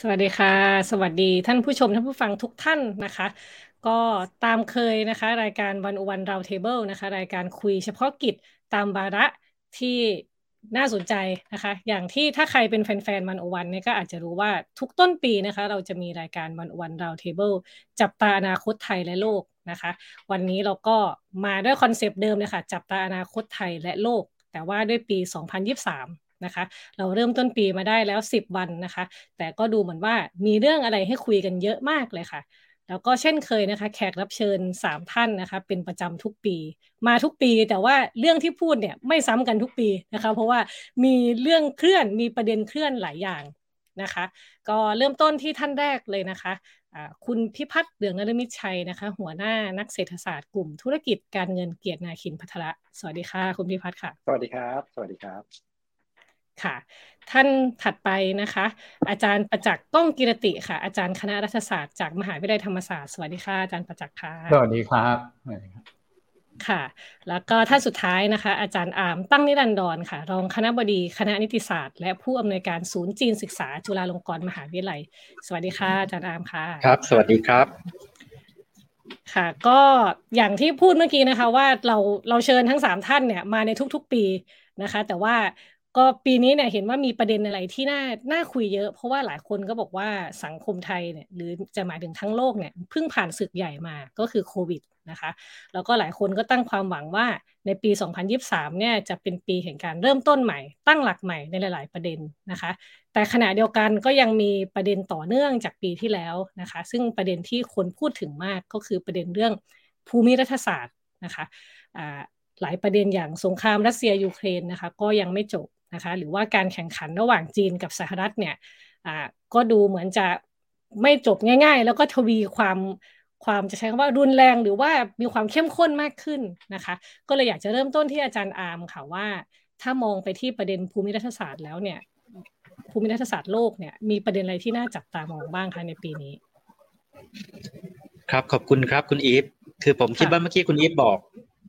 สวัสดีค่ะ สวัสดีท่านผู้ชมท่านผู้ฟังทุกท่านนะคะ ก็ตามเคยนะคะ รายการ101 Roundtable นะคะ รายการคุยเฉพาะกิจตามวาระที่น่าสนใจนะคะ อย่างที่ถ้าใครเป็นแฟนๆวันโอวันเนี่ยก็อาจจะรู้ว่าทุกต้นปีนะคะ เราจะมีรายการ101 Roundtable จับตาอนาคตไทยและโลกนะคะ วันนี้เราก็มาด้วย concept เดิมเลยค่ะจับตาอนาคตไทยและโลก แต่ว่าด้วยปี 2023 นะคะ เราเริ่มต้นปีมาได้แล้ว 10 วันนะคะ แต่ก็ดูเหมือนว่ามีเรื่องอะไรให้คุยกันเยอะมากเลยค่ะ แล้วก็เช่นเคยนะคะ แขกรับเชิญ 3 ท่านนะคะ เป็นประจำทุกปี มาทุกปี แต่ว่าเรื่องที่พูดเนี่ยไม่ซ้ำกันทุกปีนะคะ เพราะว่ามีเรื่องเคลื่อนมีประเด็นเคลื่อนหลายอย่างนะคะ ก็เริ่มต้นที่ท่านแรกเลยนะคะคุณพิพัฒน์เดืองนรมิตชัยนะคะ หัวหน้านักเศรษฐศาสตร์กลุ่มธุรกิจการเงินเกียรตินาคินพัทระสวัสดีค่ะ คุณพิพัฒน์ค่ะ สวัสดีครับ สวัสดีครับ ค่ะ ท่านถัดไปนะคะ อาจารย์ประจักษ์ก้องกิรติค่ะ อาจารย์คณะรัฐศาสตร์จากมหาวิทยาลัยธรรมศาสตร์สวัสดีค่ะอาจารย์ประจักษ์ค่ะสวัสดีครับค่ะ แล้วก็ท่านสุดท้ายนะคะ อาจารย์อามตั้งนิรันดรค่ะ รองคณะบดีคณะนิติศาสตร์ และผู้อำนวยการศูนย์จีนศึกษา จุฬาลงกรณ์มหาวิทยาลัย สวัสดีค่ะอาจารย์อามค่ะ ครับ สวัสดีครับ ค่ะ ก็อย่างที่พูดเมื่อกี้นะคะ ว่าเราเราเชิญทั้งสามท่านเนี่ยมาในทุก ๆ ปีนะคะ แต่ว่า ก็ปีนี้เนี่ยเห็นว่ามีประเด็นอะไรที่น่าน่าคุยเยอะ เพราะว่าหลายคนก็บอกว่าสังคมไทยเนี่ยหรือจะหมายถึงทั้งโลกเนี่ยเพิ่งผ่านศึกใหญ่มาก็คือโควิดนะคะแล้วก็หลายคนก็ตั้งความหวังว่าในปี 2023 เนี่ยจะเป็นปีแห่งการเริ่มต้นใหม่ ตั้งหลักใหม่ในหลาย ๆ ประเด็นนะคะ แต่ขณะเดียวกันก็ยังมีประเด็นต่อเนื่องจากปีที่แล้วนะคะ ซึ่งประเด็นที่คนพูดถึงมากก็คือประเด็นเรื่องภูมิรัฐศาสตร์นะคะหลายประเด็นอย่างสงครามรัสเซียยูเครนนะคะก็ยังไม่จบ นะคะหรือว่าการแข่งขันระหว่างจีนกับสหรัฐเนี่ยอ่าก็ดูเหมือนจะไม่จบง่าย ๆ แล้วก็ทวีความความจะใช้คำว่ารุนแรงหรือว่ามีความเข้มข้นมากขึ้นนะคะ ก็เลยอยากจะเริ่มต้นที่อาจารย์อาร์มค่ะว่า ถ้ามองไปที่ประเด็นภูมิรัฐศาสตร์แล้วเนี่ยภูมิรัฐศาสตร์โลกเนี่ยมีประเด็นอะไรที่น่าจับตามองบ้างคะในปีนี้ ครับขอบคุณครับคุณอีฟคือผมคิดว่าเมื่อกี้คุณอีฟบอก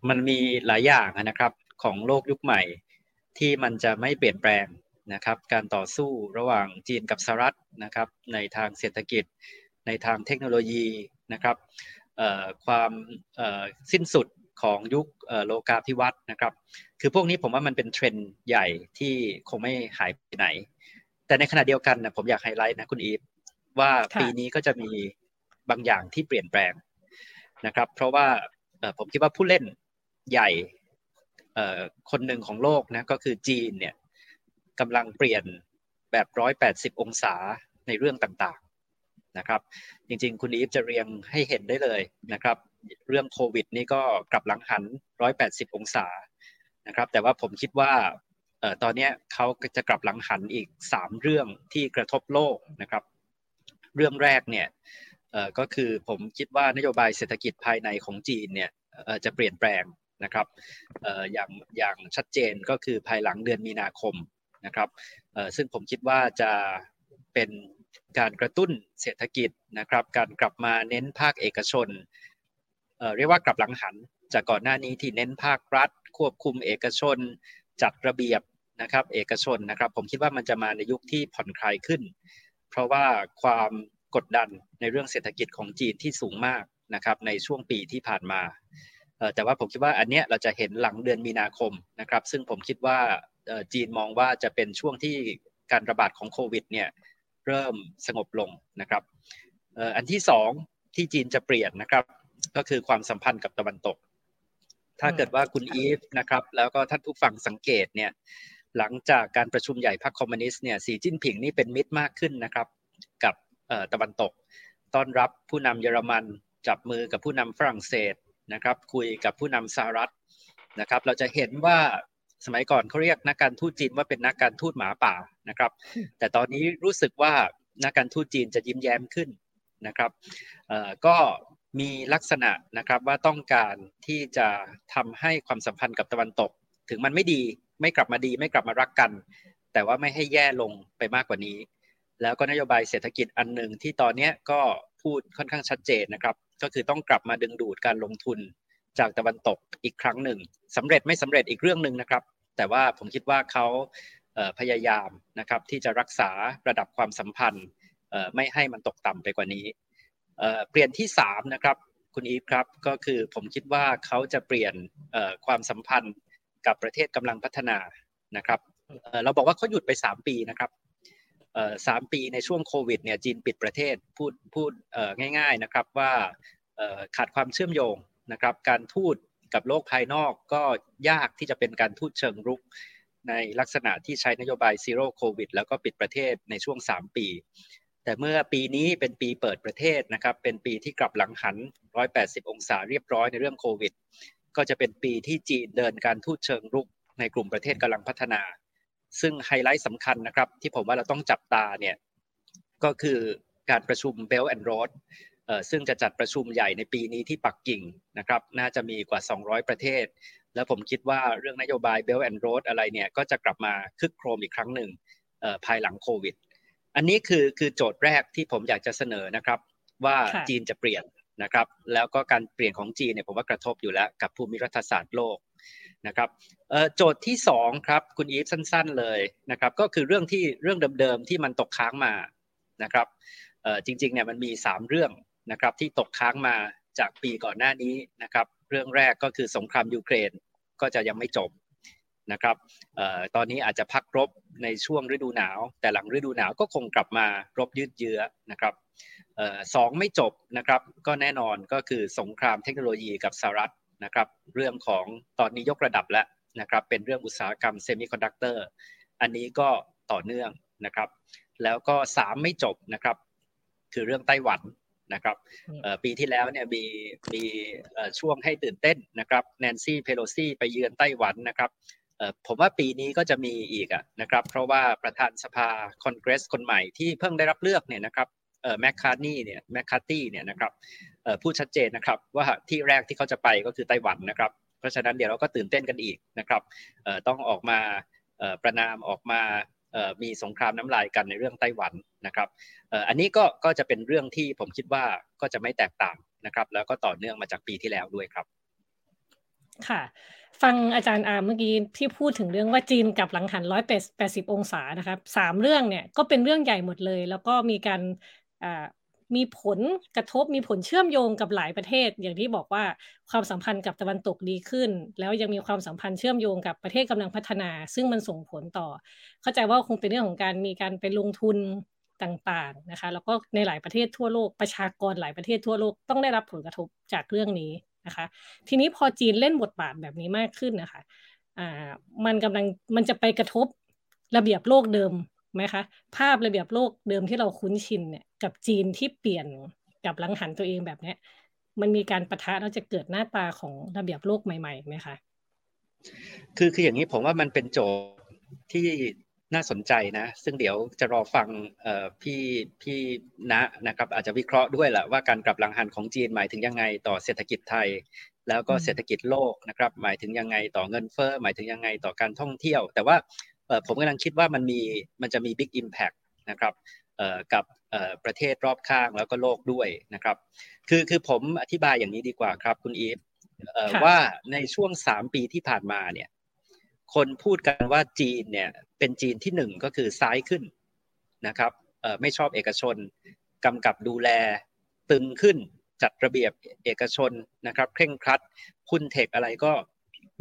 มันมีหลายอย่างนะครับ ของโลกยุคใหม่ ที่มันจะไม่เปลี่ยนแปลงนะครับ การต่อสู้ระหว่างจีนกับสหรัฐนะครับ ในทางเศรษฐกิจ ในทางเทคโนโลยีนะครับความสิ้นสุดของยุคโลกาภิวัตน์นะครับ คือพวกนี้ผมว่ามันเป็นเทรนด์ใหญ่ที่คงไม่หายไปไหน แต่ในขณะเดียวกันนะผมอยากไฮไลท์นะคุณอีฟว่าปีนี้ก็จะมีบางอย่างที่เปลี่ยนแปลงนะครับ เพราะว่าผมคิดว่าผู้เล่นใหญ่ คนหนึ่งของโลกนะก็คือจีนเนี่ยกำลังเปลี่ยนแบบร้อยแปดสิบองศาในเรื่องต่างๆนะครับ จริงๆ คุณอีฟจะเรียงให้เห็นได้เลยนะครับ เรื่องโควิดนี่ก็กลับหลังหันร้อยแปดสิบองศานะครับ แต่ว่าผมคิดว่าตอนนี้เขาจะกลับหลังหันอีกสามเรื่องที่กระทบโลกนะครับ เรื่องแรกเนี่ยก็คือผมคิดว่านโยบายเศรษฐกิจภายในของจีนเนี่ยจะเปลี่ยนแปลง นะครับอย่างอย่างชัดเจนก็คือภายหลังเดือนมีนาคมนะครับซึ่งผมคิดว่าจะเป็นการกระตุ้นเศรษฐกิจนะครับ การกลับมาเน้นภาคเอกชนเรียกว่ากลับหลังหัน จากก่อนหน้านี้ที่เน้นภาครัฐ ควบคุมเอกชน จัดระเบียบนะครับ เอกชนนะครับ ผมคิดว่ามันจะมาในยุคที่ผ่อนคลายขึ้น เพราะว่าความกดดันในเรื่องเศรษฐกิจของจีนที่สูงมากนะครับในช่วงปีที่ผ่านมา แต่ว่าผมคิดว่าอันเนี้ยเราจะเห็นหลังเดือนมีนาคมนะครับ ซึ่งผมคิดว่าจีนมองว่าจะเป็นช่วงที่การระบาดของโควิดเนี่ยเริ่มสงบลงนะครับอันที่สองที่จีนจะเปลี่ยนนะครับ ก็คือความสัมพันธ์กับตะวันตก ถ้าเกิดว่าคุณอีฟนะครับ แล้วก็ท่านผู้ฟังสังเกตเนี่ยหลังจากการประชุมใหญ่พรรคคอมมิวนิสต์เนี่ยสีจิ้นผิงนี่เป็นมิตรมากขึ้นนะครับ กับตะวันตก ต้อนรับผู้นำเยอรมันจับมือกับผู้นำฝรั่งเศส นะครับคุยกับผู้นำสหรัฐนะครับ เราจะเห็นว่าสมัยก่อนเขาเรียกนักการทูตจีนว่าเป็นนักการทูตหมาป่านะครับ แต่ตอนนี้รู้สึกว่านักการทูตจีนจะยิ้มแย้มขึ้นนะครับก็มีลักษณะนะครับว่าต้องการที่จะทำให้ความสัมพันธ์กับตะวันตก ถึงมันไม่ดีไม่กลับมาดี ไม่กลับมารักกัน แต่ว่าไม่ให้แย่ลงไปมากกว่านี้ แล้วก็นโยบายเศรษฐกิจอันหนึ่งที่ตอนนี้ก็พูดค่อนข้างชัดเจนนะครับ ก็คือต้องกลับมาดึงดูดการลงทุนจากตะวันตกอีกครั้งหนึ่งสำเร็จไม่สำเร็จอีกเรื่องหนึ่งนะครับ แต่ว่าผมคิดว่าเขาพยายามนะครับที่จะรักษาระดับความสัมพันธ์ไม่ให้มันตกต่ำไปกว่านี้เปลี่ยนที่3นะครับคุณอีฟครับก็คือผมคิดว่าเขาจะเปลี่ยนความสัมพันธ์กับประเทศกำลังพัฒนานะครับเราบอกว่าเขาหยุดไป 3 ปีนะครับ สามปีในช่วงโควิดเนี่ยจีนปิดประเทศพูดพูดง่ายๆนะครับว่าขาดความเชื่อมโยงนะครับการทูตกับโลกภายนอกก็ยากที่จะเป็นการทูตเชิงรุก ในลักษณะที่ใช้นโยบายซีโร่โควิดแล้วก็ปิดประเทศในช่วง 3 ปี แต่เมื่อปีนี้เป็นปีเปิดประเทศนะครับเป็นปีที่กลับหลังหัน 180 องศาเรียบร้อยในเรื่องโควิด ก็จะเป็นปีที่จีนเดินการทูตเชิงรุกในกลุ่มประเทศกำลังพัฒนา ซึ่งไฮไลท์สำคัญนะครับ ที่ผมว่าเราต้องจับตาเนี่ยก็คือการประชุม Belt and Road ซึ่งจะจัดประชุมใหญ่ในปีนี้ที่ปักกิ่งนะครับ น่าจะมีกว่า 200 ประเทศ แล้วผมคิดว่าเรื่องนโยบาย Belt and Road อะไรเนี่ยก็จะกลับมาคึกโครมอีกครั้งหนึ่งภายหลังโควิด อันนี้คือคือโจทย์แรกที่ผมอยากจะเสนอนะครับว่าจีนจะเปลี่ยนนะครับ แล้วก็การเปลี่ยนของจีนเนี่ยผมว่ากระทบอยู่แล้วกับภูมิรัฐศาสตร์โลก นะครับโจทย์ที่2ครับคุณอีฟสั้น ๆเลยนะครับก็คือเรื่องที่เรื่องเดิมๆที่มันตกค้างมานะครับจริงๆเนี่ยมันมี 3 เรื่องนะครับที่ตกค้างมาจากปีก่อนหน้านี้นะครับเรื่องแรกก็คือสงครามยูเครนก็จะยังไม่จบนะครับออตอนนี้อาจจะพักรบในช่วงฤดูหนาว แต่หลังฤดูหนาวก็คงกลับมารบยืดเยื้อนะครับสองไม่จบนะครับก็แน่นอนก็คือสงครามเทคโนโลยีกับสหรัฐ นะครับเรื่องของตอนนี้ยกระดับแล้วนะครับเป็นเรื่องอุตสาหกรรม semiconductor อันนี้ก็ต่อเนื่องนะครับแล้วก็สามไม่จบนะครับคือเรื่องไต้หวันนะครับปีที่แล้วเนี่ยมีมีช่วงให้ตื่นเต้นนะครับแนนซี่เพโลซี่ไปเยือนไต้หวันนะครับผมว่าปีนี้ก็จะมีอีกอะนะครับเพราะว่าประธานสภาคอนเกรสคนใหม่ที่เพิ่งได้รับเลือกเนี่ยนะครับ แมคคาร์นี่เนี่ยแมคคาร์ตี้เนี่ยนะครับพูดชัดเจนนะครับว่าที่แรกที่เขาจะไปก็คือไต้หวันนะครับ เพราะฉะนั้นเดี๋ยวเราก็ตื่นเต้นกันอีกนะครับต้องออกมาประนามออกมามีสงครามน้ำลายกันในเรื่องไต้หวันนะครับอันนี้ก็ก็จะเป็นเรื่องที่ผมคิดว่าก็จะไม่แตกต่างนะครับ แล้วก็ต่อเนื่องมาจากปีที่แล้วด้วยครับ ค่ะ ฟังอาจารย์อาเมื่อกี้ที่พูดถึงเรื่องว่าจีนกับหลังหันร้อยแปดสิบองศานะครับสามเรื่องเนี่ยก็เป็นเรื่องใหญ่หมดเลย แล้วก็มีการ มีผลกระทบมีผลเชื่อมโยงกับหลายประเทศ อย่างที่บอกว่าความสัมพันธ์กับตะวันตกดีขึ้น แล้วยังมีความสัมพันธ์เชื่อมโยงกับประเทศกำลังพัฒนา ซึ่งมันส่งผลต่อ เข้าใจว่าคงเป็นเรื่องของการมีการไปลงทุนต่างๆนะคะ แล้วก็ในหลายประเทศทั่วโลกประชากรหลายประเทศทั่วโลกต้องได้รับผลกระทบจากเรื่องนี้นะคะ ทีนี้พอจีนเล่นบทบาทแบบนี้มากขึ้นนะคะอ่ามันกำลังมันจะไปกระทบระเบียบโลกเดิม ไหมคะ ภาพระเบียบโลกเดิมที่เราคุ้นชินเนี่ยกับจีนที่เปลี่ยนกับลังหันตัวเองแบบเนี้ยมันมีการประทะแล้วจะเกิดหน้าตาของระเบียบโลกใหม่ๆไหมคะคือคืออย่างนี้ผมว่ามันเป็นโจทย์ที่น่าสนใจนะ ซึ่งเดี๋ยวจะรอฟังพี่พี่นะนะครับ อาจจะวิเคราะห์ด้วยแหละว่าการกลับหลังหันของจีนหมายถึงยังไงต่อเศรษฐกิจไทย แล้วก็เศรษฐกิจโลกนะครับ หมายถึงยังไงต่อเงินเฟ้อหมายถึงยังไงต่อการท่องเที่ยว แต่ว่า ผมกำลังคิดว่ามันมีมันจะมี Big Impact นะครับกับประเทศรอบข้างแล้วก็โลกด้วยนะครับ คือคือผมอธิบายอย่างนี้ดีกว่าครับคุณอีฟว่าในช่วง 3 ปีที่ผ่านมาเนี่ยคนพูดกันว่าจีนเนี่ยเป็นจีนที่หนึ่งก็คือซ้ายขึ้นนะครับไม่ชอบเอกชนกำกับดูแลตึงขึ้นจัดระเบียบเอกชนนะครับเคร่งครัดคุม tech อะไรก็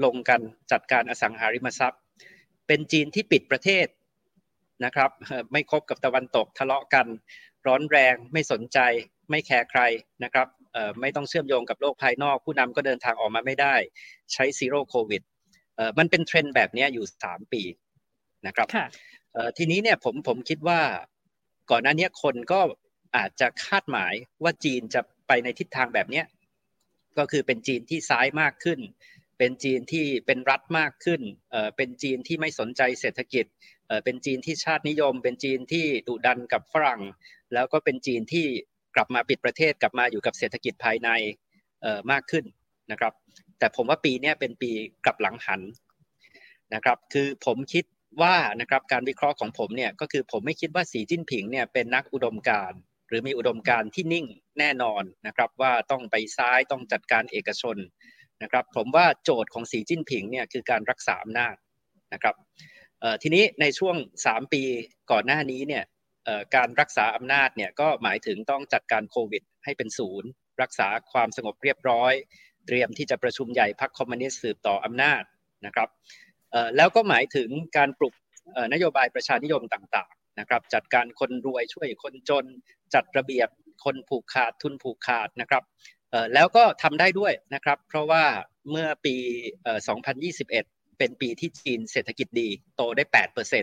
ลงกันจัดการอสังหาริมทรัพย์ เป็นจีนที่ปิดประเทศนะครับ ไม่คบกับตะวันตกทะเลาะกัน ร้อนแรงไม่สนใจ ไม่แคร์ใครนะครับไม่ต้องเชื่อมโยงกับโลกภายนอก ผู้นำก็เดินทางออกมาไม่ได้ ใช้ zero โควิดมันเป็นเทรนด์แบบนี้อยู่ 3 ปีนะครับทีนี้เนี่ยผมผมคิดว่าก่อนหน้านี้คนก็อาจจะคาดหมายว่าจีนจะไปในทิศทางแบบนี้ก็คือเป็นจีนที่ซ้ายมากขึ้น เป็นจีนที่เป็นรัฐมากขึ้น เป็นจีนที่ไม่สนใจเศรษฐกิจ เป็นจีนที่ชาตินิยม เป็นจีนที่ดุดันกับฝรั่ง แล้วก็เป็นจีนที่กลับมาปิดประเทศกลับมาอยู่กับเศรษฐกิจภายในมากขึ้นนะครับ แต่ผมว่าปีนี้เป็นปีกลับหลังหันนะครับ คือผมคิดว่านะครับการวิเคราะห์ของผมเนี่ยก็คือผมไม่คิดว่าสีจิ้นผิงเนี่ยเป็นนักอุดมการหรือมีอุดมการที่นิ่งแน่นอนนะครับว่าต้องไปซ้ายต้องจัดการเอกชน นะครับผมว่าโจทย์ของสีจิ้นผิงเนี่ยคือการรักษาอำนาจนะครับทีนี้ในช่วง 3 ปีก่อนหน้านี้เนี่ยการรักษาอำนาจเนี่ยก็หมายถึงต้องจัดการโควิด ให้เป็นศูนย์ รักษาความสงบเรียบร้อย เตรียมที่จะประชุมใหญ่พรรคคอมมิวนิสต์สืบต่ออำนาจนะครับแล้วก็หมายถึงการปลุกนโยบายประชานิยมต่างๆนะครับจัดการคนรวยช่วยคนจนจัดระเบียบคนผูกขาดทุนผูกขาดนะครับ แล้วก็ทำได้ด้วยนะครับ เพราะว่าเมื่อปี 2021 เป็นปีที่จีนเศรษฐกิจดีโตได้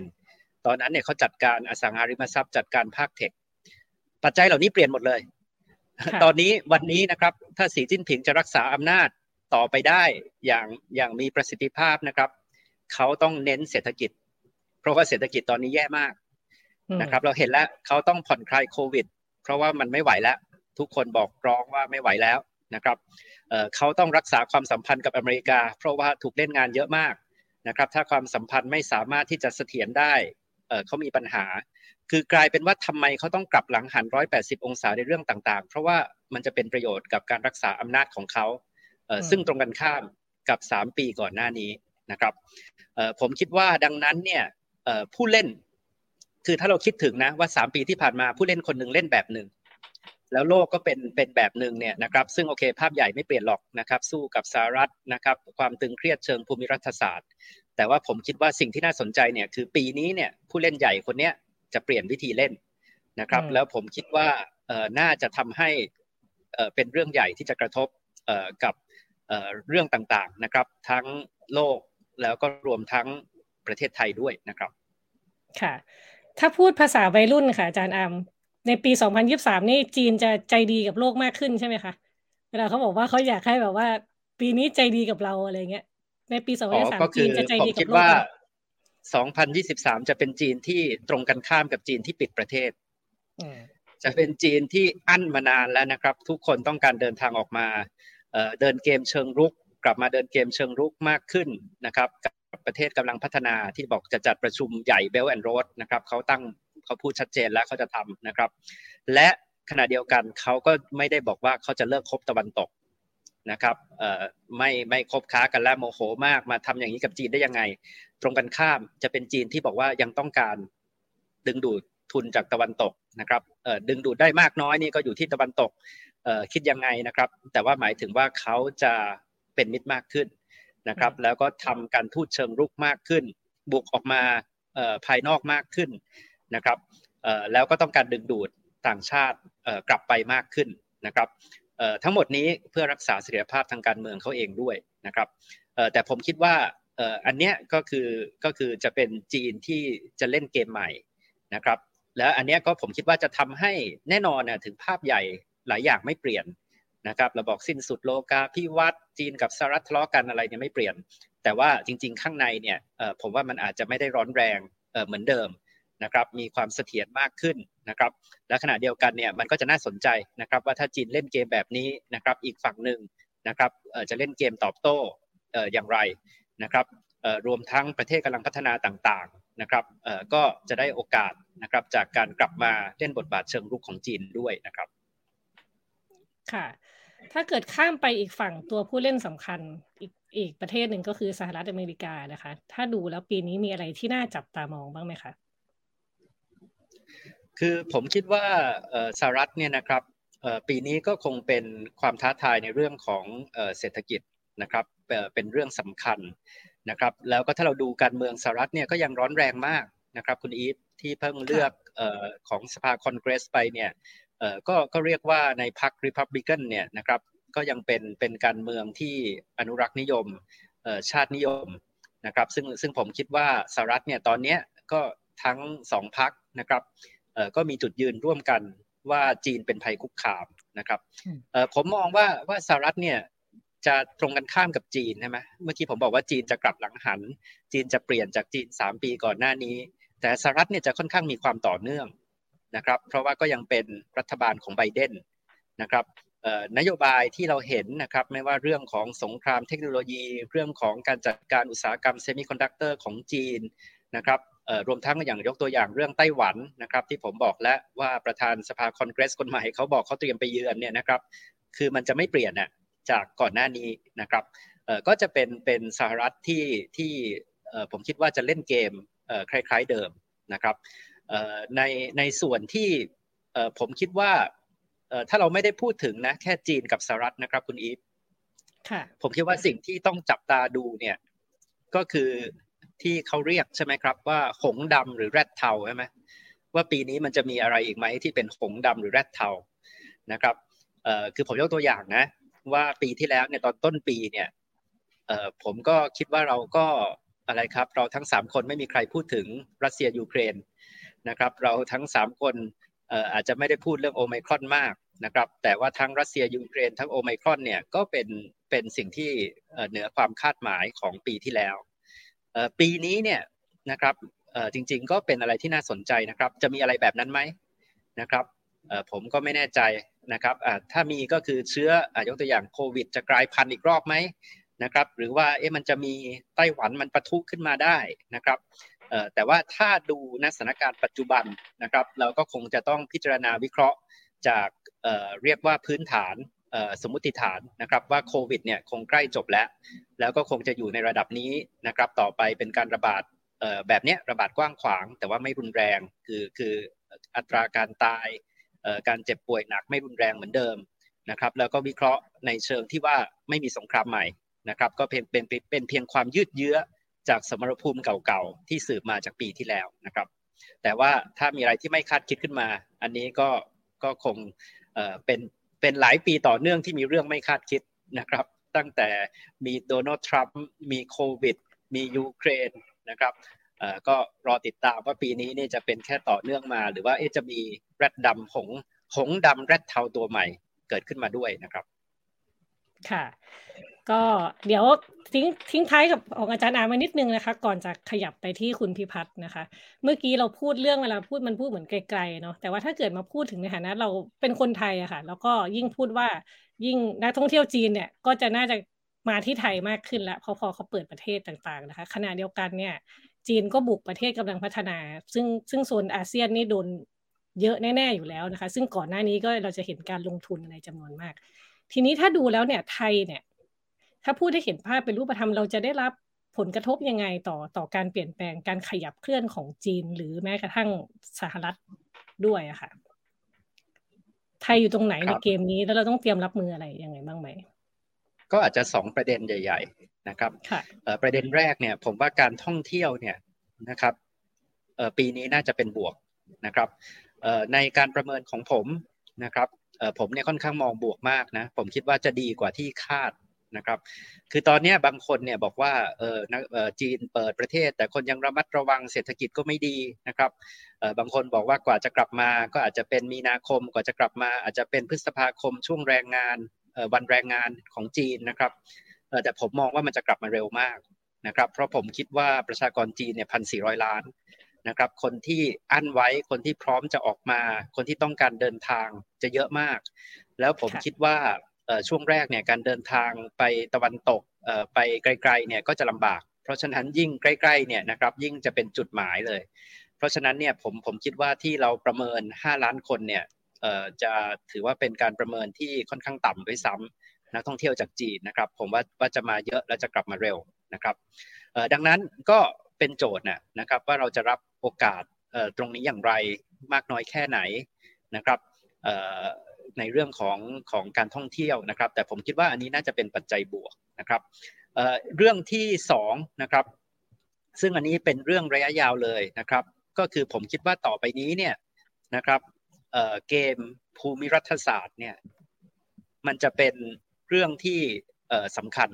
8%ตอนนั้นเนี่ยเขาจัดการอสังหาริมทรัพย์จัดการภาคเทค ปัจจัยเหล่านี้เปลี่ยนหมดเลย ตอนนี้วันนี้นะครับ ถ้าสีจิ้นผิงจะรักษาอำนาจต่อไปได้อย่างอย่างมีประสิทธิภาพนะครับ เขาต้องเน้นเศรษฐกิจ เพราะว่าเศรษฐกิจตอนนี้แย่มากนะครับ เราเห็นแล้วเขาต้องผ่อนคลายโควิด เพราะว่ามันไม่ไหวแล้ว ทุกคนบอกร้องว่าไม่ไหวแล้วนะครับเขาต้องรักษาความสัมพันธ์กับอเมริกา เพราะว่าถูกเล่นงานเยอะมากนะครับ ถ้าความสัมพันธ์ไม่สามารถที่จะเสถียรได้เขามีปัญหา คือกลายเป็นว่าทำไมเขาต้องกลับหลังหัน 180 องศาในเรื่องต่างๆ เพราะว่ามันจะเป็นประโยชน์กับการรักษาอำนาจของเขาซึ่งตรงกันข้ามกับ 3 ปีก่อนหน้านี้นะครับผมคิดว่าดังนั้นเนี่ยผู้เล่น คือถ้าเราคิดถึงนะว่า 3 ปีที่ผ่านมาผู้เล่นคนหนึ่งเล่นแบบหนึ่ง แล้วโลกก็เป็นเป็นแบบหนึ่งเนี่ยนะครับซึ่งโอเค ภาพใหญ่ไม่เปลี่ยนหรอกนะครับ สู้กับสหรัฐนะครับความตึงเครียดเชิงภูมิรัฐศาสตร์ แต่ว่าผมคิดว่าสิ่งที่น่าสนใจเนี่ยคือปีนี้เนี่ยผู้เล่นใหญ่คนนี้จะเปลี่ยนวิธีเล่นนะครับ แล้วผมคิดว่าเอ่อน่าจะทำให้เอ่อเป็นเรื่องใหญ่ที่จะกระทบเอ่อกับเอ่อเรื่องต่างๆนะครับ ทั้งโลกแล้วก็รวมทั้งประเทศไทยด้วยนะครับ ค่ะ ถ้าพูดภาษาวัยรุ่นค่ะอาจารย์อาม ในปี 2023 นี่จีนจะใจดีกับโลกมากขึ้นใช่ไหมคะ เวลาเขาบอกว่าเขาอยากให้แบบว่า ปีนี้ใจดีกับเราอะไรเงี้ย ในปี 2023 จีนจะใจดีกับโลกว่า2023 จะเป็นจีนที่ตรงกันข้ามกับจีนที่ปิดประเทศ จะเป็นจีนที่อั้นมานานแล้วนะครับ ทุกคนต้องการเดินทางออกมาเดินเกมเชิงรุก กลับมาเดินเกมเชิงรุกมากขึ้นนะครับ กับประเทศกำลังพัฒนาที่บอกจะจัดประชุมใหญ่เบลแอนด์โรดนะครับเขาตั้ง เขาพูดชัดเจนแล้วเขาจะทำนะครับ และขณะเดียวกันเขาก็ไม่ได้บอกว่าเขาจะเลิกคบตะวันตกนะครับไม่ไม่คบค้ากันแล้วโมโหมากมาทำอย่างนี้กับจีนได้ยังไง ตรงกันข้ามจะเป็นจีนที่บอกว่ายังต้องการดึงดูดทุนจากตะวันตกนะครับดึงดูดได้มากน้อยนี่ก็อยู่ที่ตะวันตกคิดยังไงนะครับ แต่ว่าหมายถึงว่าเขาจะเป็นมิตรมากขึ้นนะครับ แล้วก็ทำการทูตเชิงรุกมากขึ้น บุกออกมาภายนอกมากขึ้น นะครับแล้วก็ต้องการดึงดูดต่างชาติกลับไปมากขึ้นนะครับทั้งหมดนี้เพื่อรักษาเสถียรภาพทางการเมืองเขาเองด้วยนะครับแต่ผมคิดว่าอันเนี้ยก็คือก็คือจะเป็นจีนที่จะเล่นเกมใหม่นะครับแล้วอันเนี้ยก็ผมคิดว่าจะทำให้แน่นอนนะถึงภาพใหญ่หลายอย่างไม่เปลี่ยนนะครับเราบอกสิ้นสุดโลกาพิวัตรจีนกับสหรัฐทะเลาะกันอะไรเนี่ยไม่เปลี่ยน แต่ว่าจริง ๆ ข้างในเนี่ยผมว่ามันอาจจะไม่ได้ร้อนแรงเหมือนเดิม นะครับมีความเสถียรมากขึ้นนะครับและขณะเดียวกันเนี่ยมันก็จะน่าสนใจนะครับว่าถ้าจีนเล่นเกมแบบนี้นะครับอีกฝั่งหนึ่งนะครับจะเล่นเกมตอบโต้อย่างไรนะครับรวมทั้งประเทศกำลังพัฒนาต่างๆนะครับก็จะได้โอกาสนะครับจากการกลับมาเล่นบทบาทเชิงรุกของจีนด้วยนะครับค่ะถ้าเกิดข้ามไปอีกฝั่งตัวผู้เล่นสำคัญอีกอีกประเทศหนึ่งก็คือสหรัฐอเมริกานะคะ ถ้าดูแล้วปีนี้มีอะไรที่น่าจับตามองบ้างไหมคะ คือผมคิดว่าสหรัฐเนี่ยนะครับปีนี้ก็คงเป็นความท้าทายในเรื่องของเศรษฐกิจนะครับเป็นเรื่องสำคัญนะครับ แล้วก็ถ้าเราดูการเมืองสหรัฐเนี่ยก็ยังร้อนแรงมากนะครับคุณอีฟที่เพิ่งเลือกของสภาคอนเกรสไปเนี่ยก็ก็เรียกว่าในพรรคริพับลิกันเนี่ยนะครับก็ยังเป็นเป็นการเมืองที่อนุรักษ์นิยมชาตินิยมนะครับ ซึ่งซึ่งผมคิดว่าสหรัฐเนี่ยตอนนี้ก็ทั้งสองพรรคนะครับ ก็มีจุดยืนร่วมกันว่าจีนเป็นภัยคุกคามนะครับผมมองว่าว่าสหรัฐเนี่ยจะตรงกันข้ามกับจีนใช่ไหมเมื่อกี้ผมบอกว่าจีนจะกลับหลังหัน จีนจะเปลี่ยนจากจีน 3 ปีก่อนหน้านี้ แต่สหรัฐเนี่ยจะค่อนข้างมีความต่อเนื่องนะครับ เพราะว่าก็ยังเป็นรัฐบาลของไบเดนนะครับนโยบายที่เราเห็นนะครับไม่ว่าเรื่องของสงครามเทคโนโลยี เรื่องของการจัดการอุตสาหกรรม semiconductor ของจีนนะครับ รวมทั้งอย่างยกตัวอย่างเรื่องไต้หวันนะครับ ที่ผมบอกแล้วว่าประธานสภาคอนเกรสคนใหม่เขาบอกเขาเตรียมไปเยือนเนี่ยนะครับ คือมันจะไม่เปลี่ยนน่ะจากก่อนหน้านี้นะครับก็จะเป็นเป็นสหรัฐที่ที่ผมคิดว่าจะเล่นเกมคล้าย ๆเดิมนะครับในในส่วนที่ผมคิดว่าถ้าเราไม่ได้พูดถึงนะแค่จีนกับสหรัฐนะครับ คุณอีฟผมคิดว่าสิ่งที่ต้องจับตาดูเนี่ยก็คือ ที่เขาเรียกใช่ไหมครับ ว่าหงดำหรือแรดเทาใช่ไหมว่าปีนี้มันจะมีอะไรอีกไหมที่เป็นหงดำหรือแรดเทานะครับเอ่อคือผมยกตัวอย่างนะ ว่าปีที่แล้วเนี่ยตอนต้นปีเนี่ยเอ่อผมก็คิดว่าเราก็อะไรครับ เราทั้งสามคนไม่มีใครพูดถึงรัสเซียยูเครนนะครับ เราทั้งสามคนเอ่ออาจจะไม่ได้พูดเรื่องโอไมครอนมากนะครับ แต่ว่าทั้งรัสเซียยูเครนทั้งโอไมครอนเนี่ยก็เป็นเป็นสิ่งที่เหนือความคาดหมายของปีที่แล้ว ปีนี้เนี่ยนะครับจริง ๆ ก็เป็นอะไรที่น่าสนใจนะครับ จะมีอะไรแบบนั้นไหมนะครับผมก็ไม่แน่ใจนะครับถ้ามีก็คือเชื้อยกตัวอย่างโควิด จะกลายพันธุ์อีกรอบไหมนะครับหรือว่าเอ๊ะมันจะมีไต้หวันมันปะทุขึ้นมาได้นะครับแต่ว่าถ้าดูนสถานการณ์ปัจจุบันนะครับ เราก็คงจะต้องพิจารณาวิเคราะห์จากเรียกว่าพื้นฐาน สมมติฐานนะครับว่าโควิดเนี่ยคงใกล้จบแล้ว แล้วก็คงจะอยู่ในระดับนี้นะครับต่อไปเป็นการระบาดแบบนี้ระบาดกว้างขวาง แต่ว่าไม่รุนแรงคือคืออัตราการตายการเจ็บป่วยหนักไม่รุนแรงเหมือนเดิมนะครับแล้วก็วิเคราะห์ในเชิงที่ว่าไม่มีสงครามใหม่นะครับก็เป็นเป็นเป็นเพียงความยืดเยื้อจากสมรภูมิเก่าๆที่สืบมาจากปีที่แล้วนะครับแต่ว่าถ้ามีอะไรที่ไม่คาดคิดขึ้นมา อันนี้ก็ก็คงเป็น เป็นหลายปีต่อเนื่องที่มีเรื่องไม่คาดคิดนะครับ ตั้งแต่มีโดนัลด์ทรัมป์มีโควิด มียูเครนนะครับก็รอติดตามว่าปีนี้นี่จะเป็นแค่ต่อเนื่องมา หรือว่าจะมีแรดดำหงหงดำแรดเทาตัวใหม่เกิดขึ้นมาด้วยนะครับ ค่ะ ก็เดี๋ยวทิ้งทิ้งท้ายกับของอาจารย์อามานิดนึงนะคะ ก่อนจะขยับไปที่คุณพิพัฒน์นะคะ เมื่อกี้เราพูดเรื่องเวลาพูดมันพูดเหมือนไกลๆเนาะแต่ว่าถ้าเกิดมาพูดถึงในฐานะเราเป็นคนไทยอะค่ะ แล้วก็ยิ่งพูดว่ายิ่งนักท่องเที่ยวจีนเนี่ยก็จะน่าจะมาที่ไทยมากขึ้นล้วพอพอเขาเปิดประเทศต่างๆนะคะ ขณะเดียวกันเนี่ย จีนก็บุกประเทศกำลังพัฒนา ซึ่งซึ่งโซนอาเซียนนี่โดนเยอะแน่ๆอยู่แล้วนะคะ ซึ่งก่อนหน้านี้ก็เราจะเห็นการลงทุนในจำนวนมาก ทีนี้ถ้าดูแล้วเนี่ยไทยเนี่ย ถ้าพูดให้เห็นภาพเป็นรูปธรรมเราจะได้รับผลกระทบยังไงต่อต่อการเปลี่ยนแปลงการขยับเคลื่อนของจีน หรือแม้กระทั่งสหรัฐด้วยอะค่ะ ไทยอยู่ตรงไหนในเกมนี้แล้วเราต้องเตรียมรับมืออะไรยังไงบ้างไหม ก็อาจจะสองประเด็นใหญ่ ๆ นะครับประเด็นแรกเนี่ย ผมว่าการท่องเที่ยวเนี่ยนะครับปีนี้น่าจะเป็นบวกนะครับในการประเมินของผมนะครับผมเนี่ยค่อนข้างมองบวกมากนะ ผมคิดว่าจะดีกว่าที่คาด นะครับ คือตอนนี้บางคนเนี่ยบอกว่าเออจีนเปิดประเทศ แต่คนยังระมัดระวังเศรษฐกิจก็ไม่ดีนะครับบางคนบอกว่ากว่าจะกลับมาก็อาจจะเป็นมีนาคมกว่าจะกลับมา อาจจะเป็นพฤษภาคมช่วงแรงงานวันแรงงานของจีนนะครับแต่ผมมองว่ามันจะกลับมาเร็วมากนะครับ เพราะผมคิดว่าประชากรจีนเนี่ยพันสี่ร้อยล้านนะครับ คนที่อั้นไว้คนที่พร้อมจะออกมา คนที่ต้องการเดินทางจะเยอะมาก แล้วผมคิดว่า ช่วงแรกเนี่ยการเดินทางไปตะวันตกไปไกลๆเนี่ยก็จะลำบาก เพราะฉะนั้นยิ่งใกล้ๆเนี่ยนะครับยิ่งจะเป็นจุดหมายเลย เพราะฉะนั้นเนี่ยผมผมคิดว่าที่เราประเมิน 5 ล้านคนเนี่ยจะถือว่าเป็นการประเมินที่ค่อนข้างต่ำด้วยซ้ำนักท่องเที่ยวจากจีนนะครับ ผมว่าว่าจะมาเยอะและจะกลับมาเร็วนะครับดังนั้นก็เป็นโจทย์นะครับว่าเราจะรับโอกาสตรงนี้อย่างไรมากน้อยแค่ไหนนะครับ ในเรื่องของของการท่องเที่ยวนะครับ แต่ผมคิดว่าอันนี้น่าจะเป็นปัจจัยบวกนะครับเรื่องที่2นะครับซึ่งอันนี้เป็นเรื่องระยะยาวเลยนะครับ ก็คือผมคิดว่าต่อไปนี้เนี่ยนะครับเกมภูมิรัฐศาสตร์เนี่ยมันจะเป็นเรื่องที่สำคัญ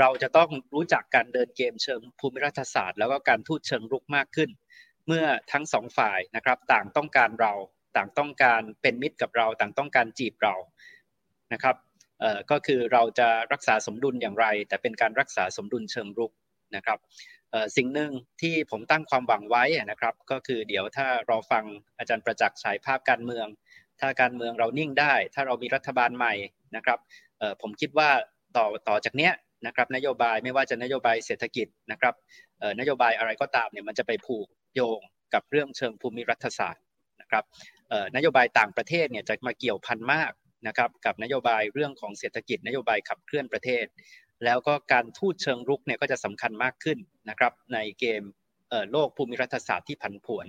เราจะต้องรู้จักการเดินเกมเชิงภูมิรัฐศาสตร์ แล้วก็การทูตเชิงรุกมากขึ้น เมื่อทั้งสองฝ่ายนะครับต่างต้องการเรา ต่างต้องการเป็นมิตรกับเรา ต่างต้องการจีบเรานะครับก็คือเราจะรักษาสมดุลอย่างไร แต่เป็นการรักษาสมดุลเชิงรุกนะครับสิ่งหนึ่งที่ผมตั้งความหวังไว้นะครับ ก็คือเดี๋ยวถ้าเรอฟังอาจารย์ประจักษ์ฉายภาพการเมือง ถ้าการเมืองเรานิ่งได้ ถ้าเรามีรัฐบาลใหม่นะครับผมคิดว่าต่อต่อจากเนี้ยนะครับนโยบายไม่ว่าจะนโยบายเศรษฐกิจนะครับนโยบายอะไรก็ตามเนี่ยมันจะไปผูกโยงกับเรื่องเชิงภูมิรัฐศาสตร์นะครับ นโยบายต่างประเทศเนี่ยจะมาเกี่ยวพันมากนะครับกับนโยบายเรื่องของเศรษฐกิจนโยบายขับเคลื่อนประเทศ แล้วก็การทูตเชิงรุกเนี่ยก็จะสำคัญมากขึ้นนะครับในเกมโลกภูมิรัฐศาสตร์ที่ผันผวน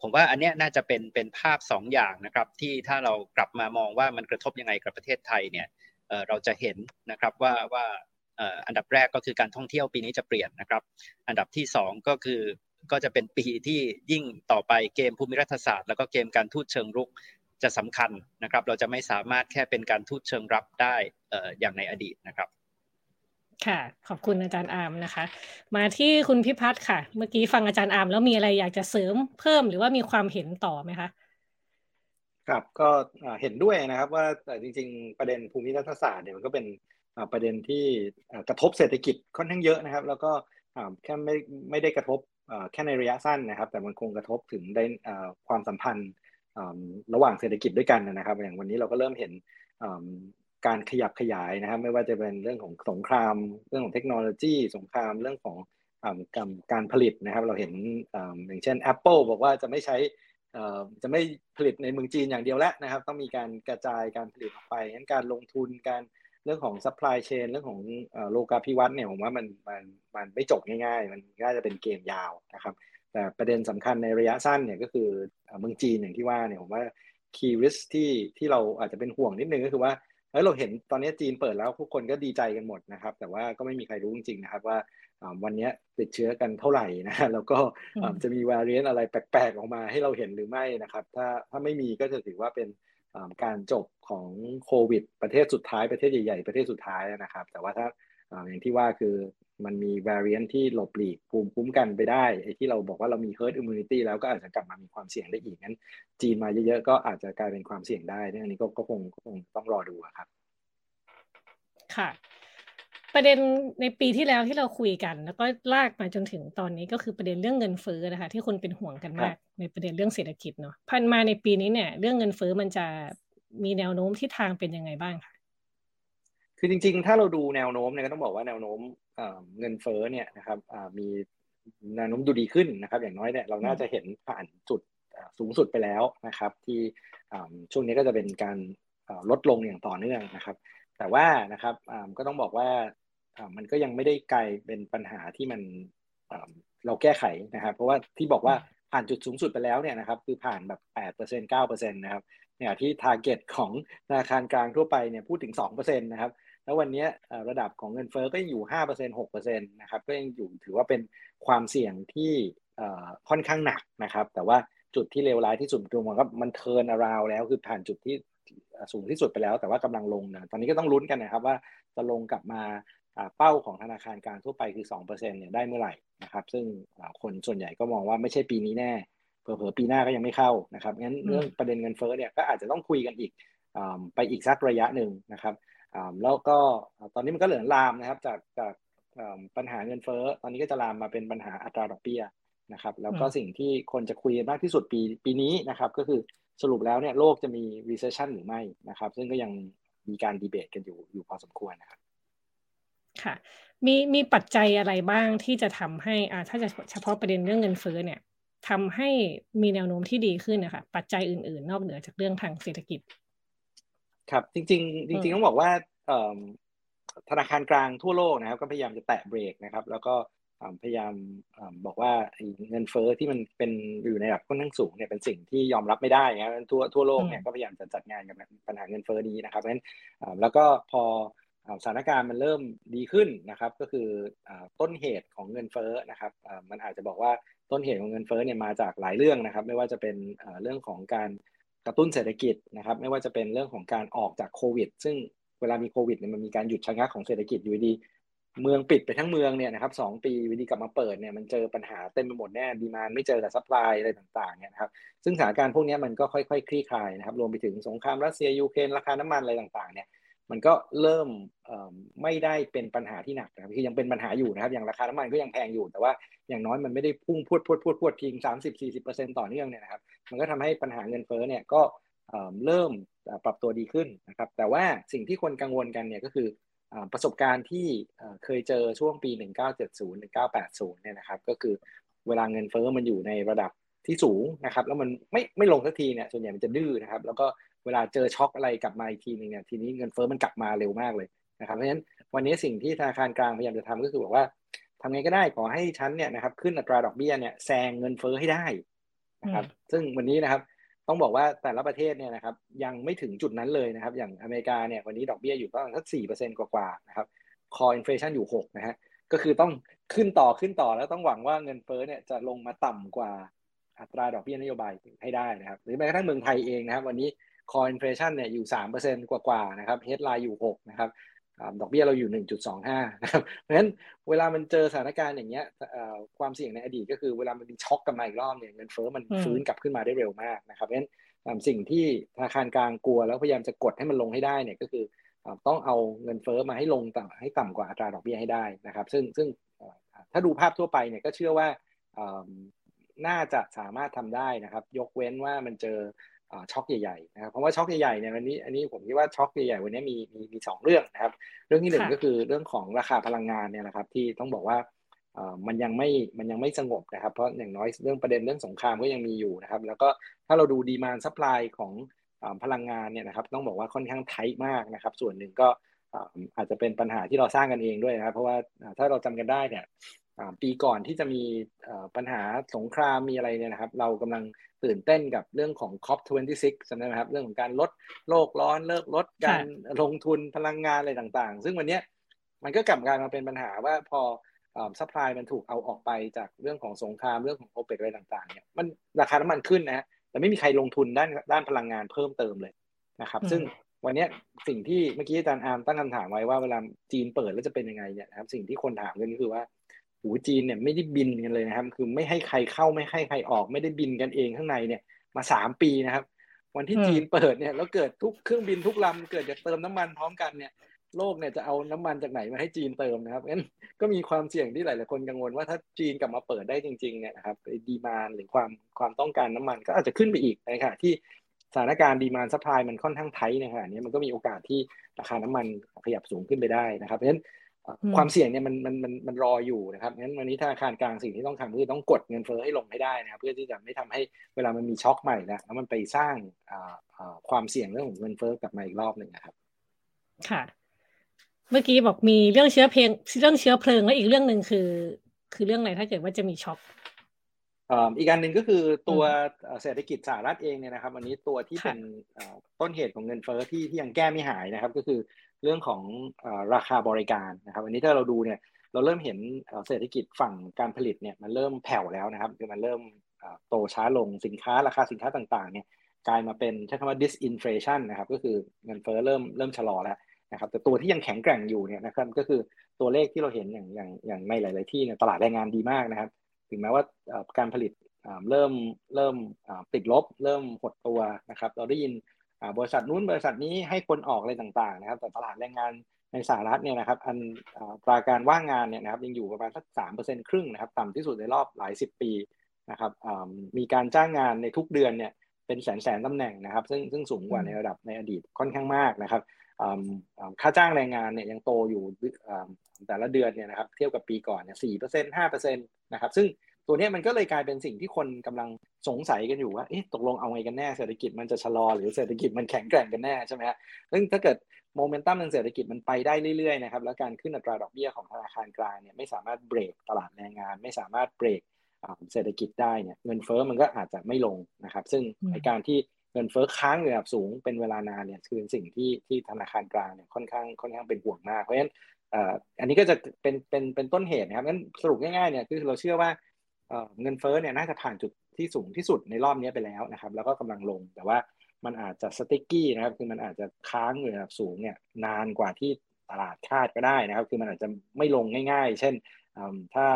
ผมว่าอันนี้น่าจะเป็นเป็นภาพ2ออย่างนะครับที่ถ้าเรากลับมามองว่ามันกระทบยังไงกับประเทศไทยเนี่ยเราจะเห็นนะครับว่าว่าอันดับแรกก็คือการท่องเที่ยวปีนี้จะเปลี่ยนนะครับ อันดับที่ 2 ก็คือ ก็จะเป็นปีที่ยิ่งต่อไปเกมภูมิรัฐศาสตร์ แล้วก็เกมการทูตเชิงรุกจะสำคัญนะครับ เราจะไม่สามารถแค่เป็นการทูตเชิงรับได้อย่างในอดีตนะครับค่ะ ขอบคุณอาจารย์อาร์มนะคะ มาที่คุณพิพัฒน์ค่ะ เมื่อกี้ฟังอาจารย์อาร์มแล้วมีอะไรอยากจะเสริมเพิ่มหรือว่ามีความเห็นต่อไหมคะครับก็เห็นด้วยนะครับว่าจริง ๆ ประเด็นภูมิรัฐศาสตร์เนี่ยมันก็เป็นประเด็นที่กระทบเศรษฐกิจค่อนข้างเยอะนะครับ แล้วก็แค่ไม่ไม่ได้กระทบ แค่ในระยะสั้นนะครับ แต่มันคงกระทบถึงได้ความสัมพันธ์ระหว่างเศรษฐกิจด้วยกันนะครับ อย่างวันนี้เราก็เริ่มเห็นการขยับขยายนะครับ ไม่ว่าจะเป็นเรื่องของสงคราม เรื่องของเทคโนโลยี สงครามเรื่องของการผลิตนะครับ เราเห็นอย่างเช่น Apple บอกว่าจะไม่ใช้จะไม่ผลิตในเมืองจีนอย่างเดียวแล้วนะครับ ต้องมีการกระจายการผลิตออกไปงั้นการลงทุนการ เรื่องของ supply chain เรื่องของโลกาภิวัตน์เนี่ยผมว่ามันมันมันไม่จบง่ายๆ มันน่าจะเป็นเกมยาวนะครับ แต่ประเด็นสำคัญในระยะสั้นเนี่ยก็คือเมืองจีนอย่างที่ว่าเนี่ยผมว่า key risk ที่ที่เราอาจจะเป็นห่วงนิดนึงก็คือว่าเฮ้ยเราเห็นตอนนี้จีนเปิดแล้วทุกคนก็ดีใจกันหมดนะครับ แต่ว่าก็ไม่มีใครรู้จริงๆนะครับว่าวันนี้ติดเชื้อกันเท่าไหร่นะแล้วก็จะมีวาเรียนอะไรแปลกๆออกมาให้เราเห็นหรือไม่นะครับ ถ้าถ้าไม่มีก็จะถือว่าเป็น การจบของโควิด ประเทศสุดท้ายประเทศใหญ่ๆ ประเทศสุดท้ายนะครับ แต่ว่าถ้าอย่างที่ว่าคือมันมี variant ที่หลบหลีกภูมิคุ้มกันไปได้ไอ้ที่เราบอกว่าเรามี herd immunity แล้วก็อาจจะกลับมามีความเสี่ยงได้อีกงั้น จีนมาเยอะๆ ก็อาจจะกลายเป็นความเสี่ยงได้นี่อันนี้ก็คงคงต้องรอดูครับ ค่ะ ประเด็นในปีที่แล้วที่เราคุยกัน แล้วก็ลากมาจนถึงตอนนี้ก็คือประเด็นเรื่องเงินเฟ้อนะคะ ที่คนเป็นห่วงกันมากในประเด็นเรื่องเศรษฐกิจเนาะพันมาในปีนี้เนี่ย เรื่องเงินเฟ้อมันจะมีแนวโน้มที่ทางเป็นยังไงบ้างคะคือจริง ๆ ถ้าเราดูแนวโน้มเนี่ยก็ต้องบอกว่าแนวโน้มเงินเฟ้อเนี่ยนะครับมีแนวโน้มดูดีขึ้นนะครับ อย่างน้อยเนี่ยเราน่าจะเห็นผ่านจุดสูงสุดไปแล้วนะครับ ที่ช่วงนี้ก็จะเป็นการลดลงอย่างต่อเนื่องนะครับ แต่ว่านะครับก็ต้องบอกว่า มันก็ยังไม่ได้ไกลเป็นปัญหาที่มันเราแก้ไขนะครับ เพราะว่าที่บอกว่าผ่านจุดสูงสุดไปแล้วเนี่ยนะครับคือผ่านแบบ8% 9%นะครับเนี่ยที่ target ของธนาคารกลางทั่วไปเนี่ยพูดถึง2%นะครับแล้ววันนี้ระดับของเงินเฟ้อก็ยังอยู่ 5% 6%นะครับก็ยังอยู่ถือว่าเป็นความเสี่ยงที่ค่อนข้างหนักนะครับ แต่ว่าจุดที่เลวร้ายที่สุดตัวมันก็มันเทิร์นอราวแล้วคือผ่านจุดที่สูงที่สุดไปแล้ว แต่ว่ากำลังลงนะตอนนี้ก็ต้องลุ้นกันนะครับว่าจะลงกลับมา เป้าของธนาคารกลางทั่วไปคือ2%เนี่ยได้เมื่อไหร่นะครับซึ่งคนส่วนใหญ่ก็มองว่าไม่ใช่ปีนี้แน่เผลอๆปีหน้าก็ยังไม่เข้านะครับงั้นเรื่องประเด็นเงินเฟ้อเนี่ยก็อาจจะต้องคุยกันอีกไปอีกสักระยะหนึ่งนะครับแล้วก็ตอนนี้มันก็เหลือลามนะครับจากจากปัญหาเงินเฟ้อตอนนี้ก็จะลามมาเป็นปัญหาอัตราดอกเบี้ยนะครับแล้วก็สิ่งที่คนจะคุยมากที่สุดปีปีนี้นะครับก็คือสรุปแล้วเนี่ยโลกจะมี recession หรือไม่นะครับซึ่งก็ยังมีการดีเบตกันอยู่อยู่พอสมควรนะครับ ค่ะ มีมีปัจจัยอะไรบ้างที่จะทำให้อ่าถ้าจะเฉพาะประเด็นเรื่องเงินเฟ้อเนี่ยทำให้มีแนวโน้มที่ดีขึ้นนะคะปัจจัยอื่น ๆ นอกเหนือจากเรื่องทางเศรษฐกิจ ครับจริง ๆ จริง ๆ ต้องบอกว่าธนาคารกลางทั่วโลกนะครับ ก็พยายามจะแตะเบรกนะครับ แล้วก็พยายามบอกว่าเงินเฟอ้อที่มันเป็นอยู่ในระดับค่อนข้างสูงเนี่ยเป็นสิ่งที่ยอมรับไม่ได้นะทั่วทั่วโลกเนี่ยก็พยายามจะจัดงานกับปัญหาเงินเฟ้อนี้นะครับเพราะฉะนั้นแล้วก็พอ สถานการณ์มันเริ่มดีขึ้นนะครับ ก็คือต้นเหตุของเงินเฟ้อนะครับมันอาจจะบอกว่าต้นเหตุของเงินเฟ้อเนี่ยมาจากหลายเรื่องนะครับ ไม่ว่าจะเป็นเรื่องของการกระตุ้นเศรษฐกิจนะครับ ไม่ว่าจะเป็นเรื่องของการออกจากโควิด ซึ่งเวลามีโควิดเนี่ยมันมีการหยุดชะงักของเศรษฐกิจอยู่ดีๆเมืองปิดไปทั้งเมืองเนี่ยนะครับสองปีอยู่ดีๆกลับมาเปิดเนี่ยมันเจอปัญหาเต็มไปหมดแน่ demand ไม่เจอกับ supply อะไรต่างๆเนี่ยนะครับซึ่งสถานการณ์พวกนี้มันก็ค่อยๆคลี่คลายนะครับรวมไปถึงสงครามรัสเซียยูเครนราคาน้ำมันอะไรต่างๆเนี่ย มันก็เริ่มไม่ได้เป็นปัญหาที่หนักนะครับคือยังเป็นปัญหาอยู่นะครับ อย่างราคาน้ำมันก็ยังแพงอยู่ แต่ว่าอย่างน้อยมันไม่ได้พุ่งพวดพวดพวดพวดทิ้งสามสิบสี่สิบเปอร์เซ็นต์ต่อเนื่องเนี่ยนะครับ มันก็ทำให้ปัญหาเงินเฟ้อเนี่ยก็เริ่มปรับตัวดีขึ้นนะครับ แต่ว่าสิ่งที่คนกังวลกันเนี่ยก็คือประสบการณ์ที่เคยเจอช่วงปี 1970 1980 เนี่ยนะครับ ก็คือเวลาเงินเฟ้อมันอยู่ในระดับที่สูงนะครับ แล้วมันไม่ไม่ลงสักทีเนี่ยส่วนใหญ่มันจะดื้อนะครับ แล้วก็ เวลาเจอช็อคอะไรกลับมาอีกทีนึงเนี่ยทีนี้เงินเฟ้อมันกลับมาเร็วมากเลยนะครับเพราะฉะนั้นวันนี้สิ่งที่ธนาคารกลางพยายามจะทำก็คือบอกว่าทำไงก็ได้ขอให้ชั้นเนี่ยนะครับขึ้นอัตราดอกเบี้ยเนี่ยแซงเงินเฟ้อให้ได้นะครับซึ่งวันนี้นะครับต้องบอกว่าแต่ละประเทศเนี่ยนะครับยังไม่ถึงจุดนั้นเลยนะครับ อย่างอเมริกาเนี่ยวันนี้ดอกเบี้ยอยู่ประมาณสักสี่เปอร์เซ็นต์กว่าๆนะครับcore inflation อยู่หกนะฮะก็คือต้องขึ้นต่อขึ้นต่อแล้วต้องหวังว่าเงินเฟ้อเนี่ยจะลงมาต่ำกว่าอัตราดอกเบี้ยนโยบายให้ได้นะครับ หรือแม้กระทั่งเมืองไทยเองนะครับ วันนี้ core inflation เนี่ยอยู่สามเปอร์เซ็นต์กว่าๆนะครับ headline อยู่หกนะครับดอกเบี้ยเราอยู่ 1.25 นะครับ เพราะฉะนั้นเวลามันเจอสถานการณ์อย่างเงี้ยความเสี่ยงในอดีตก็คือเวลามันมีช็อกกลับมาอีกรอบเนี่ยเงินเฟ้อมันฟื้นกลับขึ้นมาได้เร็วมากนะครับ เพราะฉะนั้นสิ่งที่ธนาคารกลางกลัวแล้วพยายามจะกดให้มันลงให้ได้เนี่ยก็คือต้องเอาเงินเฟ้อมาให้ลงต่ำให้ต่ำกว่าอัตราดอกเบี้ยให้ได้นะครับ ซึ่งซึ่งถ้าดูภาพทั่วไปเนี่ยก็เชื่อว่าน่าจะสามารถทำได้นะครับ ยกเว้นว่ามันเจอ ช็อคใหญ่ๆนะครับเพราะว่าช็อคใหญ่ๆเนี่ยวันนี้อันนี้ผมคิดว่าช็อคใหญ่ๆวันนี้มีมีมีสองเรื่องนะครับ เรื่องที่หนึ่งก็คือเรื่องของราคาพลังงานเนี่ยนะครับที่ต้องบอกว่ามันยังไม่มันยังไม่สงบนะครับเพราะอย่างน้อยเรื่องประเด็นเรื่องสงครามก็ยังมีอยู่นะครับ แล้วก็ถ้าเราดู demand supply ของพลังงานเนี่ยนะครับต้องบอกว่าค่อนข้าง tight มากนะครับ ส่วนหนึ่งก็อาจจะเป็นปัญหาที่เราสร้างกันเองด้วยนะครับ เพราะว่าถ้าเราจำกันได้เนี่ยปีก่อนที่จะมีปัญหาสงครามมีอะไรเนี่ยนะครับ เรากำลัง ตื่นเต้นกับเรื่องของ COP26 ใช่ไหมครับ เรื่องของการลดโลกร้อนเลิกลดการลงทุนพลังงานอะไรต่างๆ ซึ่งวันนี้มันก็กลับกลายมาเป็นปัญหาว่าพอ supply มันถูกเอาออกไปจากเรื่องของสงครามเรื่องของโอเปกอะไรต่างๆเนี่ยมันราคาน้ำมันขึ้นนะแต่ไม่มีใครลงทุนด้านด้านพลังงานเพิ่มเติมเลยนะครับ ซึ่งวันนี้สิ่งที่เมื่อกี้อาจารย์อาร์มตั้งคำถามไว้ว่าเวลาจีนเปิดแล้วจะเป็นยังไงเนี่ยนะครับสิ่งที่คนถามกันก็คือว่า หูจีนเนี่ยไม่ได้บินกันเลยนะครับ คือไม่ให้ใครเข้าไม่ให้ใครออก ไม่ได้บินกันเองข้างในเนี่ย มาสามปีนะครับ วันที่จีนเปิดเนี่ยแล้วเกิดทุกเครื่องบินทุกลำเกิดจะเติมน้ำมันพร้อมกันเนี่ยโลกเนี่ยจะเอาน้ำมันจากไหนมาให้จีนเติมนะครับงั้นก็มีความเสี่ยงที่หลาย ๆ คนกังวลว่าถ้าจีนกลับมาเปิดได้จริง ๆ เนี่ยนะครับdemand หรือความความต้องการน้ำมันก็อาจจะขึ้นไปอีกนะครับที่สถานการณ์ demand supply มันค่อนข้าง tight ในขณะนี้มันก็มีโอกาสที่ราคาน้ำมันขยับสูงขึ้นไปได้นะครับเพราะฉะนั้น ความเสี่ยงเนี่ยมันมันมันมันรออยู่นะครับงั้นวันนี้ธนาคารกลางสิ่งที่ต้องทำคือต้องกดเงินเฟ้อให้ลงให้ได้นะครับเพื่อที่จะไม่ทำให้เวลามันมีช็อคใหม่นะแล้วมันไปสร้างความเสี่ยงเรื่องของเงินเฟ้อกลับมาอีกรอบหนึ่งนะครับ ค่ะ เมื่อกี้บอกมีเรื่องเชื้อเพลิงเรื่องเชื้อเพลิงและอีกเรื่องหนึ่งคือ คือเรื่องอะไรถ้าเกิดว่าจะมีช็อคอีกการหนึ่งก็คือตัวเศรษฐกิจสหรัฐเองเนี่ยนะครับวันนี้ตัวที่เป็นต้นเหตุของเงินเฟ้อที่ที่ยังแก้ไม่หายนะครับ ก็คือ เรื่องของราคาบริการนะครับวันนี้ถ้าเราดูเนี่ยเราเริ่มเห็นเศรษฐกิจฝั่งการผลิตเนี่ยมันเริ่มแผ่วแล้วนะครับคือมันเริ่มโตช้าลงสินค้าราคาสินค้าต่างๆเนี่ยกลายมาเป็นใช้คำว่า disinflation นะครับก็คือเงินเฟ้อเริ่มเริ่มชะลอแล้วนะครับแต่ตัวที่ยังแข็งแกร่งอยู่เนี่ยนะครับก็คือตัวเลขที่เราเห็นอย่างอย่างอย่างในหลาย ๆ ที่เนี่ยตลาดแรงงานดีมากนะครับ ถึงแม้ว่าการผลิตเริ่มเริ่มติดลบ เริ่มหดตัวนะครับ เราได้ยิน บริษัทนู้นบริษัทนี้ให้คนออกอะไรต่างๆนะครับ แต่ตลาดแรงงานในสหรัฐเนี่ยนะครับ อันปราการว่างงานเนี่ยนะครับยังอยู่ประมาณสักสามเปอร์เซ็นต์ครึ่งนะครับ ต่ำที่สุดในรอบหลายสิบปีนะครับมีการจ้างงานในทุกเดือนเนี่ยเป็นแสนแสนตำแหน่งนะครับ ซึ่งซึ่งสูงกว่าในระดับในอดีตค่อนข้างมากนะครับค่าจ้างแรงงานเนี่ยยังโตอยู่แต่ละเดือนเนี่ยนะครับ เทียบกับปีก่อนเนี่ยสี่เปอร์เซ็นต์ห้าเปอร์เซ็นต์นะครับ ซึ่ง ตัวนี้มันก็เลยกลายเป็นสิ่งที่คนกำลังสงสัยกันอยู่ว่าเอ๊ะตกลงเอาไงกันแน่เศรษฐกิจมันจะชะลอหรือเศรษฐกิจมันแข็งแกร่งกันแน่ใช่ไหมฮะซึ่งถ้าเกิดโมเมนตัมทางเศรษฐกิจมันไปได้เรื่อยๆนะครับแล้วการขึ้นอัตราดอกเบี้ยของธนาคารกลางเนี่ยไม่สามารถเบรกตลาดแรงงาน ไม่สามารถเบรกเศรษฐกิจได้เนี่ยเงินเฟ้อมันก็อาจจะไม่ลงนะครับ ซึ่งในการที่เงินเฟ้อค้างระดับสูงเป็นเวลานานเนี่ยคือสิ่งที่ที่ธนาคารกลางเนี่ยค่อนข้างค่อนข้างเป็นห่วงมากเพราะฉะนั้นอันนี้ก็จะเป็นเป็นเป็นต้นเหตุนะครับงั้นสรุปง่ายๆเนี่ยคือเราเชื่อว่า เงินเฟ้อเนี่ยน่าจะผ่านจุดที่สูงที่สุดในรอบนี้ไปแล้วนะครับ แล้วก็กำลังลงแต่ว่ามันอาจจะสติ๊กกี้นะครับ คือมันอาจจะค้างอยู่ระดับสูงเนี่ยนานกว่าที่ตลาดคาดก็ได้นะครับ คือมันอาจจะไม่ลงง่าย ๆ เช่นถ้า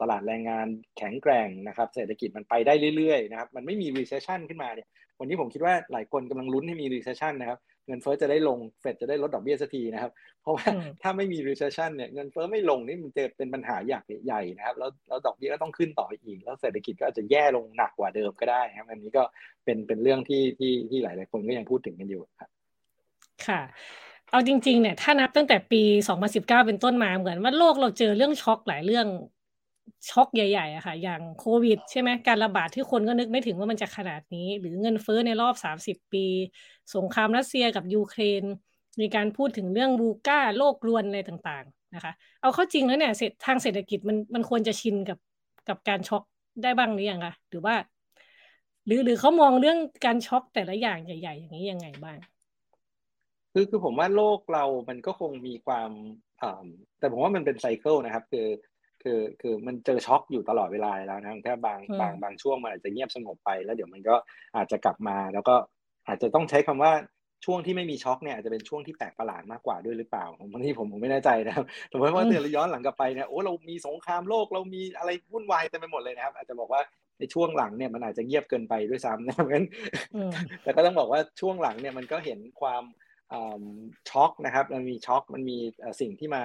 ตลาดแรงงานแข็งแกร่งนะครับ เศรษฐกิจมันไปได้เรื่อยๆนะครับ มันไม่มี recession ขึ้นมาเนี่ยวันนี้ผมคิดว่าหลายคนกำลังลุ้นให้มี recession นะครับ เงินเฟ้อจะได้ลงเฟดจะได้ลดดอกเบี้ยสักทีนะครับ เพราะว่าถ้าไม่มี recession เนี่ยเงินเฟ้อไม่ลงนี่มันจะเป็นปัญหาใหญ่ใหญ่นะครับแล้วแล้วดอกเบี้ยก็ต้องขึ้นต่ออีก แล้วเศรษฐกิจก็อาจจะแย่ลงหนักกว่าเดิมก็ได้ครับอันนี้ก็เป็นเป็นเรื่องที่ที่ที่หลายหลายคนก็ยังพูดถึงกันอยู่ครับค่ะเอาจริงๆเนี่ยถ้านับตั้งแต่ปี 2019 เป็นต้นมาเหมือนว่าโลกเราเจอเรื่องช็อคหลายเรื่อง ช็อกใหญ่ๆอะค่ะ อย่างโควิด ใช่ไหมการระบาดที่คนก็นึกไม่ถึงว่ามันจะขนาดนี้ หรือเงินเฟ้อในรอบสามสิบปี สงครามรัสเซียกับยูเครน มีการพูดถึงเรื่องบูก้าโลกรวนอะไรต่างๆนะคะ เอาเข้าจริงแล้วเนี่ยทางเศรษฐกิจมันมันควรจะชินกับกับการช็อกได้บ้างหรือยังคะหรือว่า หรือหรือเขามองเรื่องการช็อกแต่ละอย่างใหญ่ ๆ อย่างนี้ยังไงบ้างคือคือผมว่าโลกเรามันก็คงมีความแต่ผมว่ามันเป็นไซเคิลนะครับ คือ คือคือมันเจอช็อกอยู่ตลอดเวลาแล้วนะแค่บางบางบางช่วงมันอาจจะเงียบสงบไปแล้วเดี๋ยวมันก็อาจจะกลับมาแล้วก็อาจจะต้องใช้คำว่าช่วงที่ไม่มีช็อกเนี่ยอาจจะเป็นช่วงที่แปลกประหลาดมากกว่าด้วยหรือเปล่าผมบางทีผมผมไม่แน่ใจนะครับแต่ว่าเดี๋ยวย้อนหลังกลับไปเนี่ยโอ้เรามีสงครามโลกเรามีอะไรวุ่นวายเต็มไปหมดเลยนะครับ อาจจะบอกว่าในช่วงหลังเนี่ยมันอาจจะเงียบเกินไปด้วยซ้ำนะงั้นแต่ก็ต้องบอกว่าช่วงหลังเนี่ยมันก็เห็นความช็อกนะครับมันมีช็อกมันมีสิ่งที่มา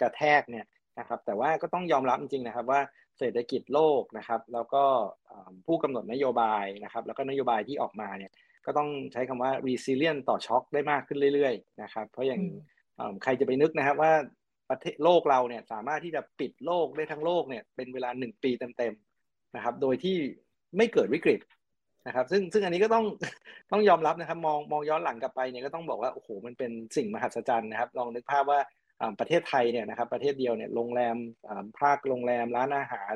กระแทกเนี่ย นะครับแต่ว่าก็ต้องยอมรับจริงๆนะครับว่าเศรษฐกิจโลกนะครับแล้วก็ผู้กำหนดนโยบายนะครับแล้วก็นโยบายที่ออกมาเนี่ยก็ต้องใช้คำว่า resilient ต่อช็อคได้มากขึ้นเรื่อยๆนะครับเพราะอย่างใครจะไปนึกนะครับว่าประเทศโลกเราเนี่ยสามารถที่จะปิดโลกได้ทั้งโลกเนี่ยเป็นเวลาหนึ่งปีเต็มๆนะครับโดยที่ไม่เกิดวิกฤตนะครับซึ่งซึ่งอันนี้ก็ต้องต้องยอมรับนะครับมองมองย้อนหลังกลับไปเนี่ยก็ต้องบอกว่าโอ้โหมันเป็นสิ่งมหัศจรรย์นะครับ ลองนึกภาพว่า ประเทศไทยเนี่ยนะครับประเทศเดียวเนี่ยโรงแรมภาคโรงแรมร้านอาหาร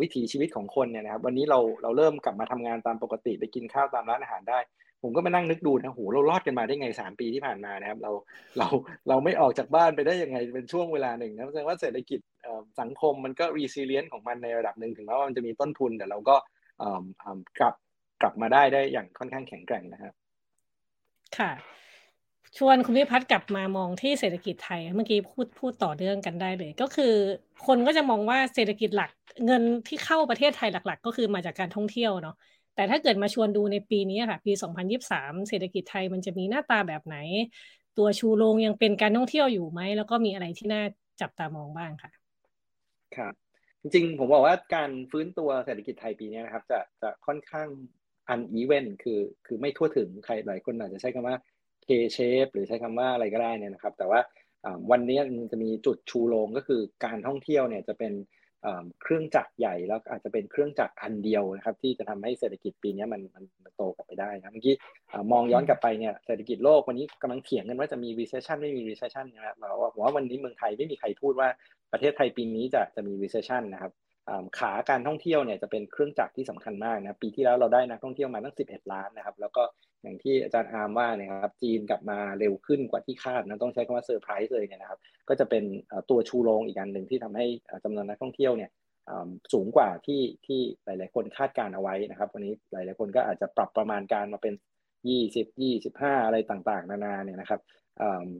วิถีชีวิตของคนเนี่ยนะครับวันนี้เราเราเริ่มกลับมาทำงานตามปกติไปกินข้าวตามร้านอาหารได้ ผมก็มานั่งนึกดูนะโหเรารอดกันมาได้ไงสามปีที่ผ่านมานะครับเราเราเราไม่ออกจากบ้านไปได้ยังไงเป็นช่วงเวลาหนึ่งนะแสดงว่าเศรษฐกิจสังคมมันก็รีซิเลียนของมันในระดับหนึ่งถึงแม้ว่ามันจะมีต้นทุนแต่เราก็กลับกลับมาได้ได้อย่างค่อนข้างแข็งแกร่งนะครับค่ะ ชวนคุณพิพัฒน์กลับมามองที่เศรษฐกิจไทย เมื่อกี้พูดพูดต่อเนื่องกันได้เลย ก็คือ คนก็จะมองว่าเศรษฐกิจหลัก เงินที่เข้าประเทศไทยหลัก ๆ ก็คือมาจากการท่องเที่ยวเนาะแต่ถ้าเกิดมาชวนดูในปีนี้ค่ะ ปี 2023 เศรษฐกิจไทยมันจะมีหน้าตาแบบไหน ตัวชูโรงยังเป็นการท่องเที่ยวอยู่ไหม แล้วก็มีอะไรที่น่าจับตามองบ้างค่ะ ครับ จริงๆ ผมบอกว่าการฟื้นตัวเศรษฐกิจไทยปีนี้นะครับ จะจะค่อนข้างอันอีเวนคือคือไม่ทั่วถึงใครหลายคนอาจจะใช้คำว่า K shape หรือใช้คำว่าอะไรก็ได้เนี่ยนะครับ แต่ว่าวันนี้มันจะมีจุดชูโรงก็คือการท่องเที่ยวเนี่ยจะเป็นเครื่องจักรใหญ่แล้วอาจจะเป็นเครื่องจักรอันเดียวนะครับ ที่จะทำให้เศรษฐกิจปีนี้มันมันโตกลับไปได้นะเมื่อกี้มองย้อนกลับไปเนี่ยเศรษฐกิจโลกวันนี้กำลังเถียงกันว่าจะมี recession ไม่มี recession นะครับเราว่าผมว่าวันนี้เมืองไทยไม่มีใครพูดว่าประเทศไทยปีนี้จะจะมี recession นะครับขาการท่องเที่ยวเนี่ยจะเป็นเครื่องจักรที่สำคัญมากนะปีที่แล้วเราได้นักท่องเที่ยวมาตั้ง 11 ล้านนะครับ แล้วก็อย่างที่อาจารย์อาร์มว่านะครับจีนกลับมาเร็วขึ้นกว่าที่คาดนะต้องใช้คำว่าเซอร์ไพรส์เลยเนี่ยนะครับก็จะเป็นตัวชูโรงอีกอันหนึ่งที่ทำให้จำนวนนักท่องเที่ยวเนี่ยสูงกว่าที่ที่หลาย ๆ คนคาดการเอาไว้นะครับ วันนี้หลาย ๆ คนก็อาจจะปรับประมาณการมาเป็น 20 25 อะไรต่าง ๆ นานาเนี่ยนะครับ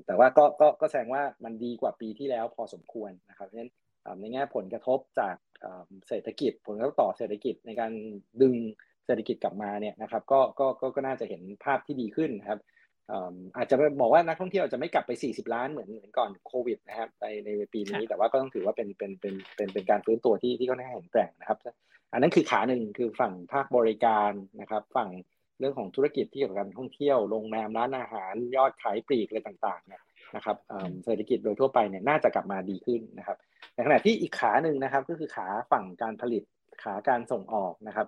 แต่ว่าก็ก็ก็แสดงว่ามันดีกว่าปีที่แล้วพอสมควรนะครับเพราะฉะนั้นในแง่ผลกระทบจากเศรษฐกิจผลกระทบต่อเศรษฐกิจในการดึง เศรษฐกิจกลับมาเนี่ยนะครับก็ก็ก็ก็น่าจะเห็นภาพที่ดีขึ้นนะครับอาจจะบอกว่านักท่องเที่ยวจะไม่กลับไป 40 ล้านเหมือนเหมือนก่อนโควิดนะครับในในปีนี้แต่ว่าก็ต้องถือว่าเป็นเป็นเป็นเป็นเป็นการฟื้นตัวที่ที่ค่อนข้างแข็งแกร่งนะครับ อันนั้นคือขาหนึ่งคือฝั่งภาคบริการนะครับ ฝั่งเรื่องของธุรกิจที่เกี่ยวกับการท่องเที่ยวโรงแรมร้านอาหารยอดขายปลีกอะไรต่างๆเนี่ยนะครับเศรษฐกิจโดยทั่วไปเนี่ยน่าจะกลับมาดีขึ้นนะครับในขณะที่อีกขาหนึ่งนะครับก็คือขาฝั่งการผลิตขาการส่งออกนะครับ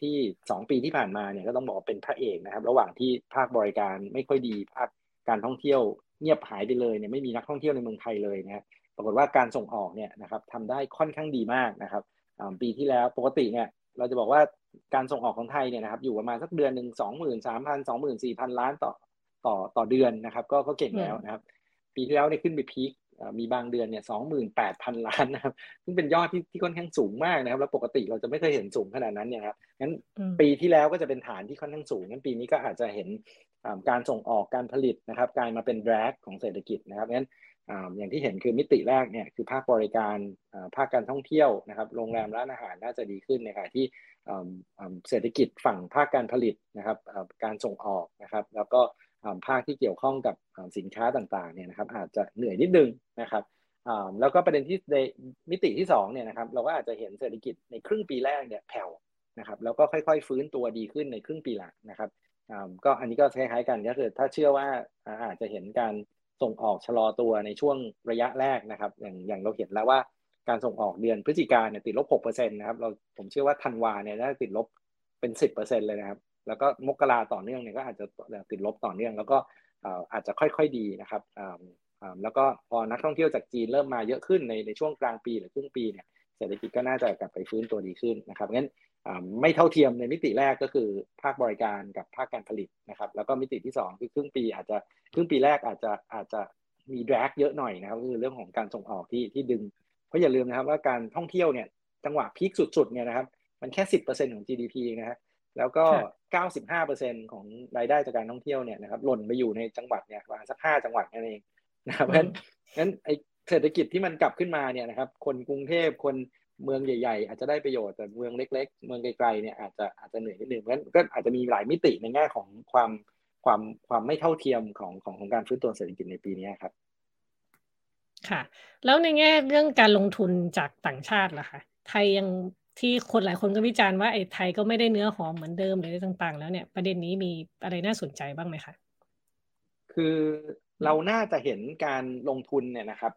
ที่ 2 ปีที่ผ่านมาเนี่ยก็ต้องบอกเป็นพระเอกนะครับ ระหว่างที่ภาคบริการไม่ค่อยดีภาคการท่องเที่ยวเงียบหายไปเลยเนี่ยไม่มีนักท่องเที่ยวในเมืองไทยเลยนะครับปรากฏว่าการส่งออกเนี่ยนะครับทำได้ค่อนข้างดีมากนะครับปีที่แล้วปกติเนี่ยเราจะบอกว่าการส่งออกของไทยเนี่ยนะครับอยู่ประมาณสักเดือนหนึ่งสองหมื่นสามพันสองหมื่นสี่พันล้านต่อต่อต่อเดือนนะครับ ก็ก็เก่งแล้วนะครับ ปีที่แล้วเนี่ยขึ้นไปพีค มีบางเดือนเนี่ยสองหมื่นแปดพันล้านนะครับซึ่งเป็นยอดที่ที่ค่อนข้างสูงมากนะครับ แล้วปกติเราจะไม่เคยเห็นสูงขนาดนั้นเนี่ยครับงั้นปีที่แล้วก็จะเป็นฐานที่ค่อนข้างสูงงั้นปีนี้ก็อาจจะเห็นการส่งออกการผลิตนะครับกลายมาเป็นแรกของเศรษฐกิจนะครับงั้นอย่างที่เห็นคือมิติแรกเนี่ยคือภาคบริการภาคการท่องเที่ยวนะครับโรงแรมร้านอาหารน่าจะดีขึ้นในขณะที่เศรษฐกิจฝั่งภาคการผลิตนะครับการส่งออกนะครับ แล้วก็ ภาคที่เกี่ยวข้องกับสินค้าต่างๆเนี่ยนะครับอาจจะเหนื่อยนิดนึงนะครับแล้วก็ประเด็นที่ในมิติที่2เนี่ยนะครับเราก็อาจจะเห็นเศรษฐกิจในครึ่งปีแรกเนี่ยแผ่วนะครับแล้วก็ค่อยๆ ฟื้นตัวดีขึ้นในครึ่งปีหลังนะครับก็อันนี้ก็คล้ายๆกันก็คือถ้าเชื่อว่าอาจจะเห็นการส่งออกชะลอตัวในช่วงระยะแรกนะครับ อย่างอย่างเราเห็นแล้วว่าการส่งออกเดือนพฤศจิกาเนี่ยติดลบ6%นะครับเราผมเชื่อว่าธันวาเนี่ยน่าจะติดลบเป็น 10%เลยนะครับ แล้วก็มกราต่อเนื่องเนี่ยก็อาจจะติดลบต่อเนื่อง แล้วก็อาจจะค่อยๆดีนะครับแล้วก็พอนักท่องเที่ยวจากจีนเริ่มมาเยอะขึ้นในในช่วงกลางปีหรือครึ่งปีเนี่ยเศรษฐกิจก็น่าจะกลับไปฟื้นตัวดีขึ้นนะครับงั้นไม่เท่าเทียมในมิติแรกก็คือภาคบริการกับภาคการผลิตนะครับแล้วก็มิติที่ 2 คือครึ่งปีอาจจะครึ่งปีแรกอาจจะอาจจะมีแดกเยอะหน่อยนะครับคือเรื่องของการส่งออกที่ที่ดึง เพราะอย่าลืมนะครับว่าการท่องเที่ยวเนี่ยจังหวะพีคสุดๆเนี่ยนะครับมันแค่สิบเปอร์เซ็นของ GDP นะฮะ แล้วก็เก้าสิบห้าเปอร์เซ็นของรายได้จากการท่องเที่ยวเนี่ยนะครับหล่นไปอยู่ในจังหวัดเนี่ยประมาณสักห้าจังหวัดนั่นเองนะครับเพราะฉะนั้นไอเศรษฐกิจที่มันกลับขึ้นมาเนี่ยนะครับ คนกรุงเทพคนเมืองใหญ่ ๆ อาจจะได้ประโยชน์แต่เมืองเล็ก ๆ เมืองไกลๆเนี่ยอาจจะอาจจะเหนื่อยนิดนึงเพราะฉะนั้นก็อาจจะมีหลายมิติในแง่ของความความความไม่เท่าเทียมของของของการฟื้นตัวเศรษฐกิจในปีนี้ครับ ค่ะ แล้วในแง่เรื่องการลงทุนจากต่างชาติล่ะคะไทยยัง ที่คนหลายคนก็วิจารณ์ว่าไอ้ไทยก็ไม่ได้เนื้อหอมเหมือนเดิมหรืออะไรต่างๆ แล้วเนี่ยประเด็นนี้มีอะไรน่าสนใจบ้างไหมคะคือเราน่าจะเห็นการลงทุนเนี่ยนะครับ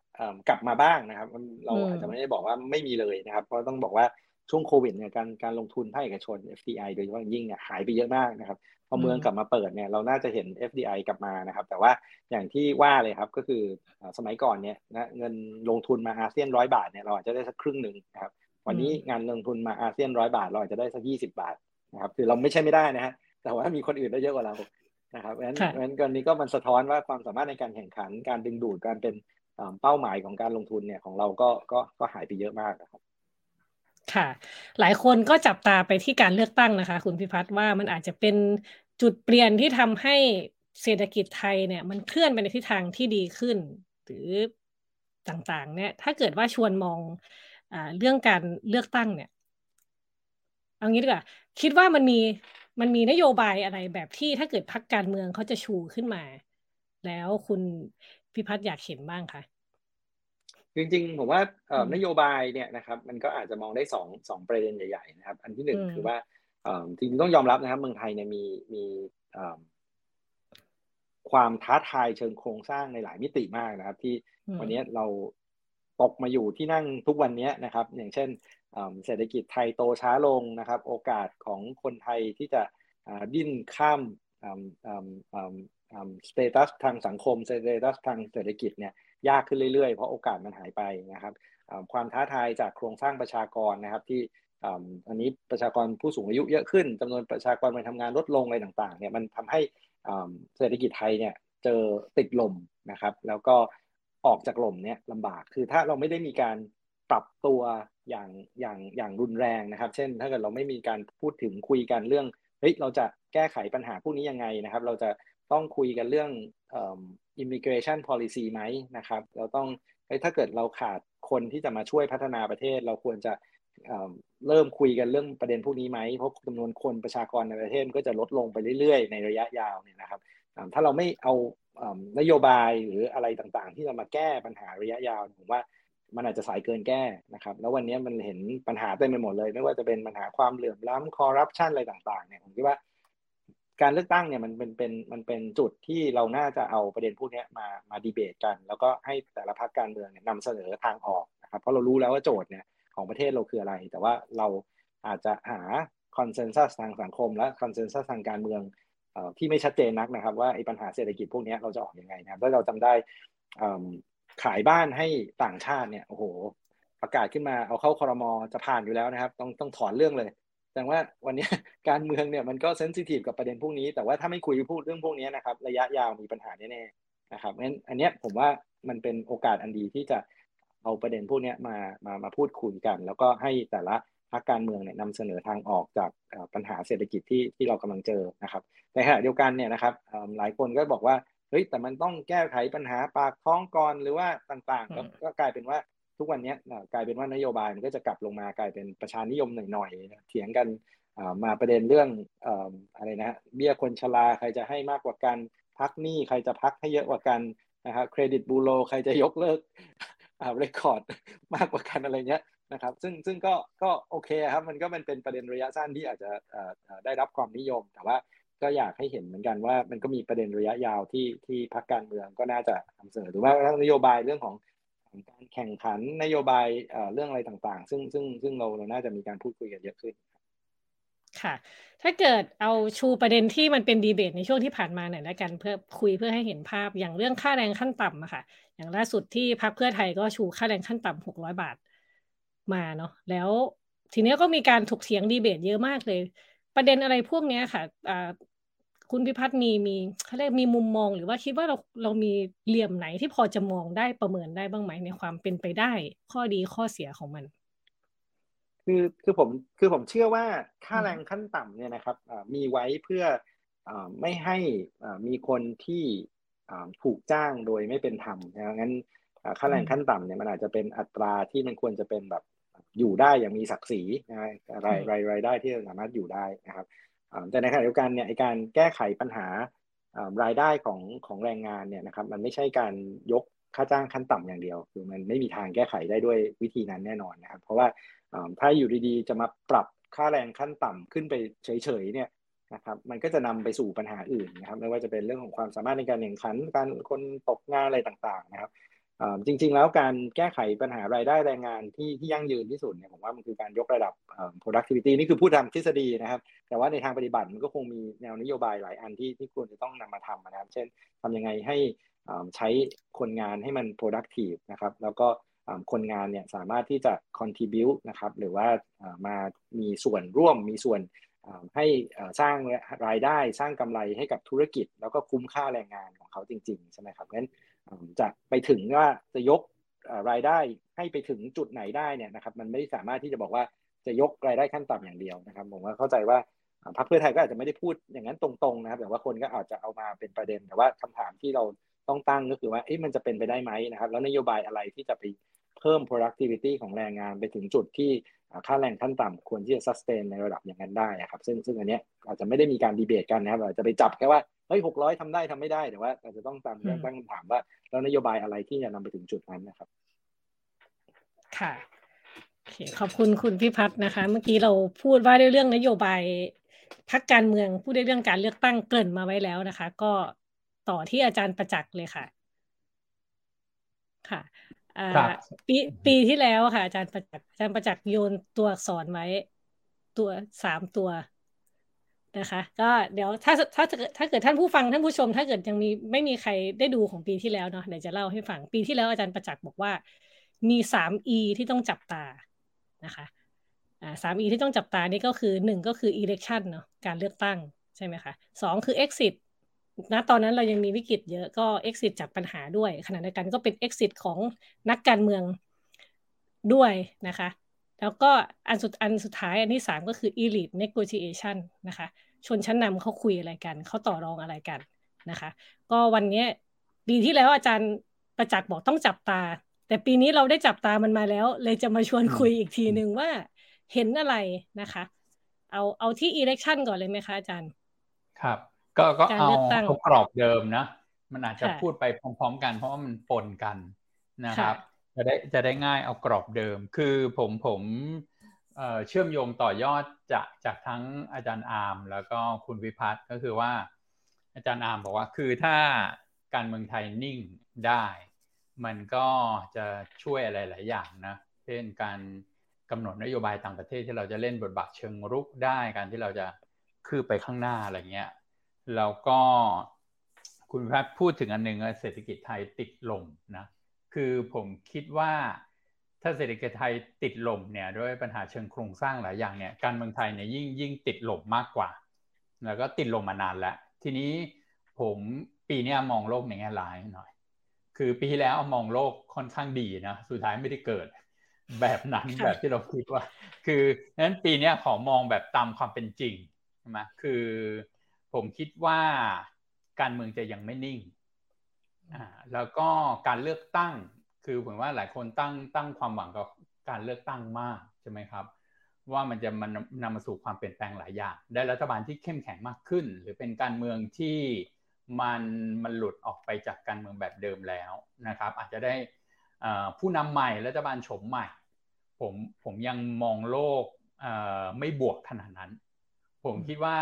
กลับมาบ้างนะครับ เราอาจจะไม่ได้บอกว่าไม่มีเลยนะครับ เพราะต้องบอกว่าช่วงโควิดเนี่ยการการลงทุนภาคเอกชน FDI โดยเฉพาะยิ่งเนี่ยหายไปเยอะมากนะครับพอเมืองกลับมาเปิดเนี่ยเราน่าจะเห็น FDI กลับมานะครับ แต่ว่าอย่างที่ว่าเลยครับก็คือสมัยก่อนเนี่ยนะเงินลงทุนมาอาเซียนร้อยบาทเนี่ยเราอาจจะได้สักครึ่งหนึ่งนะครับ วันนี้งานลงทุนมาอาเซียนร้อยบาท เราอาจจะได้สักยี่สิบาทนะครับคือเราไม่ใช่ไม่ได้นะฮะแต่ว่ามีคนอื่นได้เยอะกว่าเรานะครับเพราะฉะนั้นเพราะฉะนั้นกรณีก็มันสะท้อนว่าความสามารถในการแข่งขันการดึงดูดการเป็นเป้าหมายของการลงทุนเนี่ยของเราก็ก็ก็หายไปเยอะมากครับค่ะ หลายคนก็จับตาไปที่การเลือกตั้งนะคะ คุณพิพัฒน์ว่ามันอาจจะเป็นจุดเปลี่ยนที่ทำให้เศรษฐกิจไทยเนี่ย มันเคลื่อนไปในทิศทางที่ดีขึ้น หรือต่างๆ เนี่ย ถ้าเกิดว่าชวนมอง อ่าเรื่องการเลือกตั้งเนี่ยเอางี้ดีกว่าคิดว่ามันมีมันมีนโยบายอะไรแบบที่ถ้าเกิดพักการเมืองเขาจะชูขึ้นมา แล้วคุณพิพัฒน์อยากเห็นบ้างคะจริงๆผมว่านโยบายเนี่ยนะครับ มันก็อาจจะมองได้สองสองประเด็นใหญ่ๆนะครับ อันที่หนึ่งคือว่าจริงๆต้องยอมรับนะครับ เมืองไทยเนี่ยมีมีความท้าทายเชิงโครงสร้างในหลายมิติมากนะครับ ที่วันนี้เรา ตกมาอยู่ที่นั่งทุกวันนี้นะครับ อย่างเช่นเศรษฐกิจไทยโตช้าลงนะครับ โอกาสของคนไทยที่จะดิ้นข้าม status ทางสังคม status ทางเศรษฐกิจเนี่ยยากขึ้นเรื่อยๆ เพราะโอกาสมันหายไปนะครับความท้าทายจากโครงสร้างประชากรนะครับที่อันนี้ประชากรผู้สูงอายุเยอะขึ้นจำนวนประชากรไปทำงานลดลงอะไรต่างๆเนี่ยมันทำให้เศรษฐกิจไทยเนี่ยเจอติดลมนะครับ แล้วก็ ออกจากหล่มเนี่ยลำบากคือถ้าเราไม่ได้มีการปรับตัวอย่างอย่างอย่างรุนแรงนะครับ เช่น ถ้าเกิดเราไม่มีการพูดถึงคุยกันเรื่องเฮ้ยเราจะแก้ไขปัญหาพวกนี้ยังไงนะครับ เราจะต้องคุยกันเรื่อง immigration policy ไหมนะครับ เราต้องถ้าเกิดเราขาดคนที่จะมาช่วยพัฒนาประเทศ เราควรจะเริ่มคุยกันเรื่องประเด็นพวกนี้ไหมเพราะจำนวนคนประชากรในประเทศก็จะลดลงไปเรื่อยๆ ในระยะยาวเนี่ยนะครับ ถ้าเราไม่เอา นโยบายหรืออะไรต่างๆ ที่จะมาแก้ปัญหาระยะยาวผมว่ามันอาจจะสายเกินแก้นะครับ แล้ววันนี้มันเห็นปัญหาเต็มไปหมดเลย ไม่ว่าจะเป็นปัญหาความเหลื่อมล้ำคอร์รัปชันอะไรต่างๆเนี่ยผมคิดว่า การเลือกตั้งเนี่ยมันเป็นเป็นมันเป็นจุดที่เราน่าจะเอาประเด็นพวกนี้มามาดีเบตกัน แล้วก็ให้แต่ละพรรคการเมืองเนี่ยนำเสนอทางออกนะครับเพราะเรารู้แล้วว่าโจทย์เนี่ยของประเทศเราคืออะไร แต่ว่าเราอาจจะหาconsensus ทางสังคมและ consensus ทางการเมือง ที่ไม่ชัดเจนนักนะครับ ว่าไอ้ปัญหาเศรษฐกิจพวกนี้เราจะออกยังไงนะครับถ้าเราจำได้ขายบ้านให้ต่างชาติเนี่ยโอ้โห ประกาศขึ้นมาเอาเข้าคอรมอจะผ่านอยู่แล้วนะครับ ต้องต้องถอนเรื่องเลยแสดงว่าวันนี้การเมืองเนี่ยมันก็ sensitive กับประเด็นพวกนี้ แต่ว่าถ้าไม่คุยพูดเรื่องพวกนี้นะครับ ระยะยาวมีปัญหาแน่ๆนะครับงั้นอันนี้ผมว่ามันเป็นโอกาสอันดีที่จะเอาประเด็นพวกนี้มามามาพูดคุยกัน แล้วก็ให้แต่ละ พรรคการเมืองเนี่ยนำเสนอทางออกจากปัญหาเศรษฐกิจที่ที่เรากำลังเจอนะครับในขณะเดียวกันเนี่ยนะครับหลายคนก็บอกว่าเฮ้ยแต่มันต้องแก้ไขปัญหาปากท้องก่อนหรือว่าต่างๆ ก็กลายเป็นว่าทุกวันนี้กลายเป็นว่านโยบายมันก็จะกลับลงมากลายเป็นประชานิยมหน่อยๆเถียงกันมาประเด็นเรื่องอะไรนะเบี้ยคนชราใครจะให้มากกว่ากันพักหนี้ใครจะพักให้เยอะกว่ากันนะครับเครดิตบูโรใครจะยกเลิกอ่า record มากกว่ากันอะไรเงี้ย นะครับซึ่งซึ่งก็ก็โอเคครับมันก็มันเป็นประเด็นระยะสั้นที่อาจจะได้รับความนิยม แต่ว่าก็อยากให้เห็นเหมือนกันว่ามันก็มีประเด็นระยะยาวที่ที่พรรคการเมืองก็น่าจะนำเสนอหรือว่าทั้งนโยบายเรื่องของการแข่งขันนโยบายเรื่องอะไรต่างๆ ซึ่งซึ่งซึ่งเราเราน่าจะมีการพูดคุยกันเยอะขึ้นค่ะ ถ้าเกิดเอาชูประเด็นที่มันเป็นดีเบตในช่วงที่ผ่านมาหน่อยละกันเพื่อคุยเพื่อให้เห็นภาพอย่างเรื่องค่าแรงขั้นต่ำอะค่ะ อย่างล่าสุดที่พรรคเพื่อไทยก็ชูค่าแรงขั้นต่ำหกร้อยบาท มาเนาะแล้วทีนี้ก็มีการถกเถียงดีเบตเยอะมากเลย ประเด็นอะไรพวกนี้ค่ะคุณพิพัฒน์มีมีเขาเรียกมีมุมมองหรือว่าคิดว่าเราเรามีเหลี่ยมไหนที่พอจะมองได้ประเมินได้บ้างไหมในความเป็นไปได้ ข้อดีข้อเสียของมัน คือคือผมคือผมเชื่อว่าค่าแรงขั้นต่ำเนี่ยนะครับมีไว้เพื่อไม่ให้มีคนที่ถูกจ้างโดยไม่เป็นธรรมนะงั้นค่าแรงขั้นต่ำเนี่ยมันอาจจะเป็นอัตราที่มันควรจะเป็นแบบ อยู่ได้อย่างมีศักดิ์ศรีนะรายรายรายได้ที่สามารถอยู่ได้นะครับแต่ในขณะเดียวกันเนี่ยการแก้ไขปัญหารายได้ของของแรงงานเนี่ยนะครับ มันไม่ใช่การยกค่าจ้างขั้นต่ำอย่างเดียว คือมันไม่มีทางแก้ไขได้ด้วยวิธีนั้นแน่นอนนะครับ เพราะว่าถ้าอยู่ดีๆ จะมาปรับค่าแรงขั้นต่ำขึ้นไปเฉยๆเนี่ยนะครับ มันก็จะนำไปสู่ปัญหาอื่นนะครับ ไม่ว่าจะเป็นเรื่องของความสามารถในการแข่งขัน การคนตกงานอะไรต่างๆนะครับ จริง ๆ แล้วการแก้ไขปัญหารายได้แรงงานที่ที่ยั่งยืนที่สุดเนี่ยผมว่ามันคือการยกระดับ productivity นี่คือพูดตามทฤษฎีนะครับ แต่ว่าในทางปฏิบัติมันก็คงมีแนวนโยบายหลายอันที่ที่ควรจะต้องนำมาทำนะครับ เช่นทำยังไงให้ใช้คนงานให้มัน productive นะครับ แล้วก็คนงานเนี่ยสามารถที่จะ contribute นะครับ หรือว่ามามีส่วนร่วมมีส่วนให้สร้างรายได้สร้างกำไรให้กับธุรกิจ แล้วก็คุ้มค่าแรงงานของเขาจริงๆใช่ไหมครับงั้น จะไปถึงว่าจะยกรายได้ให้ไปถึงจุดไหนได้เนี่ยนะครับ มันไม่สามารถที่จะบอกว่าจะยกรายได้ขั้นต่ำอย่างเดียวนะครับ ผมว่าเข้าใจว่าพรรคเพื่อไทยก็อาจจะไม่ได้พูดอย่างนั้นตรงๆนะครับ แต่ว่าคนก็อาจจะเอามาเป็นประเด็น แต่ว่าคำถามที่เราต้องตั้งก็คือว่าเอ๊ะมันจะเป็นไปได้ไหมนะครับ แล้วนโยบายอะไรที่จะไปเพิ่ม productivity ของแรงงานไปถึงจุดที่ค่าแรงขั้นต่ำควรที่จะ sustain ในระดับอย่างนั้นได้ครับ ซึ่งซึ่งอันนี้อาจจะไม่ได้มีการดีเบตกันนะครับอาจจะไปจับแค่ว่า เฮ้ยหกร้อยทำได้ทำไม่ได้แต่ว่าอาจจะต้องตั้งตั้งคำถามว่า แล้วนโยบายอะไรที่จะนำไปถึงจุดนั้นนะครับ ค่ะโอเคขอบคุณคุณพิพัฒน์นะคะ เมื่อกี้เราพูดว่าในเรื่องนโยบายพักการเมืองพูดในเรื่องการเลือกตั้งเกริ่นมาไว้แล้วนะคะ ก็ต่อที่อาจารย์ประจักษ์เลยค่ะ ค่ะปีปีที่แล้วค่ะ อาจารย์ประจักษ์อาจารย์ประจักษ์โยนตัวอักษรไว้ ตัวสามตัว นะคะ ก็เดี๋ยวถ้าถ้าถ้าเกิดท่านผู้ฟังท่านผู้ชม ถ้าเกิดยังมีไม่มีใครได้ดูของปีที่แล้วเนาะเดี๋ยวจะเล่าให้ฟังปีที่แล้วอาจารย์ประจักษ์บอกว่า มีสาม E ที่ต้องจับตานะคะอ่าสาม E ที่ต้องจับตานี่ก็คือหนึ่งก็คือ election เนาะการเลือกตั้งใช่ไหมคะสองคือ exit ณตอนนั้นเรายังมีวิกฤตเยอะก็ exit จากปัญหาด้วยขณะเดียวกันก็เป็น exit ของนักการเมืองด้วยนะคะ แล้วก็อันสุดอันสุดท้ายอันที่สามก็คือ elite negotiation นะคะ ชนชั้นนำเขาคุยอะไรกัน เขาต่อรองอะไรกันนะคะ ก็วันนี้ปีที่แล้วอาจารย์ประจักษ์บอกต้องจับตา แต่ปีนี้เราได้จับตามันมาแล้ว เลยจะมาชวนคุยอีกทีหนึ่งว่าเห็นอะไรนะคะ เอาเอาที่ election ก่อนเลยไหมคะอาจารย์ ครับ ก็ก็เอาเอากรอบเดิมนะ มันอาจจะพูดไปพร้อม ๆ กันเพราะว่ามันปนกันนะครับ จะได้จะได้ง่ายเอากรอบเดิม คือผมผมเชื่อมโยงต่อยอดจากจากทั้งอาจารย์อาร์มแล้วก็คุณวิพัฒน์ก็คือว่า อาจารย์อาร์มบอกว่าคือถ้าการเมืองไทยนิ่งได้ มันก็จะช่วยอะไรหลายอย่างนะ เช่นการกำหนดนโยบายต่างประเทศที่เราจะเล่นบทบาทเชิงรุกได้การที่เราจะคืบไปข้างหน้าอะไรเงี้ยแล้วก็คุณพัฒพูดถึงอันหนึ่งเศรษฐกิจไทยติดลมนะ คือผมคิดว่าถ้าเศรษฐกิจไทยติดลมเนี่ยด้วยปัญหาเชิงโครงสร้างหลายอย่างเนี่ยการเมืองไทยเนี่ยยิ่งยิ่งติดลมมากกว่า แล้วก็ติดลมมานานแล้ว ทีนี้ผมปีนี้มองโลกในแง่ร้ายหน่อย คือปีที่แล้วมองโลกค่อนข้างดีนะสุดท้ายไม่ได้เกิดแบบนั้นแบบที่เราคิดว่า คือนั้นปีนี้ขอมองแบบตามความเป็นจริงใช่ไหมคือผมคิดว่าการเมืองจะยังไม่นิ่ง อ่าแล้วก็การเลือกตั้งคือผมว่าหลายคนตั้งตั้งความหวังกับการเลือกตั้งมากใช่ไหมครับ ว่ามันจะมันนำมาสู่ความเปลี่ยนแปลงหลายอย่าง ได้รัฐบาลที่เข้มแข็งมากขึ้น หรือเป็นการเมืองที่มันมันหลุดออกไปจากการเมืองแบบเดิมแล้วนะครับ อาจจะได้ผู้นำใหม่รัฐบาลโฉมใหม่ผมผมยังมองโลกไม่บวกขนาดนั้น ผมคิดว่า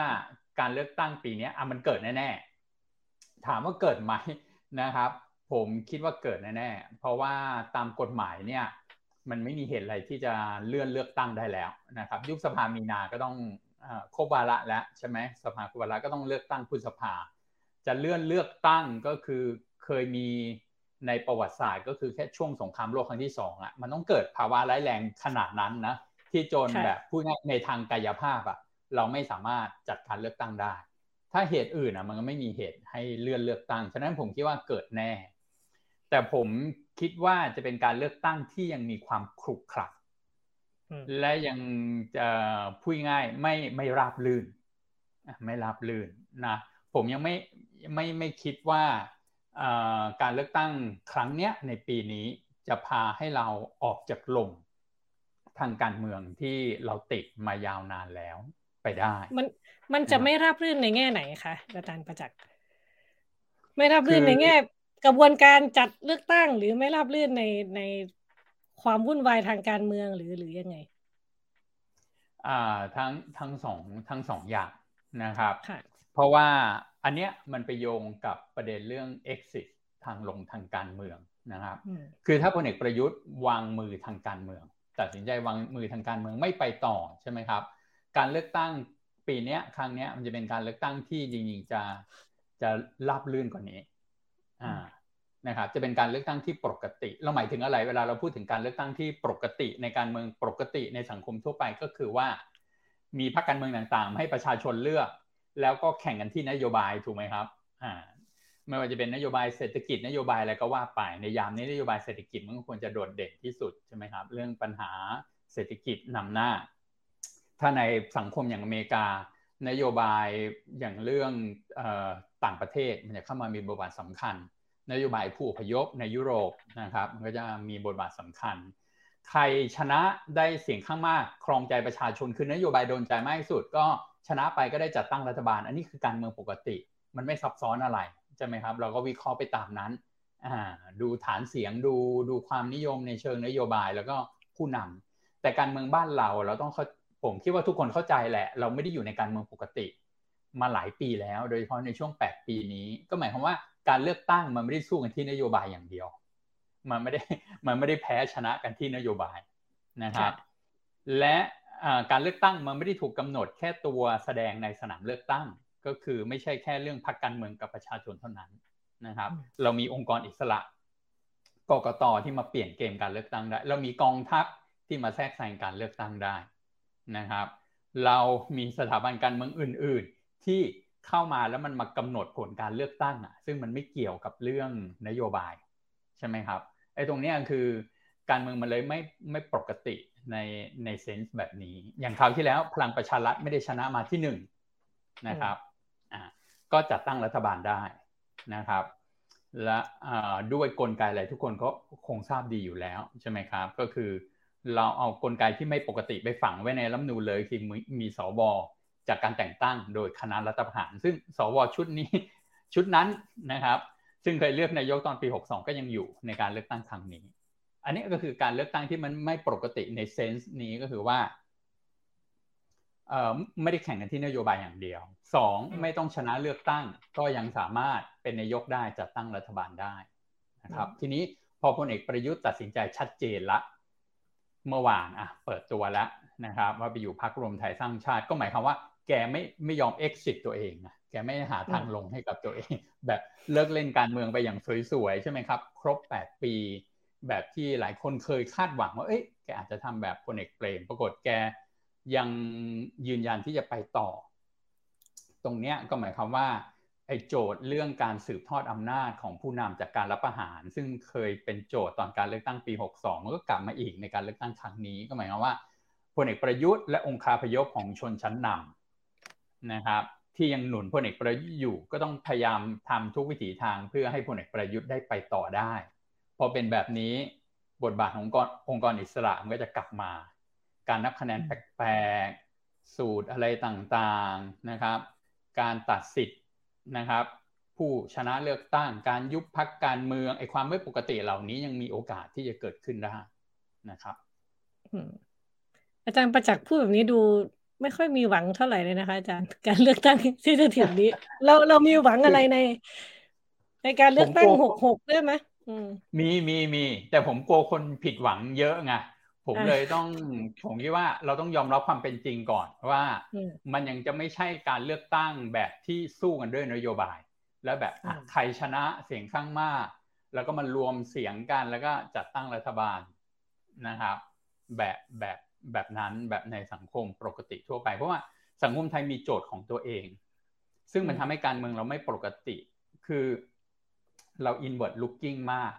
การเลือกตั้งปีนี้อะมันเกิดแน่ๆถามว่าเกิดไหม นะครับ ผมคิดว่าเกิดแน่ๆ เพราะว่าตามกฎหมายเนี่ย มันไม่มีเหตุอะไรที่จะเลื่อนเลือกตั้งได้แล้วนะครับ ยุคสภามีนาก็ต้องครบวาระแล้วใช่ไหมสภาครบวาระก็ต้องเลือกตั้งพฤษภา จะเลื่อนเลือกตั้งก็คือเคยมีในประวัติศาสตร์ก็คือแค่ช่วงสงครามโลกครั้งที่สองอะมันต้องเกิดภาวะร้ายแรงขนาดนั้นนะที่จนแบบพูดง่ายในทางกายภาพอะเราไม่สามารถจัดการเลือกตั้งได้ ถ้าเหตุอื่นอะ มันก็ไม่มีเหตุให้เลื่อนเลือกตั้ง ฉะนั้นผมคิดว่าเกิดแน่ แต่ผมคิดว่าจะเป็นการเลือกตั้งที่ยังมีความครุขระและยังจะพูดง่ายไม่ไม่ราบลื่นไม่ราบลื่นนะผมยังไม่ไม่ไม่คิดว่าการเลือกตั้งครั้งเนี้ยในปีนี้จะพาให้เราออกจากลมทางการเมืองที่เราติดมายาวนานแล้ว ไปได้ มันมันจะไม่ราบรื่นในแง่ไหนคะอาจารย์ประจักษ์ ไม่ราบรื่นในแง่ กระบวนการจัดเลือกตั้ง หรือไม่ราบรื่นในในความวุ่นวายทางการเมืองหรือหรือยังไง อ่าทั้งทั้งสองทั้งสองอย่างนะครับ เพราะว่าอันเนี้ยมันไปโยงกับประเด็นเรื่อง exit ทางลงทางการเมืองนะครับ คือถ้าพลเอกประยุทธ์วางมือทางการเมือง ตัดสินใจวางมือทางการเมืองไม่ไปต่อใช่ไหมครับ การเลือกตั้งปีนี้ครั้งนี้มันจะเป็นการเลือกตั้งที่จริงๆจะจะราบลื่นกว่านี้ อ่านะครับ จะเป็นการเลือกตั้งที่ปกติ เราหมายถึงอะไร เวลาเราพูดถึงการเลือกตั้งที่ปกติในการเมืองปกติในสังคมทั่วไปก็คือว่า มีพรรคการเมืองต่างๆ ให้ประชาชนเลือก แล้วก็แข่งกันที่นโยบายถูกไหมครับ อ่า ไม่ว่าจะเป็นนโยบายเศรษฐกิจนโยบายอะไรก็ว่าไป ในยามนี้นโยบายเศรษฐกิจมันก็ควรจะโดดเด่นที่สุดใช่ไหมครับ เรื่องปัญหาเศรษฐกิจนำหน้า ถ้าในสังคมอย่างอเมริกา นโยบายอย่างเรื่องต่างประเทศมันจะเข้ามามีบทบาทสำคัญ นโยบายผู้อพยพในยุโรปนะครับ มันก็จะมีบทบาทสำคัญ ใครชนะได้เสียงข้างมากครองใจประชาชนคือนโยบายโดนใจมากที่สุด ก็ชนะไปก็ได้จัดตั้งรัฐบาล อันนี้คือการเมืองปกติ มันไม่ซับซ้อนอะไรใช่ไหมครับ เราก็วิเคราะห์ไปตามนั้นดูฐานเสียงดูดูความนิยมในเชิงนโยบายแล้วก็ผู้นำแต่การเมืองบ้านเราเราต้อง ผมคิดว่าทุกคนเข้าใจแหละ เราไม่ได้อยู่ในการเมืองปกติ มาหลายปีแล้ว โดยเฉพาะในช่วง 8 ปีนี้ ก็หมายความว่าการเลือกตั้งมันไม่ได้สู้กันที่นโยบายอย่างเดียว มันไม่ได้มันไม่ได้แพ้ชนะกันที่นโยบายนะครับ และการเลือกตั้งมันไม่ได้ถูกกาหนดแค่ตัวแสดงในสนามเลือกตั้ง ก็คือไม่ใช่แค่เรื่องพรรคการเมืองกับประชาชนเท่านั้นนะครับ เรามีองค์กรอิสระกกตที่มาเปลี่ยนเกมการเลือกตั้งได้ เรามีกองทัพที่มาแทรกแซงการเลือกตั้งได้ นะครับ เรามีสถาบันการเมืองอื่น ๆ ที่เข้ามาแล้วมันมากำหนดผลการเลือกตั้งอะ ซึ่งมันไม่เกี่ยวกับเรื่องนโยบายใช่ไหมครับไอ้ตรงนี้คือการเมืองมันเลยไม่ไม่ปกติในในเซนส์แบบนี้ อย่างคราวที่แล้วพลังประชารัฐไม่ได้ชนะมาที่หนึ่งนะครับอ่าก็จัดตั้งรัฐบาลได้นะครับ และด้วยกลไกอะไรทุกคนก็คงทราบดีอยู่แล้วใช่ไหมครับ ก็คือ เราเอากลไกที่ไม่ปกติไปฝังไว้ในรัฐนูลเลยคือมีสวจากการแต่งตั้งโดยคณะรัฐประหาร ซึ่งสวชุดนี้ชุดนั้นนะครับ ซึ่งเคยเลือกนายกตอนปี 62 ก็ยังอยู่ในการเลือกตั้งครั้งนี้ อันนี้ก็คือการเลือกตั้งที่มันไม่ปกติในเซนส์นี้ก็คือว่าเอ่อไม่ได้แข่งกันที่นโยบายอย่างเดียวสองไม่ต้องชนะเลือกตั้ง ก็ยังสามารถเป็นนายกได้จัดตั้งรัฐบาลได้นะครับ ทีนี้พอพลเอกประยุทธ์ตัดสินใจชัดเจนละ เมื่อวานอะเปิดตัวแล้วนะครับ ว่าไปอยู่พรรครวมไทยสร้างชาติ ก็หมายความว่า แกไม่ไม่ยอม exit ตัวเองนะแกไม่หาทางลงให้กับตัวเอง แบบเลิกเล่นการเมืองไปอย่างสวยๆใช่ไหมครับ ครบ 8 ปี แบบที่หลายคนเคยคาดหวังว่าเอ๊ะแกอาจจะทำแบบพลเอกเปรมปรากฏแกยังยืนยันที่จะไปต่อ ตรงเนี้ยก็หมายความว่า ไอ้โจทย์เรื่องการสืบทอดอำนาจของผู้นำจากการรับประหาร ซึ่งเคยเป็นโจทย์ตอนการเลือกตั้งปี 62 มันก็กลับมาอีกในการเลือกตั้งครั้งนี้ก็หมายความว่าพลเอกประยุทธ์และองค์คาพยพของชนชั้นนำนะครับ ที่ยังหนุนพลเอกประยุทธ์อยู่ก็ต้องพยายามทำทุกวิถีทางเพื่อให้พลเอกประยุทธ์ได้ไปต่อได้ พอเป็นแบบนี้บทบาทขององค์กรองค์กรอิสระมันก็จะกลับมา การนับคะแนนแปลกๆสูตรอะไรต่างๆนะครับ การตัดสิทธิ์ นะครับ ผู้ชนะเลือกตั้งการยุบพักการเมืองไอ้ความไม่ปกติเหล่านี้ยังมีโอกาสที่จะเกิดขึ้นได้นะครับอาจารย์ประจักษ์พูดแบบนี้ดูไม่ค่อยมีหวังเท่าไหร่เลยนะคะ อาจารย์การเลือกตั้งที่จะถึงนี้ เราเรามีหวังอะไรใน ในการเลือกตั้งหกหกได้ไหมมีมีมีแต่ผมกลัวคนผิดหวังเยอะไง ผมเลยต้องผมคิดว่าเราต้องยอมรับความเป็นจริงก่อนว่ามันยังจะไม่ใช่การเลือกตั้งแบบที่สู้กันด้วยนโยบาย แล้วแบบใครชนะเสียงข้างมาก แล้วก็มันรวมเสียงกันแล้วก็จัดตั้งรัฐบาลนะครับ แบบแบบแบบนั้นแบบในสังคมปกติทั่วไป เพราะว่าสังคมไทยมีโจทย์ของตัวเอง ซึ่งมันทำให้การเมืองเราไม่ปกติ คือเรา inward looking มาก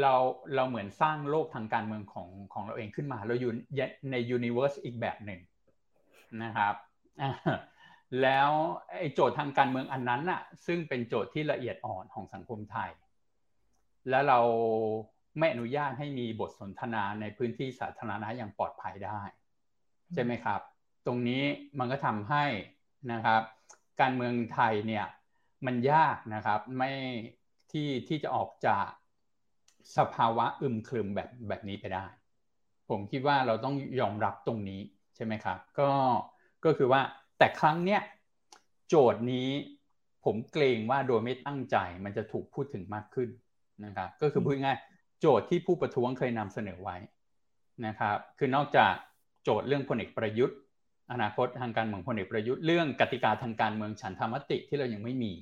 เราเราเหมือนสร้างโลกทางการเมืองของของเราเองขึ้นมา เราอยู่ใน universe อีกแบบหนึ่งนะครับแล้วไอ้โจทย์ทางการเมืองอันนั้นน่ะ ซึ่งเป็นโจทย์ที่ละเอียดอ่อนของสังคมไทย แล้วเราไม่อนุญาตให้มีบทสนทนาในพื้นที่สาธารณะอย่างปลอดภัยได้ ใช่ไหมครับ ตรงนี้มันก็ทำให้นะครับ การเมืองไทยเนี่ยมันยากนะครับไม่ที่ที่จะออกจาก สภาวะอึมครึมแบบแบบนี้ไปได้ ผมคิดว่าเราต้องยอมรับตรงนี้ใช่ไหมครับ ก็ก็คือว่าแต่ครั้งเนี้ยโจทย์นี้ผมเกรงว่าโดยไม่ตั้งใจมันจะถูกพูดถึงมากขึ้นนะครับ ก็คือพูดง่ายโจทย์ที่ผู้ประท้วงเคยนำเสนอไว้นะครับ คือนอกจากโจทย์เรื่องพลเอกประยุทธ์ อนาคตทางการเมืองพลเอกประยุทธ์เรื่องกติกาทางการเมืองฉันธรรมติที่เรายังไม่มี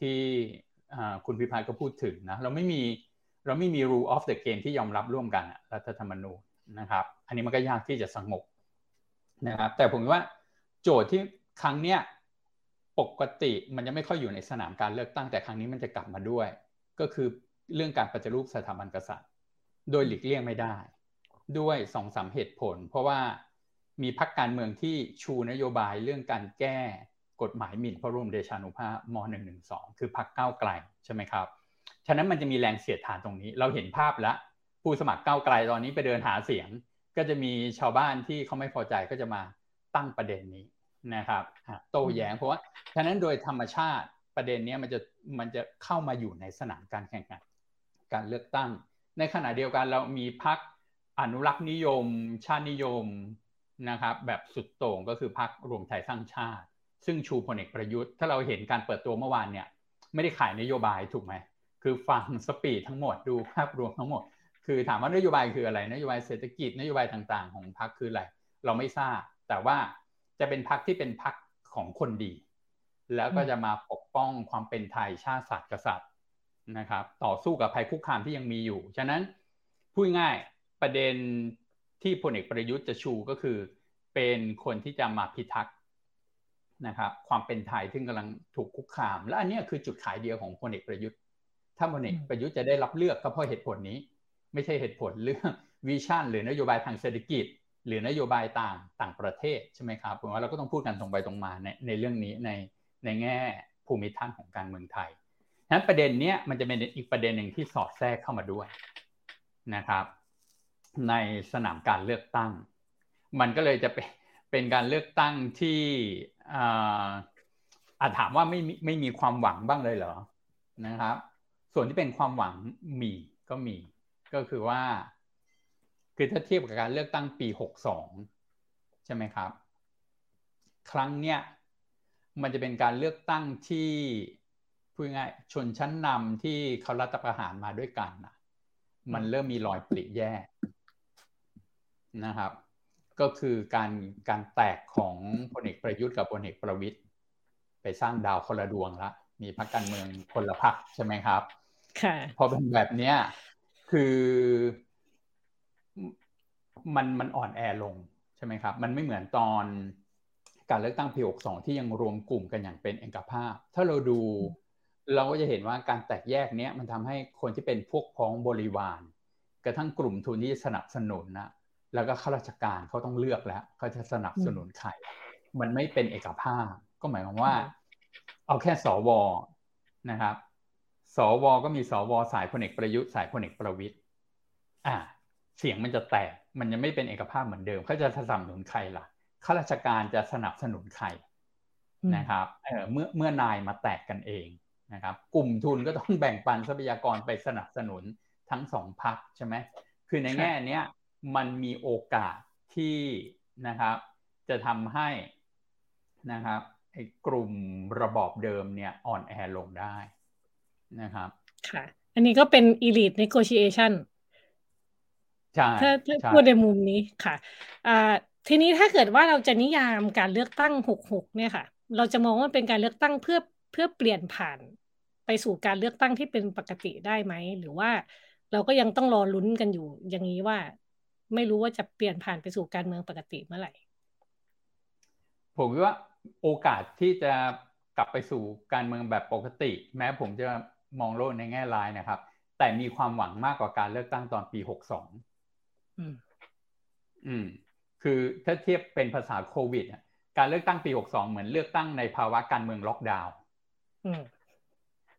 ที่คุณพิพัฒน์ก็พูดถึงนะเราไม่มี เราไม่มี rule of the game ที่ยอมรับร่วมกันรัฐธรรมนูญนะครับ อันนี้มันก็ยากที่จะสงบนะครับ แต่ผมว่าโจทย์ที่ครั้งเนี้ยปกติมันจะไม่ค่อยอยู่ในสนามการเลือกตั้งแต่ครั้งนี้มันจะกลับมาด้วย ก็คือเรื่องการปฏิรูปสถาบันกษัตริย์ โดยหลีกเลี่ยงไม่ได้ ด้วยสองสามเหตุผล เพราะว่ามีพรรคการเมืองที่ชูนโยบายเรื่องการแก้กฎหมายหมิ่นพระบรมเดชานุภาพม .112 คือพรรคก้าวไกลใช่ไหมครับ ฉะนั้นมันจะมีแรงเสียดทานตรงนี้ เราเห็นภาพแล้วผู้สมัครก้าวไกลตอนนี้ไปเดินหาเสียง ก็จะมีชาวบ้านที่เขาไม่พอใจก็จะมาตั้งประเด็นนี้นะครับโต้แย้งเพราะว่าฉะนั้นโดยธรรมชาติประเด็นนี้มันจะมันจะเข้ามาอยู่ในสนามการแข่งขันการเลือกตั้ง ในขณะเดียวกันเรามีพักอนุรักษ์นิยม ชาตินิยมนะครับแบบสุดโต่งก็คือพักรวมไทยสร้างชาติ ซึ่งชูพลเอกประยุทธ์ ถ้าเราเห็นการเปิดตัวเมื่อวานเนี่ยไม่ได้ขายนโยบายถูกไหม คือฟังสปีดทั้งหมดดูภาพรวมทั้งหมด คือถามว่านโยบายคืออะไรนโยบายเศรษฐกิจนโยบายต่างๆ ของพรรคคืออะไร เราไม่ทราบ แต่ว่าจะเป็นพรรคที่เป็นพรรคของคนดี แล้วก็จะมาปกป้องความเป็นไทยชาติศาสตร์กษัตริย์นะครับ ต่อสู้กับภัยคุกคามที่ยังมีอยู่ ฉะนั้นพูดง่ายประเด็นที่พลเอกประยุทธ์จะชูก็คือ เป็นคนที่จะมาพิทักษ์นะครับ ความเป็นไทยที่กำลังถูกคุกคาม และอันนี้คือจุดขายเดียวของพลเอกประยุทธ์ ถ้าพลเอกประยุทธ์จะได้รับเลือกก็เพราะเหตุผลนี้ ไม่ใช่เหตุผลเรื่องวิชั่น หรือนโยบายทางเศรษฐกิจ หรือนโยบายต่างต่างประเทศใช่ไหมครับผมว่าเราก็ต้องพูดกันตรงไปตรงมาในในเรื่องนี้ในในแง่ภูมิทัศน์ของการเมืองไทยนั้นประเด็นเนี้ยมันจะเป็นอีกประเด็นหนึ่งที่สอดแทรกเข้ามาด้วยนะครับ ในสนามการเลือกตั้ง มันก็เลยจะเป็นเป็นการเลือกตั้งที่อาจถามว่าไม่ไม่มีความหวังบ้างเลยเหรอนะครับ ส่วนที่เป็นความหวังมีก็มี ก็คือว่า คือถ้าเทียบกับการเลือกตั้งปีหกสองใช่ไหมครับ ครั้งเนี้ยมันจะเป็นการเลือกตั้งที่พูดง่ายชนชั้นนำที่เขารัฐประหารมาด้วยกันนะมันเริ่มมีรอยปริแยกนะครับ ก็คือการการแตกของพลเอกประยุทธ์กับพลเอกประวิตยไปสร้างดาวคนละดวงละมีพรรคการเมืองคนละพรรคใช่ไหมครับ พอเป็นแบบเนี้ยคือมันมันอ่อนแอลงใช่ไหมครับ มันไม่เหมือนตอนการเลือกตั้งปี62ที่ยังรวมกลุ่มกันอย่างเป็นเอกภาพ ถ้าเราดูเราก็จะเห็นว่าการแตกแยกเนี้ยมันทำให้คนที่เป็นพวกพ้องบริวาร กระทั่งกลุ่มทุนที่สนับสนุนนะแล้วก็ข้าราชการเขาต้องเลือกแล้วเขาจะสนับสนุนใครมันไม่เป็นเอกภาพ ก็หมายความว่า เอาแค่สวนะครับ สวก็มีสวสายพลเอกประยุทธ์สายพลเอกประวิตยอ่า เสียงมันจะแตก มันจะไม่เป็นเอกภาพเหมือนเดิมเขาจะสนับสนุนใครล่ะข้าราชการจะสนับสนุนใครนะครับเออเมื่อเมื่อนายมาแตกกันเองนะครับ กลุ่มทุนก็ต้องแบ่งปันทรัพยากรไปสนับสนุนทั้งสองพักใช่ไหมคือในแง่เนี้ยมันมีโอกาสที่นะครับ จะทำให้นะครับไอ้กลุ่มระบอบเดิมเนี่ยอ่อนแอลงได้ นะครับ ค่ะ อันนี้ก็เป็น elite negotiation ใช่ถ้าถ้าพูดในมุมนี้ค่ะอ่าทีนี้ถ้าเกิดว่าเราจะนิยามการเลือกตั้งหกหกเนี่ยค่ะ เราจะมองว่าเป็นการเลือกตั้งเพื่อเพื่อเปลี่ยนผ่านไปสู่การเลือกตั้งที่เป็นปกติได้ไหม หรือว่าเราก็ยังต้องรอลุ้นกันอยู่ อย่างนี้ว่าไม่รู้ว่าจะเปลี่ยนผ่านไปสู่การเมืองปกติเมื่อไหร่ ผมว่าโอกาสที่จะกลับไปสู่การเมืองแบบปกติ แม้ผมจะ มองโลกในแง่ร้ายนะครับ แต่มีความหวังมากกว่าการเลือกตั้งตอนปีหกสองอืม คือถ้าเทียบเป็นภาษาโควิดการเลือกตั้งปีหกสองเหมือนเลือกตั้งในภาวะการเมืองล็อกดาวน์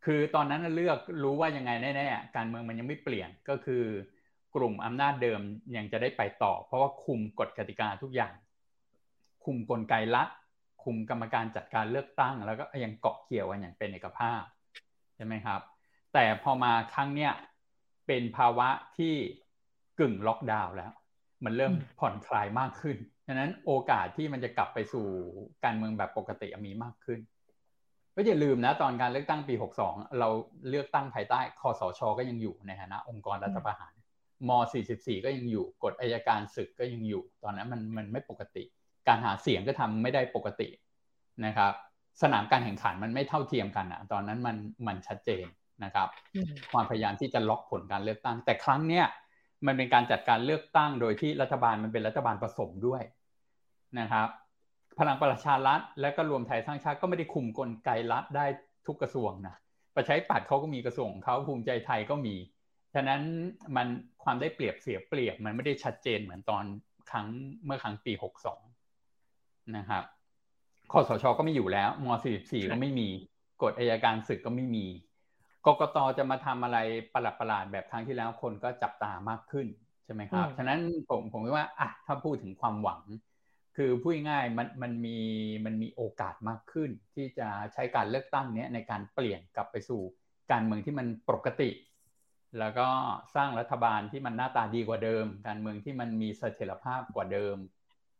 คือตอนนั้นเลือกรู้ว่ายังไงแน่ๆการเมืองมันยังไม่เปลี่ยนก็คือกลุ่มอำนาจเดิมยังจะได้ไปต่อ เพราะว่าคุมกฎกติกาทุกอย่าง คุมกลไกรัฐคุมกรรมการจัดการเลือกตั้ง แล้วก็ยังเกาะเกี่ยวกันอย่างเป็นเอกภาพ ใช่ไหมครับ แต่พอมาครั้งเนี้ยเป็นภาวะที่กึ่งล็อกดาวน์แล้ว มันเริ่มผ่อนคลายมากขึ้นดังนั้นโอกาสที่มันจะกลับไปสู่การเมืองแบบปกติมีมากขึ้นก็อย่าลืมนะตอนการเลือกตั้งปี 62 เราเลือกตั้งภายใต้คอสชก็ยังอยู่ในฐานะองค์กรรัฐประหารม 44 ก็ยังอยู่กฎอายการศึกก็ยังอยู่ ตอนนั้นมันมันไม่ปกติ การหาเสียงก็ทำไม่ได้ปกตินะครับ สนามการแข่งขันมันไม่เท่าเทียมกันอะตอนนั้นมันมันชัดเจนนะครับ ความพยายามที่จะล็อกผลการเลือกตั้ง แต่ครั้งเนี้ยมันเป็นการจัดการเลือกตั้งโดยที่รัฐบาลมันเป็นรัฐบาลผสมด้วยนะครับ พลังประชารัฐและก็รวมไทยสร้างชาติก็ไม่ได้คุมกลไกรัฐได้ทุกกระทรวงนะประชาธิปัตย์เขาก็มีกระทรวงเขาภูมิใจไทยก็มีฉะนั้นมันความได้เปรียบเสียเปรียบมันไม่ได้ชัดเจนเหมือนตอนครั้งเมื่อครั้งปีหกสองนะครับ คอสชก็ไม่อยู่แล้วมสี่สี่ก็ไม่มีกฎอายการศึกก็ไม่มีกกตจะมาทำอะไรประหลาดประหลาดแบบครั้งที่แล้วคนก็จับตามากขึ้นใช่ไหมครับ ฉะนั้นผมผมว่าอะถ้าพูดถึงความหวัง คือพูดง่ายมันมันมีมันมีโอกาสมากขึ้น ที่จะใช้การเลือกตั้งนี้ในการเปลี่ยนกลับไปสู่การเมืองที่มันปกติ แล้วก็สร้างรัฐบาลที่มันหน้าตาดีกว่าเดิม การเมืองที่มันมีเสถียรภาพกว่าเดิม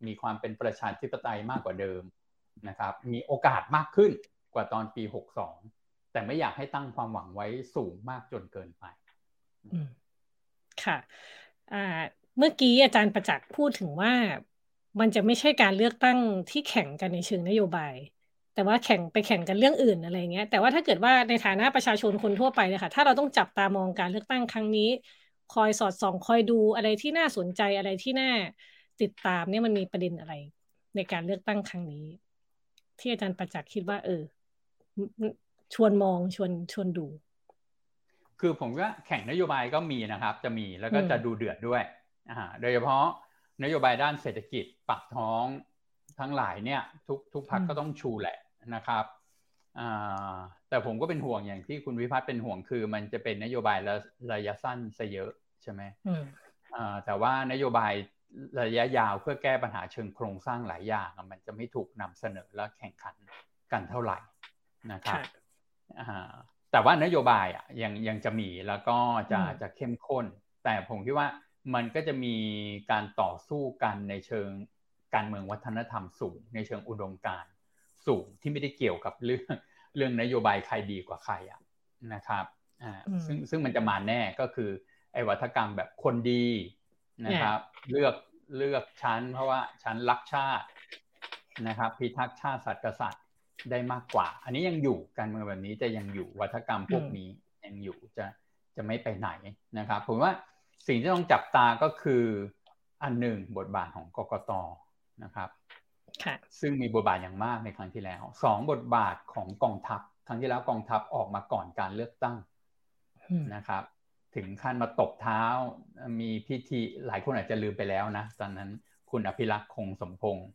มีความเป็นประชาธิปไตยมากกว่าเดิม นะครับมีโอกาสมากขึ้นกว่าตอนปี 62 แต่ไม่อยากให้ตั้งความหวังไว้สูงมากจนเกินไปค่ะเมื่อกี้อาจารย์ประจักษ์พูดถึงว่ามันจะไม่ใช่การเลือกตั้งที่แข่งกันในเชิงนโยบาย แต่ว่าแข่งไปแข่งกันเรื่องอื่นอะไรเงี้ยแต่ว่าถ้าเกิดว่าในฐานะประชาชนคนทั่วไปเลยค่ะถ้าเราต้องจับตามองการเลือกตั้งครั้งนี้ คอยสอดส่อง คอยดูอะไรที่น่าสนใจอะไรที่น่าติดตามเนี่ยมันมีประเด็นอะไรในการเลือกตั้งครั้งนี้ ที่อาจารย์ประจักษ์คิดว่า เออ ชวนมองชวนชวนดู คือผมว่าแข่งนโยบายก็มีนะครับ จะมีแล้วก็จะดูเดือดด้วยอ่าโดยเฉพาะนโยบายด้านเศรษฐกิจปากท้องทั้งหลายเนี่ย ทุกทุกพักก็ต้องชูแหละนะครับแต่ผมก็เป็นห่วงอย่างที่คุณวิพัฒน์เป็นห่วงคือ มันจะเป็นนโยบายระยะสั้นซะเยอะใช่ไหมแต่ว่านโยบาย ระยะยาวเพื่อแก้ปัญหาเชิงโครงสร้างหลายอย่าง มันจะไม่ถูกนำเสนอและแข่งขันกันเท่าไหร่นะครับแต่ว่านโยบายอะยังยังจะมีแล้วก็จะจะเข้มข้น แต่ผมคิดว่ามันก็จะมีการต่อสู้กันในเชิงการเมืองวัฒนธรรมสูง ในเชิงอุดมการสูงที่ไม่ได้เกี่ยวกับเรื่องเรื่องนโยบายใครดีกว่าใครอะนะครับอ่าซึ่งซึ่งมันจะมาแน่ก็คือไอ้วัฒกรรมแบบคนดี นะครับ เลือกเลือกชั้น เพราะว่าชั้นรักชาตินะครับ พิทักษ์ชาติสัตว์กษัตริย์ได้มากกว่า อันนี้ยังอยู่การเมืองแบบนี้จะยังอยู่วัฒกรรมพวกนี้ยังอยู่จะจะไม่ไปไหนนะครับผมว่าสิ่งที่ต้องจับตาก็คืออันหนึ่งบทบาทของกกตนะครับซึ่งมีบทบาทอย่างมากในครั้งที่แล้วสองบทบาทของกองทัพ ครั้งที่แล้วกองทัพออกมาก่อนการเลือกตั้งนะครับ ถึงขั้นมาตบเท้า มีพิธีหลายคนอาจจะลืมไปแล้วนะตอนนั้นคุณอภิรักษ์คงสมพงศ์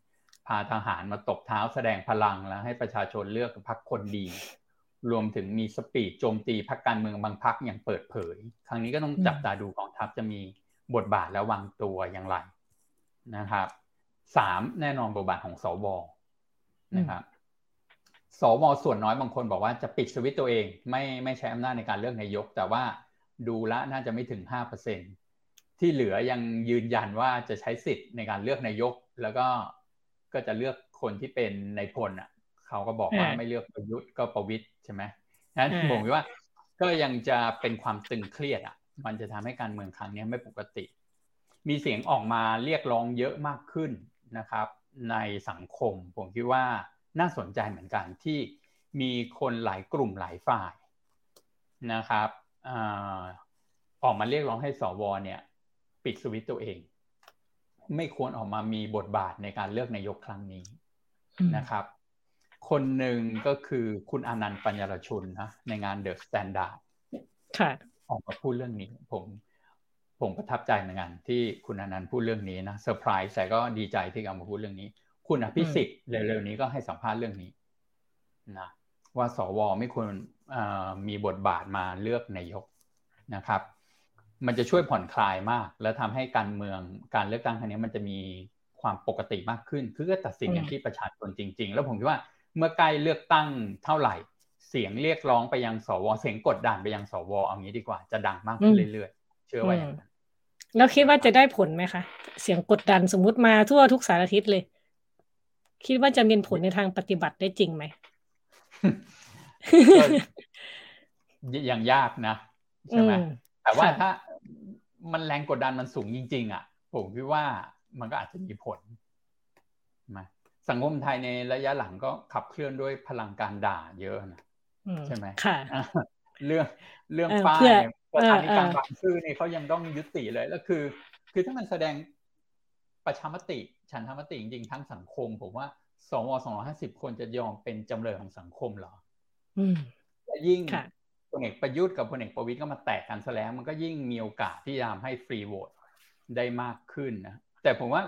พาทหารมาตบเท้าแสดงพลังแล้ว ให้ประชาชนเลือกพรรคคนดี รวมถึงมีสปีดโจมตีพรรคการเมืองบางพรรคอย่างเปิดเผย ครั้งนี้ก็ต้องจับตาดูกองทัพจะมีบทบาทและวางตัวอย่างไรนะครับสามแน่นอนบทบาทของสวนะครับสวส่วนน้อยบางคนบอกว่าจะปิดสวิตตัวเอง ไม่ไม่ใช้อำนาจในการเลือกนายก แต่ว่า ดูละน่าจะไม่ถึงห้าเปอร์เซ็นที่เหลือยังยืนยันว่าจะใช้สิทธิ์ในการเลือกนายก แล้วก็ก็จะเลือกคนที่เป็นในพลอะเขาก็บอกว่าไม่เลือกประยุทธ์ก็ประวิทย์ใช่ไหมนั้นผมว่าก็ยังจะเป็นความตึงเครียดอะ มันจะทำให้การเมืองครั้งนี้ไม่ปกติ มีเสียงออกมาเรียกร้องเยอะมากขึ้นนะครับ ในสังคม ผมคิดว่าน่าสนใจเหมือนกันที่มีคนหลายกลุ่มหลายฝ่ายนะครับ ออกมาเรียกร้องให้สว.เนี่ย ปิดสวิตช์ตัวเอง ไม่ควรออกมามีบทบาทในการเลือกนายกครั้งนี้นะครับ คนหนึ่งก็คือคุณอานันท์ปันยารชุนนะในงาน THE STANDARD ออกมาพูดเรื่องนี้ ผมผมประทับใจเหมือนกันที่คุณอนันต์พูดเรื่องนี้นะเซอร์ไพรส์แต่ก็ดีใจที่เอามาพูดเรื่องนี้ คุณอภิสิทธิ์เร็วๆนี้ก็ให้สัมภาษณ์เรื่องนี้นะ ว่าสวไม่ควรมีบทบาทมาเลือกนายกนะครับ มันจะช่วยผ่อนคลายมาก และทำให้การเมืองการเลือกตั้งครั้งนี้มันจะมีความปกติมากขึ้น คือก็ตัดสินอย่างที่ประชาชนจริง ๆ แล้วผมคิดว่าเมื่อใกล้เลือกตั้งเท่าไหร่ เสียงเรียกร้องไปยังสวเสียงกดดันไปยังสวเอางี้ดีกว่าจะดังมากขึ้นเรื่อยๆ เชื่อว่าอย่างนั้นแล้วคิดว่าจะได้ผลไหมคะ เสียงกดดันสมมุติมาทั่วทุกสารทิศเลย คิดว่าจะมีผลในทางปฏิบัติได้จริงไหม ยังยากนะใช่ไหมแต่ว่าถ้ามันแรงกดดันมันสูงจริง ๆ อะ ผมคิดว่ามันก็อาจจะมีผลมาสังคมไทยในระยะหลังก็ขับเคลื่อนด้วยพลังการด่าเยอะนะใช่ไหมค่ะเรื่องเรื่องป้ายประธานิการบางซื่อเนี่ยเขายังต้องยุติเลย แล้วคือ คือถ้ามันแสดงประชามติ ฉันทามติจริงๆทั้งสังคม ผมว่า สวสองร้อห้าสิบคนจะยอมเป็นจำเลยของสังคมเหรออืมยิ่งพลเอกประยุทธ์กับพลเอกประวิตยก็มาแตกกันซะแล้ว มันก็ยิ่งมีโอกาสที่จะทำให้ฟรีโหวตได้มากขึ้นนะแต่ผมว่า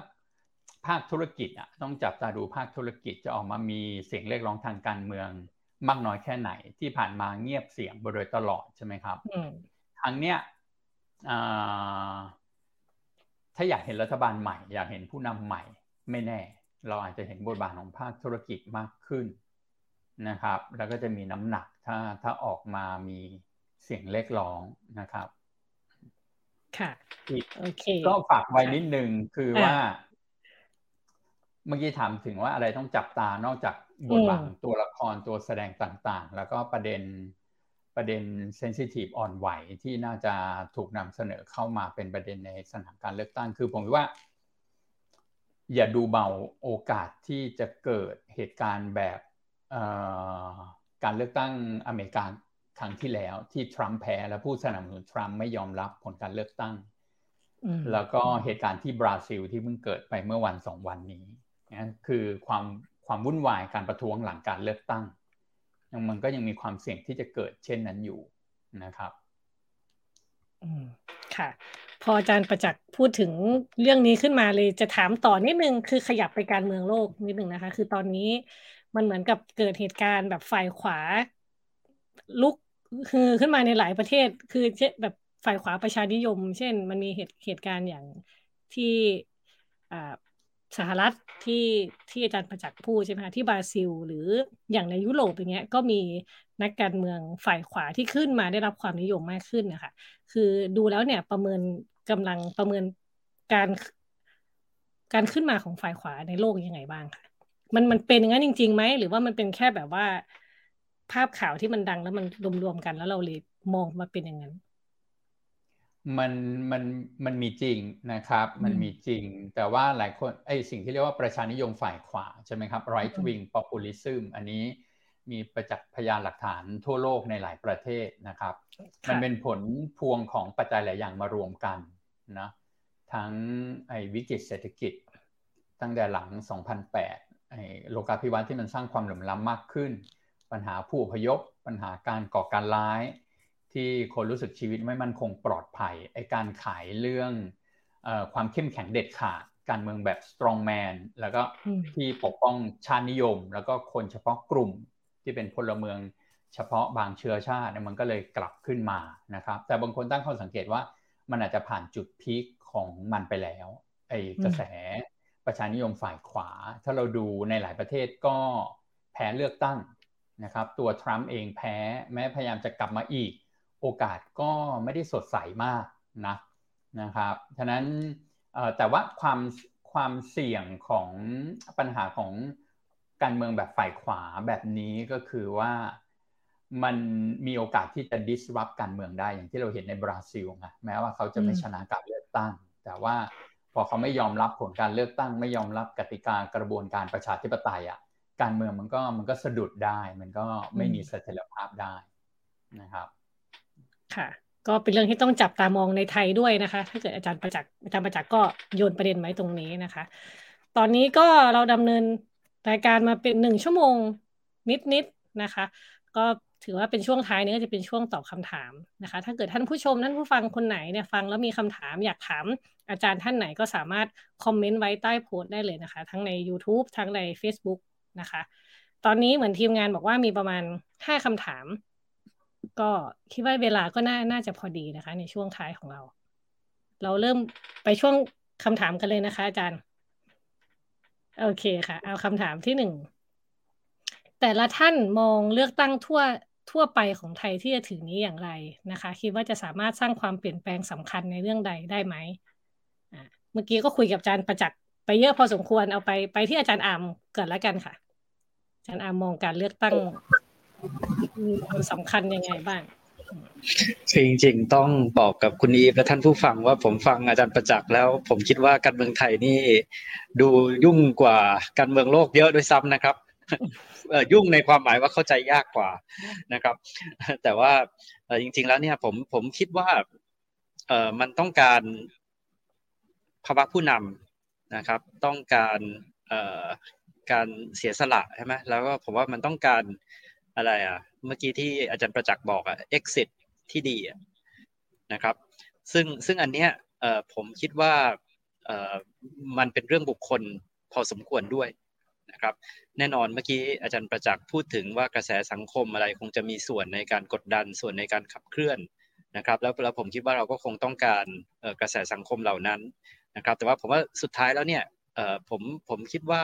ภาคธุรกิจอะต้องจับตาดูภาคธุรกิจจะออกมามีเสียงเรียกร้องทางการเมืองมากน้อยแค่ไหนที่ผ่านมาเงียบเสียงบโดยตลอดใช่ไหมครับครั้งเนี้ยถ้าอยากเห็นรัฐบาลใหม่ อยากเห็นผู้นำใหม่ไม่แน่ เราอาจจะเห็นบทบาทของภาคธุรกิจมากขึ้นนะครับ แล้วก็จะมีน้ำหนักถ้าถ้าออกมามีเสียงเรียกร้องนะครับ ค่ะโอเคก็ฝากไว้นิดนึงคือว่า เมื่อกี้ถามถึงว่าอะไรต้องจับตานอกจากบทบาทตัวละครตัวแสดงต่างๆ แล้วก็ประเด็นประเด็นเซนซิทีฟอ่อนไหวที่น่าจะถูกนำเสนอเข้ามาเป็นประเด็นในสนามการเลือกตั้ง คือผมว่า อย่าดูเบาโอกาสที่จะเกิดเหตุการณ์แบบการเลือกตั้งอเมริกาครั้งที่แล้วที่ทรัมป์แพ้และผู้สนับสนุนทรัมป์ไม่ยอมรับผลการเลือกตั้ง แล้วก็เหตุการณ์ที่บราซิลที่เพิ่งเกิดไปเมื่อวันสองวันนี้นะคือความความวุ่นวายการประท้วงหลังการเลือกตั้ง มันก็ยังมีความเสี่ยงที่จะเกิดเช่นนั้นอยู่นะครับอืม ค่ะ พออาจารย์ประจักษ์พูดถึงเรื่องนี้ขึ้นมาเลยจะถามต่อนิดนึงคือขยับไปการเมืองโลกนิดนึงนะคะ คือตอนนี้มันเหมือนกับเกิดเหตุการณ์แบบฝ่ายขวา ลุกคือขึ้นมาในหลายประเทศ คือเช่นแบบฝ่ายขวาประชานิยม เช่น มันมีเหตุเหตุการณ์อย่างที่อ่า สหรัฐที่ที่อาจารย์ประจักษ์พูดใช่ไหมคะที่บราซิล หรืออย่างในยุโรปอย่างเงี้ยก็มีนักการเมืองฝ่ายขวาที่ขึ้นมาได้รับความนิยมมากขึ้นนะคะคือดูแล้วเนี่ยประเมินกำลังประเมินการการขึ้นมาของฝ่ายขวาในโลกยังไงบ้างคะมันมันเป็นอย่างนั้นจริงๆไหมหรือว่ามันเป็นแค่แบบว่า ภาพข่าวที่มันดังแล้วมันรวมๆกัน แล้วเราเลยมองมาเป็นอย่างนั้น มันมันมันมีจริงนะครับ มันมีจริง แต่ว่าหลายคนไอสิ่งที่เรียกว่าประชานิยมฝ่ายขวาใช่ไหมครับ right wing populism อันนี้มีประจักษ์พยานหลักฐานทั่วโลกในหลายประเทศนะครับ มันเป็นผลพวงของปัจจัยหลายอย่างมารวมกันนะทั้งไอ้วิกฤตเศรษฐกิจ ตั้งแต่หลัง 2008 ไอ้โลกาภิวัตน์ที่มันสร้างความเหลื่อมล้ำมากขึ้น ปัญหาผู้อพยพ ปัญหาการก่อการร้าย ที่คนรู้สึกชีวิตไม่มั่นคงปลอดภัยไอการขายเรื่องอความเข้มแข็งเด็ดขาดการเมืองแบบ strong man แล้วก็ที่ปกป้องชาตินิยม แล้วก็คนเฉพาะกลุ่มที่เป็นพลเมืองเฉพาะบางเชื้อชาติมันก็เลยกลับขึ้นมานะครับ แต่บางคนตั้งข้อสังเกตว่ามันอาจจะผ่านจุดพีคของมันไปแล้วไอกระแสประชานิยมฝ่ายขวา ถ้าเราดูในหลายประเทศก็แพ้เลือกตั้งนะครับ ตัวทรัมป์เองแพ้แม้พยายามจะกลับมาอีก โอกาสก็ไม่ได้สดใสมากนะนะครับฉะนั้นแต่ว่าความความเสี่ยงของปัญหาของการเมืองแบบฝ่ายขวาแบบนี้ก็คือว่ามันมีโอกาสที่จะ disrupt การเมืองได้อย่างที่เราเห็นในบราซิลนะแม้ว่าเขาจะไม่ชนะการเลือกตั้ง แต่ว่าพอเขาไม่ยอมรับผลการเลือกตั้ง ไม่ยอมรับกติกากระบวนการประชาธิปไตยอะการเมืองมันก็มันก็สะดุดได้ มันก็ไม่มีเสถียรภาพได้นะครับ ค่ะ ก็เป็นเรื่องที่ต้องจับตามองในไทยด้วยนะคะ ถ้าเกิดอาจารย์ประจักษ์อาจารย์ประจักษ์ก็โยนประเด็นไว้ตรงนี้นะคะ ตอนนี้ก็เราดำเนินรายการมาเป็นหนึ่งชั่วโมงนิดๆนะคะ ก็ถือว่าเป็นช่วงท้ายนี้ก็จะเป็นช่วงตอบคำถามนะคะ ถ้าเกิดท่านผู้ชมท่านผู้ฟังคนไหนเนี่ยฟังแล้วมีคำถามอยากถามอาจารย์ท่านไหนก็สามารถคอมเมนต์ไว้ใต้โพสต์ได้เลยนะคะ ทั้งใน YouTube ทั้งใน Facebook นะคะ ตอนนี้เหมือนทีมงานบอกว่ามีประมาณห้าคำถาม ก็คิดว่าเวลาก็น่าน่าจะพอดีนะคะ ในช่วงท้ายของเรา เราเริ่มไปช่วงคำถามกันเลยนะคะ อาจารย์ โอเคค่ะ เอาคำถามที่หนึ่ง แต่ละท่านมองเลือกตั้งทั่วทั่วไปของไทยที่จะถึงนี้อย่างไรนะคะ คิดว่าจะสามารถสร้างความเปลี่ยนแปลงสำคัญในเรื่องใดได้ไหมเมื่อกี้ก็คุยกับอาจารย์ประจักษ์ไปเยอะพอสมควรเอาไปไปที่อาจารย์อามเกิดแล้วกันค่ะ อาจารย์อามมองการเลือกตั้ง มีความสำคัญยังไงบ้างจริงๆต้องบอกกับคุณอีฟและท่านผู้ฟังว่าผมฟังอาจารย์ประจักษ์แล้ว ผมคิดว่าการเมืองไทยนี่ ดูยุ่งกว่าการเมืองโลกเยอะด้วยซ้ำนะครับยุ่งในความหมายว่าเข้าใจยากกว่านะครับ แต่ว่าจริง ๆ แล้วเนี่ยผมผมคิดว่าเออมันต้องการภาวะผู้นำนะครับ ต้องการเอ่อการเสียสละใช่ไหมแล้วก็ผมว่ามันต้องการอะไรอะ เมื่อกี้ที่อาจารย์ประจักษ์บอกอะ exit ที่ดีนะครับ ซึ่งซึ่งอันเนี้ยผมคิดว่ามันเป็นเรื่องบุคคลพอสมควรด้วยนะครับ แน่นอนเมื่อกี้อาจารย์ประจักษ์พูดถึงว่ากระแสสังคมอะไรคงจะมีส่วนในการกดดันส่วนในการขับเคลื่อนนะครับ แล้วแล้วผมคิดว่าเราก็คงต้องการกระแสสังคมเหล่านั้นนะครับ แต่ว่าผมว่าสุดท้ายแล้วเนี่ยผมผมคิดว่า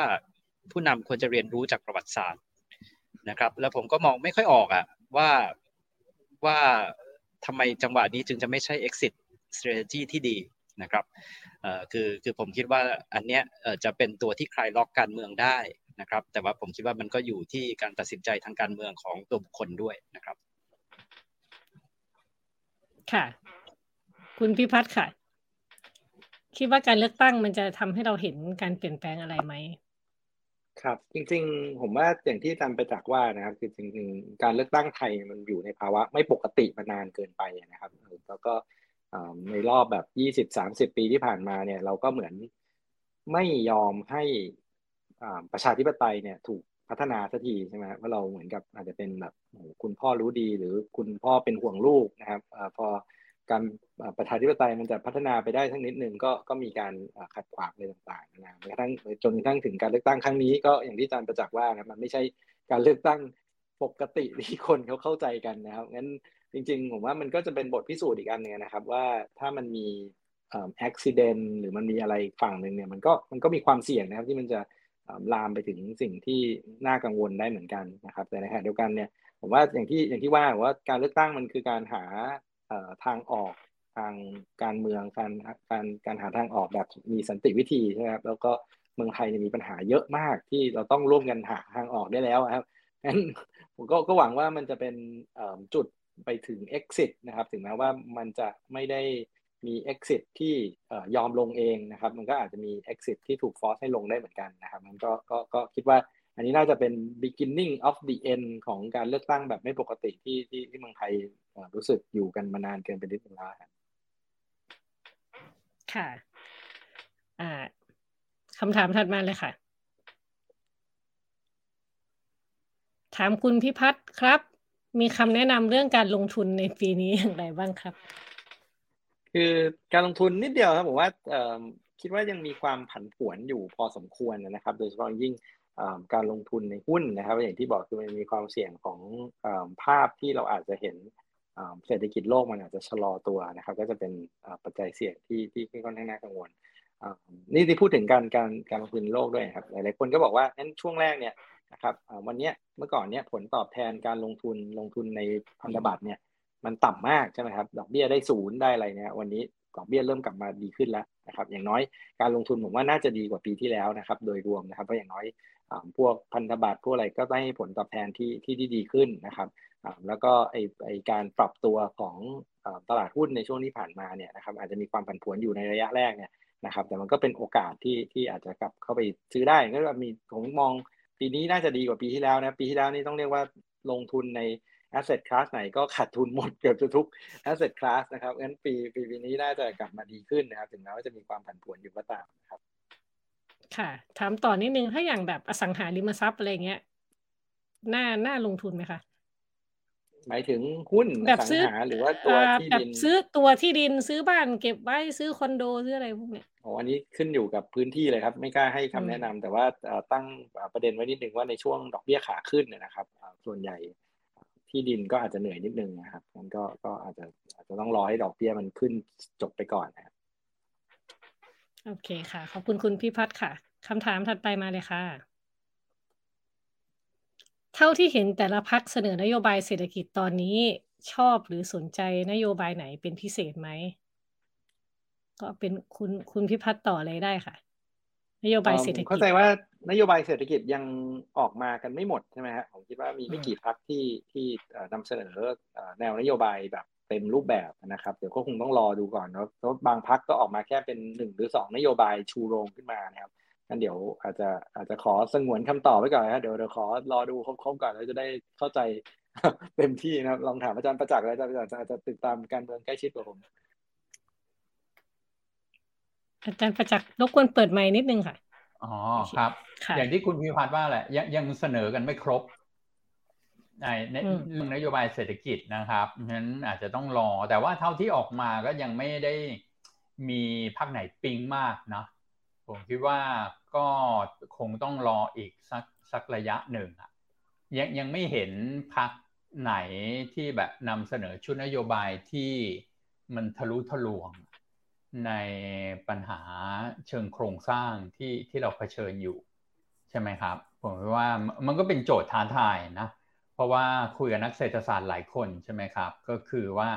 ผู้นำควรจะเรียนรู้จากประวัติศาสตร์ นะครับ แล้วผมก็มองไม่ค่อยออกอะว่าว่าทำไมจังหวะนี้จึงจะไม่ใช่ exit strategy ที่ดีนะครับคือคือผมคิดว่าอันเนี้ยจะเป็นตัวที่คลายล็อกการเมืองได้นะครับ แต่ว่าผมคิดว่ามันก็อยู่ที่การตัดสินใจทางการเมืองของตัวบุคคลด้วยนะครับ ค่ะ คุณพิพัฒน์ค่ะ คิดว่าการเลือกตั้งมันจะทำให้เราเห็นการเปลี่ยนแปลงอะไรไหม ครับ จริงๆ ผมว่าอย่างที่อาจารย์ไปจากว่านะครับ คือจริงๆ การเลือกตั้งไทยมันอยู่ในภาวะไม่ปกติมานานเกินไปนะครับแล้วก็ในรอบแบบยี่สิบสามสิบปีที่ผ่านมาเนี่ยเราก็เหมือนไม่ยอมให้ประชาธิปไตยเนี่ยถูกพัฒนาสักทีใช่ไหมว่าเราเหมือนกับอาจจะเป็นแบบคุณพ่อรู้ดีหรือคุณพ่อเป็นห่วงลูกนะครับอพอ การประชาธิปไตยมันจะพัฒนาไปได้ทั้งนิดนึงก็ก็มีการขัดขวางอะไรต่างๆนะกระทั่งจนกระทั่งถึงการเลือกตั้งครั้งนี้ก็อย่างที่อาจารย์ประจักษ์ว่านะมันไม่ใช่การเลือกตั้งปกติที่คนเขาเข้าใจกันนะครับงั้นจริง ๆ ผมว่ามันก็จะเป็นบทพิสูจน์อีกอันหนึ่งนะครับ ว่าถ้ามันมีอุบิเหตุหรือมันมีอะไรฝั่งหนึ่งเนี่ยมันก็มันก็มีความเสี่ยงนะครับที่มันจะลามไปถึงสิ่งที่น่ากังวลได้เหมือนกันนะครับ แต่ในขณะเดียวกันเนี่ยผมว่าอย่างที่อย่างที่ว่าว่าการเลือกตั้งมันคือการหา ทางออกทางการเมืองการการการหาทางออกแบบมีสันติวิธีใช่ไหมครับแล้วก็เมืองไทยมีปัญหาเยอะมากที่เราต้องร่วมกันหาทางออกได้แล้วครับงั้นผมก็ก็หวังว่ามันจะเป็นจุดไปถึง exit นะครับ ถึงแม้ว่ามันจะไม่ได้มี exit ที่ยอมลงเองนะครับ มันก็อาจจะมี exit ที่ถูกฟอสให้ลงได้เหมือนกันนะครับมันก็ก็ก็คิดว่าอันนี้น่าจะเป็น beginning of the end ของการเลือกตั้งแบบไม่ปกติที่ที่ที่เมืองไทย รู้สึกอยู่กันมานานเกินไปนิดนึงแล้วครับค่ะอ่าคำถามถัดมาเลยค่ะ ถามคุณพิพัฒน์ครับ มีคำแนะนำเรื่องการลงทุนในปีนี้อย่างไรบ้างครับ คือการลงทุนนิดเดียวครับผมว่าคิดว่ายังมีความผันผวนอยู่พอสมควรนะครับ โดยเฉพาะยิ่งการลงทุนในหุ้นนะครับ อย่างที่บอกคือมันมีความเสี่ยงของภาพที่เราอาจจะเห็น เศรษฐกิจโลกมันอาจจะชะลอตัวนะครับ ก็จะเป็นปัจจัยเสี่ยงที่ที่ค่อนข้างน่ากังวลนี่ที่พูดถึงการการการลงทุนโลกด้วยครับ หลายๆคนก็บอกว่านั้นช่วงแรกเนี่ยนะครับวันนี้เมื่อก่อนเนี่ยผลตอบแทนการลงทุนลงทุนในพันธบัตรเนี่ยมันต่ำมากใช่ไหมครับดอกเบี้ยได้ศูนย์ได้อะไรเนี่ยวันนี้ดอกเบี้ยเริ่มกลับมาดีขึ้นแล้วนะครับ อย่างน้อยการลงทุนผมว่าน่าจะดีกว่าปีที่แล้วนะครับ โดยรวมนะครับเพราะอย่างน้อยพวกพันธบัตรพวกอะไรก็ได้ผลตอบแทนที่ที่ดีขึ้นนะครับ แล้วก็ไอไอการปรับตัวของตลาดหุ้นในช่วงที่ผ่านมาเนี่ยนะครับอาจจะมีความผันผวนอยู่ในระยะแรกเนี่ยนะครับ แต่มันก็เป็นโอกาสที่ที่อาจจะกลับเข้าไปซื้อได้ก็มีผมมองปีนี้น่าจะดีกว่าปีที่แล้วนะปีที่แล้วนี่ต้องเรียกว่าลงทุนใน asset class ไหนก็ขาดทุนหมดเกือบทุก asset class นะครับงั้นปีปีปีนี้น่าจะกลับมาดีขึ้นนะครับ ถึงแม้ว่าจะมีความผันผวนอยู่ก็ตามครับค่ะถามต่อนิดนึงถ้าอย่างแบบอสังหาริมทรัพย์อะไรเงี้ยน่าน่าลงทุนไหมคะ หมายถึงหุ้นแบบซื้อหรือว่าตัวที่ดินซื้อตัวที่ดินซื้อบ้านเก็บไว้ซื้อคอนโดซื้ออะไรพวกเนี้ยโอ้อันนี้ขึ้นอยู่กับพื้นที่เลยครับ ไม่กล้าให้คำแนะนำแต่ว่าตั้งประเด็นไว้นิดนึงว่าในช่วงดอกเบี้ยขาขึ้นเนี่ยนะครับ ส่วนใหญ่ที่ดินก็อาจจะเหนื่อยนิดนึงนะครับมันก็ก็อาจจะอาจจะต้องรอให้ดอกเบี้ยมันขึ้นจบไปก่อนนะครับโอเคค่ะ ขอบคุณคุณพี่พัฒค่ะคำถามถัดไปมาเลยค่ะ เท่าที่เห็นแต่ละพักเสนอนโยบายเศรษฐกิจตอนนี้ชอบหรือสนใจนโยบายไหนเป็นพิเศษไหม ก็เป็นคุณคุณพิพัฒน์ต่อเลยได้ค่ะ นโยบายเศรษฐกิจเข้าใจว่านโยบายเศรษฐกิจยังออกมากันไม่หมดใช่ไหมฮะผมคิดว่ามีไม่กี่พักที่ที่นำเสนอแนวนโยบายแบบเต็มรูปแบบนะครับ เดี๋ยวก็คงต้องรอดูก่อนเนาะเพราะบางพักก็ออกมาแค่เป็นหนึ่งหรือสองนโยบายชูโรงขึ้นมานะครับ งั้นเดี๋ยวอาจจะอาจจะขอสงวนคำตอบไว้ก่อนนะเดี๋ยวเดี๋ยวขอรอดูครบๆก่อนแล้วจะได้เข้าใจเต็มที่นะครับลองถามอาจารย์ประจักษ์อาจารย์ประจักษ์อาจจะติดตามการเมืองใกล้ชิดกว่าผมอาจารย์ประจักษ์รบกวนเปิดไมค์นิดนึงค่ะอ๋อครับ อย่างที่คุณพิพัฒน์ว่าแหละยังยังเสนอกันไม่ครบในในเรื่องนโยบายเศรษฐกิจนะครับเพราะฉะนั้นอาจจะต้องรอ แต่ว่าเท่าที่ออกมาก็ยังไม่ได้มีพักไหนปิ๊งมากนะ ผมคิดว่าก็คงต้องรออีกสักสักระยะหนึ่งอะยังยังไม่เห็นพักไหนที่แบบนำเสนอชุดนโยบายที่มันทะลุทะลวงในปัญหาเชิงโครงสร้างที่ที่เราเผชิญอยู่ ใช่ไหมครับ ผมว่ามันก็เป็นโจทย์ท้าทายนะ เพราะว่าคุยกับนักเศรษฐศาสตร์หลายคนใช่ไหมครับ ก็คือว่า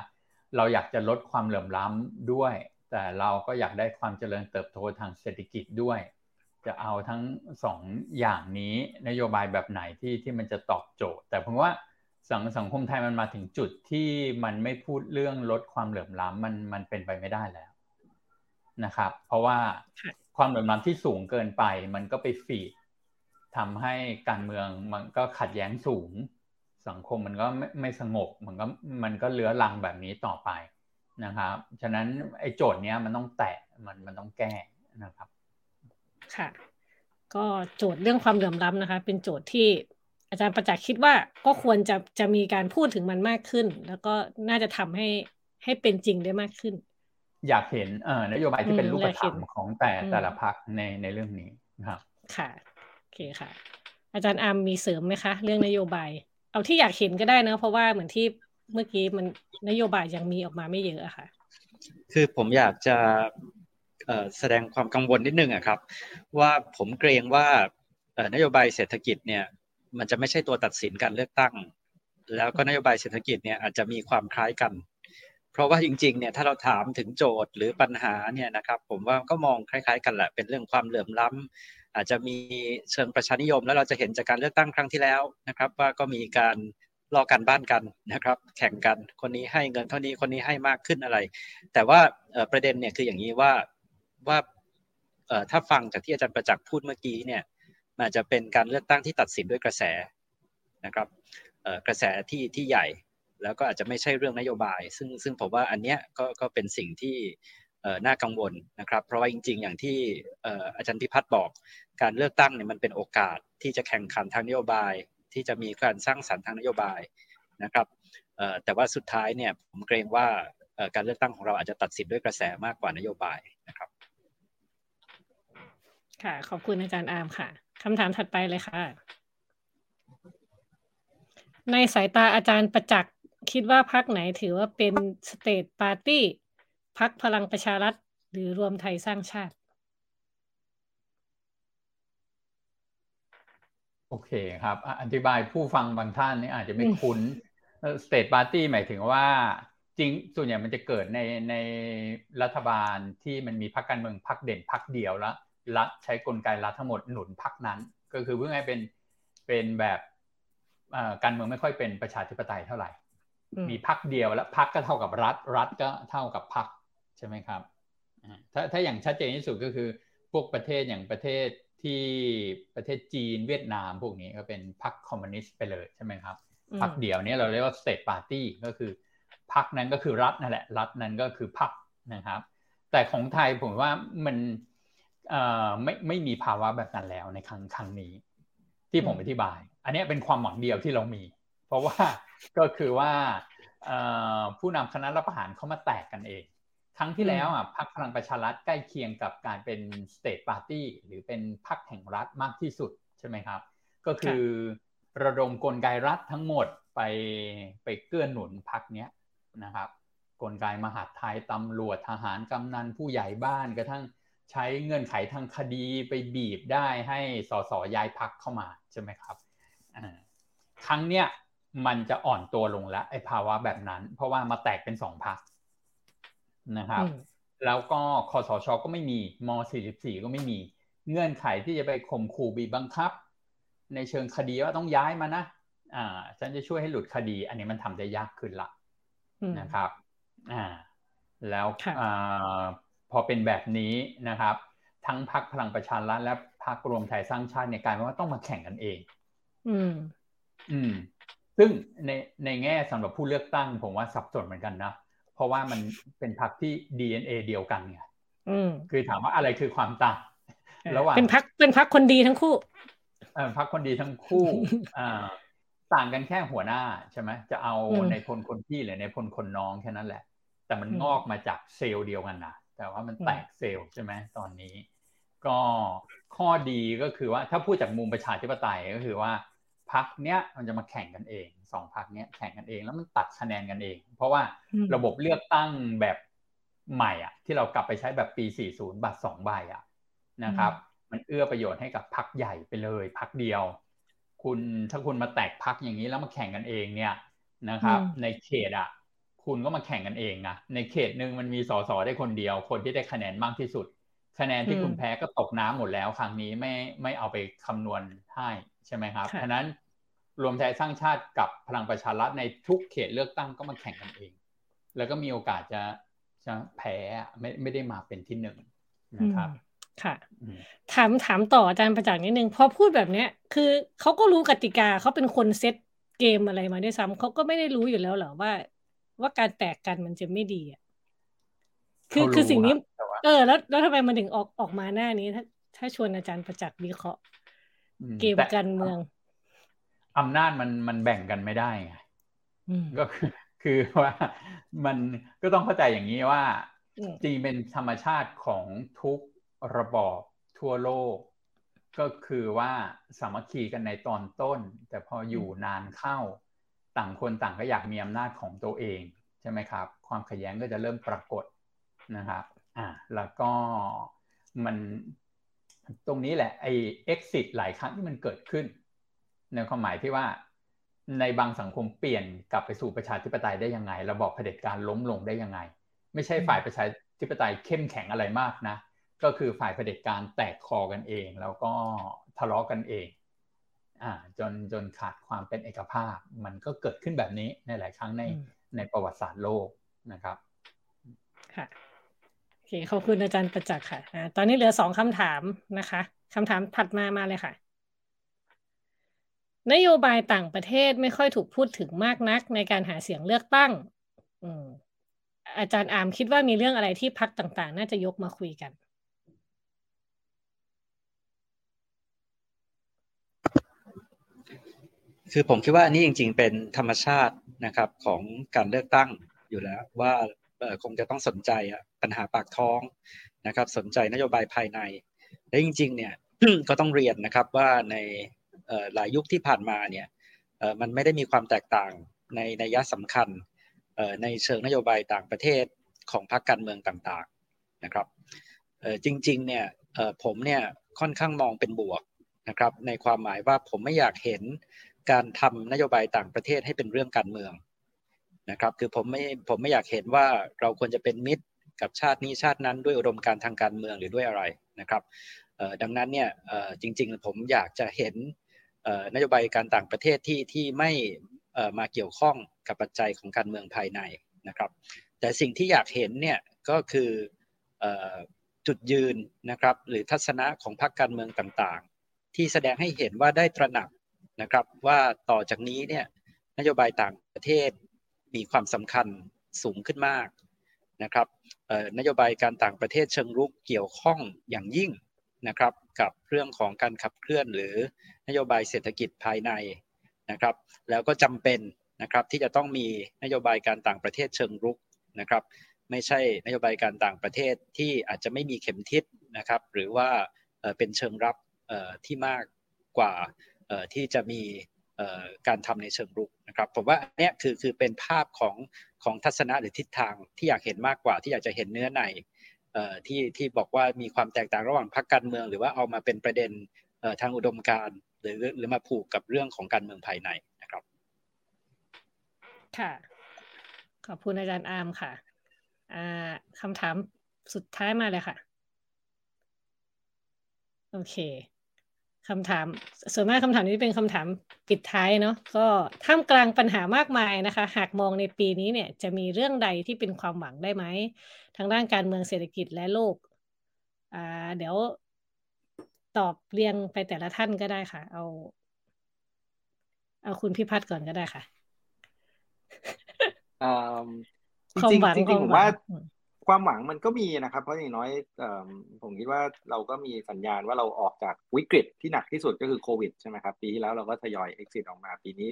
เราอยากจะลดความเหลื่อมล้ำด้วย แต่เราก็อยากได้ความเจริญเติบโตทางเศรษฐกิจด้วย จะเอาทั้งสองอย่างนี้นโยบายแบบไหนที่ที่มันจะตอบโจทย์ แต่ผมว่าสังสังคมไทยมันมาถึงจุดที่มันไม่พูดเรื่องลดความเหลื่อมล้ำมันมันเป็นไปไม่ได้แล้วนะครับ เพราะว่าความเหลื่อมล้ำที่สูงเกินไป มันก็ไปฟีดทำให้การเมืองมันก็ขัดแย้งสูง สังคมมันก็ไม่ไม่สงบมันก็มันก็เลื้อรังแบบนี้ต่อไป นะครับฉะนั้นไอ้โจทย์เนี้ยมันต้องแตะมันมันต้องแก้นะครับ ค่ะ ก็โจทย์เรื่องความเหลื่อมล้ำนะคะ เป็นโจทย์ที่อาจารย์ประจักษ์คิดว่าก็ควรจะจะมีการพูดถึงมันมากขึ้น แล้วก็น่าจะทำให้ให้เป็นจริงได้มากขึ้น อยากเห็นเออนโยบายที่เป็นรูปธรรมของแต่แต่ละพักในในเรื่องนี้นะครับ ค่ะโอเคค่ะ อาจารย์อามมีเสริมไหมคะ เรื่องนโยบาย เอาที่อยากเห็นก็ได้นะเพราะว่าเหมือนที่ เมื่อกี้มันนโยบายยังมีออกมาไม่เยอะอะค่ะ คือผมอยากจะแสดงความกังวลนิดนึงอะครับ ว่าผมเกรงว่านโยบายเศรษฐกิจเนี่ยมันจะไม่ใช่ตัวตัดสินการเลือกตั้ง แล้วก็นโยบายเศรษฐกิจเนี่ยอาจจะมีความคล้ายกัน เพราะว่าจริงๆเนี่ยถ้าเราถามถึงโจทย์หรือปัญหาเนี่ยนะครับ ผมว่าก็มองคล้าย ๆ กันแหละเป็นเรื่องความเหลื่อมล้ำอาจจะมีเชิงประชานิยม แล้วเราจะเห็นจากการเลือกตั้งครั้งที่แล้วนะครับ ว่าก็มีการ ลอกกันบ้านกันนะครับ แข่งกันคนนี้ให้เงินเท่านี้คนนี้ให้มากขึ้นอะไร แต่ว่าประเด็นเนี่ยคืออย่างนี้ว่าว่าถ้าฟังจากที่อาจารย์ประจักษ์พูดเมื่อกี้เนี่ยมันจะเป็นการเลือกตั้งที่ตัดสินด้วยกระแสนะครับกระแสที่ที่ใหญ่แล้วก็อาจจะไม่ใช่เรื่องนโยบาย ซึ่งซึ่งผมว่าอันเนี้ยก็ก็เป็นสิ่งที่น่ากังวลนะครับ เพราะว่าจริง ๆ อย่างที่อาจารย์พิพัฒน์บอก การเลือกตั้งเนี่ยมันเป็นโอกาสที่จะแข่งขันทางนโยบาย ที่จะมีการสร้างสรรค์ทางนโยบายนะครับแต่ว่าสุดท้ายเนี่ยผมเกรงว่าการเลือกตั้งของเราอาจจะตัดสินด้วยกระแสมากกว่านโยบายนะครับ ค่ะขอบคุณอาจารย์อาร์มค่ะคำถามถัดไปเลยค่ะ ในสายตาอาจารย์ประจักษ์คิดว่าพักไหนถือว่าเป็นสเตทปาร์ตี้พักพลังประชารัฐหรือรวมไทยสร้างชาติ โอเคครับ อธิบายผู้ฟังบางท่านนี่อาจจะไม่คุ้นสเตทปาร์ตี้หมายถึงว่า จริงส่วนใหญ่มันจะเกิดในในรัฐบาลที่มันมีพรรคการเมืองพรรคเด่นพรรคเดียวแล้วรัฐใช้กลไกรัฐทั้งหมดหนุนพรรคนั้น ก็คือเพื่อให้เป็นเป็นแบบการเมืองไม่ค่อยเป็นประชาธิปไตยเท่าไหร่ มีพักเดียวแล้วพักก็เท่ากับรัฐ รัฐก็เท่ากับพักใช่ไหมครับถ้าถ้าอย่างชัดเจนที่สุดก็คือพวกประเทศอย่างประเทศ ที่ประเทศจีนเวียดนามพวกนี้ก็เป็นพรรคคอมมิวนิสต์ไปเลยใช่ไหมครับพรรคเดียวเนี่ยเราเรียกว่า state party ก็คือพรรคนั้นก็คือรัฐนั่นแหละรัฐนั้นก็คือพรรคนะครับ แต่ของไทยผมว่ามันไม่ไม่มีภาวะแบบนั้นแล้วในครั้งครั้งนี้ ที่ผมอธิบาย อันนี้เป็นความหวังเดียวที่เรามี เพราะว่าก็คือว่าผู้นำคณะรัฐประหารเขามาแตกกันเอง ครั้งที่แล้วอะพรรคพลังประชารัฐใกล้เคียงกับการเป็นสเตทปาร์ตี้หรือเป็นพรรคแห่งรัฐมากที่สุดใช่ไหมครับ ก็คือระดมกลไกรัฐทั้งหมดไปไปเกื้อหนุนพรรคเนี้ยนะครับ กลไกมหาไทยตำรวจทหารกำนันผู้ใหญ่บ้านกระทั่งใช้เงื่อนไขทางคดีไปบีบได้ให้สสย้ายพักเข้ามาใช่ไหมครับครั้งเนี้ยมันจะอ่อนตัวลงแล้วไอ้ภาวะแบบนั้น เพราะว่ามาแตกเป็นสองพัก นะครับ แล้วก็คอสชก็ไม่มีม .44 ก็ไม่มี เงื่อนไขที่จะไปข่มขู่บีบบังคับ ในเชิงคดีว่าต้องย้ายมานะอ่าฉันจะช่วยให้หลุดคดี อันนี้มันทำได้ยากขึ้นละนะครับอ่าแล้วอ่าพอเป็นแบบนี้นะครับ ทั้งพรรคพลังประชารัฐและพรรครวมไทยสร้างชาติเนี่ยกลายเป็นว่าต้องมาแข่งกันเอง อืม อืม ซึ่งในในแง่สำหรับผู้เลือกตั้ง ผมว่าสับสนเหมือนกันนะ เพราะว่ามันเป็นพรรคที่ DNA เดียวกันไงคือถามว่าอะไรคือความต่างระหว่างเป็นพรรคเป็นพรรคคนดีทั้งคู่เออพรรคคนดีทั้งคู่อ่าต่างกันแค่หัวหน้าใช่ไหมจะเอาในพลคนพี่หรือในพลคนน้องแค่นั้นแหละ แต่มันงอกมาจากเซลล์เดียวกันนะแต่ว่ามันแตกเซลล์ใช่ไหมตอนนี้ ก็ข้อดีก็คือว่าถ้าพูดจากมุมประชาธิปไตยก็คือว่า พักเนี้ยมันจะมาแข่งกันเองสองพักเนี้ยแข่งกันเองแล้วมันตัดคะแนนกันเอง เพราะว่าระบบเลือกตั้งแบบใหม่อะ ที่เรากลับไปใช้แบบปี 40 บัตรสองใบอะนะครับ มันเอื้อประโยชน์ให้กับพักใหญ่ไปเลยพักเดียว คุณถ้าคุณมาแตกพักอย่างนี้แล้วมาแข่งกันเองเนี่ยนะครับ ในเขตอะ คุณก็มาแข่งกันเองนะในเขตหนึ่งมันมีสสได้คนเดียว คนที่ได้คะแนนมากที่สุด คะแนนที่คุณแพ้ก็ตกน้ำหมดแล้ว ครั้งนี้ไม่ไม่เอาไปคำนวณให้ ใช่ไหมครับฉะนั้นรวมใจสร้างชาติกับพลังประชารัฐในทุกเขตเลือกตั้งก็มาแข่งกันเอง แล้วก็มีโอกาสจะจะแพ้ไม่ไม่ได้มาเป็นที่หนึ่งนะครับค่ะถามถามต่ออาจารย์ประจักษ์นิดนึงพอพูดแบบเนี้ย คือเขาก็รู้กติกาเขาเป็นคนเซตเกมอะไรมาด้วยซ้ำเขาก็ไม่ได้รู้อยู่แล้วเหรอว่า ว่าการแตกกันมันจะไม่ดีอะคือคือสิ่งนี้ เออ แล้วแล้วทำไมมันถึงออกออกมาหน้านี้ถ้าถ้าชวนอาจารย์ประจักษ์วิเคราะห์ เกมการเมืองอำนาจมันมันแบ่งกันไม่ได้ไงก็คือคือว่ามันก็ต้องเข้าใจอย่างนี้ว่าจริงเป็นธรรมชาติของทุกระบอบทั่วโลก ก็คือว่าสามัคคีกันในตอนต้น แต่พออยู่นานเข้าต่างคนต่างก็อยากมีอำนาจของตัวเอง ใช่ไหมครับ ความขัดแย้งก็จะเริ่มปรากฏนะครับอ่าแล้วก็มัน ตรงนี้แหละไอ้ exit หลายครั้งที่มันเกิดขึ้น ในความหมายที่ว่าในบางสังคมเปลี่ยนกลับไปสู่ประชาธิปไตยได้ยังไง ระบอบเผด็จการล้มลงได้ยังไง ไม่ใช่ฝ่ายประชาธิปไตยเข้มแข็งอะไรมากนะ ก็คือฝ่ายเผด็จการแตกคอกันเอง แล้วก็ทะเลาะกันเองอ่าจนจนขาดความเป็นเอกภาพ มันก็เกิดขึ้นแบบนี้ในหลายครั้งในในประวัติศาสตร์โลกนะครับค่ะโอเคขอบคุณอาจารย์ประจักษ์ค่ะตอนนี้เหลือสองคำถามนะคะคำถามถัดมามาเลยค่ะ นโยบายต่างประเทศไม่ค่อยถูกพูดถึงมากนักในการหาเสียงเลือกตั้งอืมอาจารย์อามคิดว่ามีเรื่องอะไรที่พักต่างๆ น่าจะยกมาคุยกัน คือผมคิดว่านี่จริง ๆ เป็นธรรมชาตินะครับของการเลือกตั้งอยู่แล้วว่า คงจะต้องสนใจปัญหาปากท้องนะครับ สนใจนโยบายภายใน และจริง ๆ เนี่ยก็ต้องเรียนนะครับว่าในหลายยุคที่ผ่านมาเนี่ยมันไม่ได้มีความแตกต่างในนัยสำคัญในเชิงนโยบายต่างประเทศของพรรคการเมืองต่างๆนะครับจริงๆเนี่ยผมเนี่ยค่อนข้างมองเป็นบวกนะครับในความหมายว่าผมไม่อยากเห็นการทำนโยบายต่างประเทศให้เป็นเรื่องการเมือง นะครับ คือผมไม่ผมไม่อยากเห็นว่าเราควรจะเป็นมิตรกับชาตินี้ชาตินั้นด้วยอุดมการทางการเมืองหรือด้วยอะไรนะครับดังนั้นเนี่ยจริง ๆ ผมอยากจะเห็นนโยบายการต่างประเทศที่ที่ไม่มาเกี่ยวข้องกับปัจจัยของการเมืองภายในนะครับ แต่สิ่งที่อยากเห็นเนี่ยก็คือจุดยืนนะครับหรือทัศนะของพรรคการเมืองต่างๆ ที่แสดงให้เห็นว่าได้ตระหนักนะครับว่าต่อจากนี้เนี่ยนโยบายต่างประเทศ มีความสำคัญสูงขึ้นมากนะครับนโยบายการต่างประเทศเชิงรุกเกี่ยวข้องอย่างยิ่งนะครับกับเรื่องของการขับเคลื่อนหรือนโยบายเศรษฐกิจภายในนะครับแล้วก็จำเป็นนะครับที่จะต้องมีนโยบายการต่างประเทศเชิงรุกนะครับไม่ใช่นโยบายการต่างประเทศที่อาจจะไม่มีเข็มทิศนะครับหรือว่าเป็นเชิงรับที่มากกว่าที่จะมี การทำในเชิงรุกนะครับผมว่าเนี้ยคือคือเป็นภาพของของทัศนะหรือทิศทางที่อยากเห็นมากกว่าที่อยากจะเห็นเนื้อในที่ที่บอกว่ามีความแตกต่างระหว่างพรรคการเมือง หรือว่าเอามาเป็นประเด็นทางอุดมการณ์หรือหรือมาผูกกับเรื่องของการเมืองภายในนะครับ ค่ะ ขอบคุณอาจารย์อาร์มค่ะคำถามสุดท้ายมาเลยค่ะ โอเค คำถาม ส่วนมากคำถามนี้เป็นคำถามปิดท้ายเนาะก็ท่ามกลางปัญหามากมายนะคะ หากมองในปีนี้เนี่ยจะมีเรื่องใดที่เป็นความหวังได้ไหมทางด้านการเมืองเศรษฐกิจและโลกอ่าเดี๋ยวตอบเรียงไปแต่ละท่านก็ได้ค่ะ เอา เอาคุณพิพัฒน์ก่อนก็ได้ค่ะจริงจริงผมว่า ความหวังมันก็มีนะครับ เพราะอย่างน้อยผมคิดว่าเราก็มีสัญญาณว่าเราออกจากวิกฤตที่หนักที่สุดก็คือโควิดใช่ไหมครับปีที่แล้วเราก็ทยอย exit ออกมาปีนี้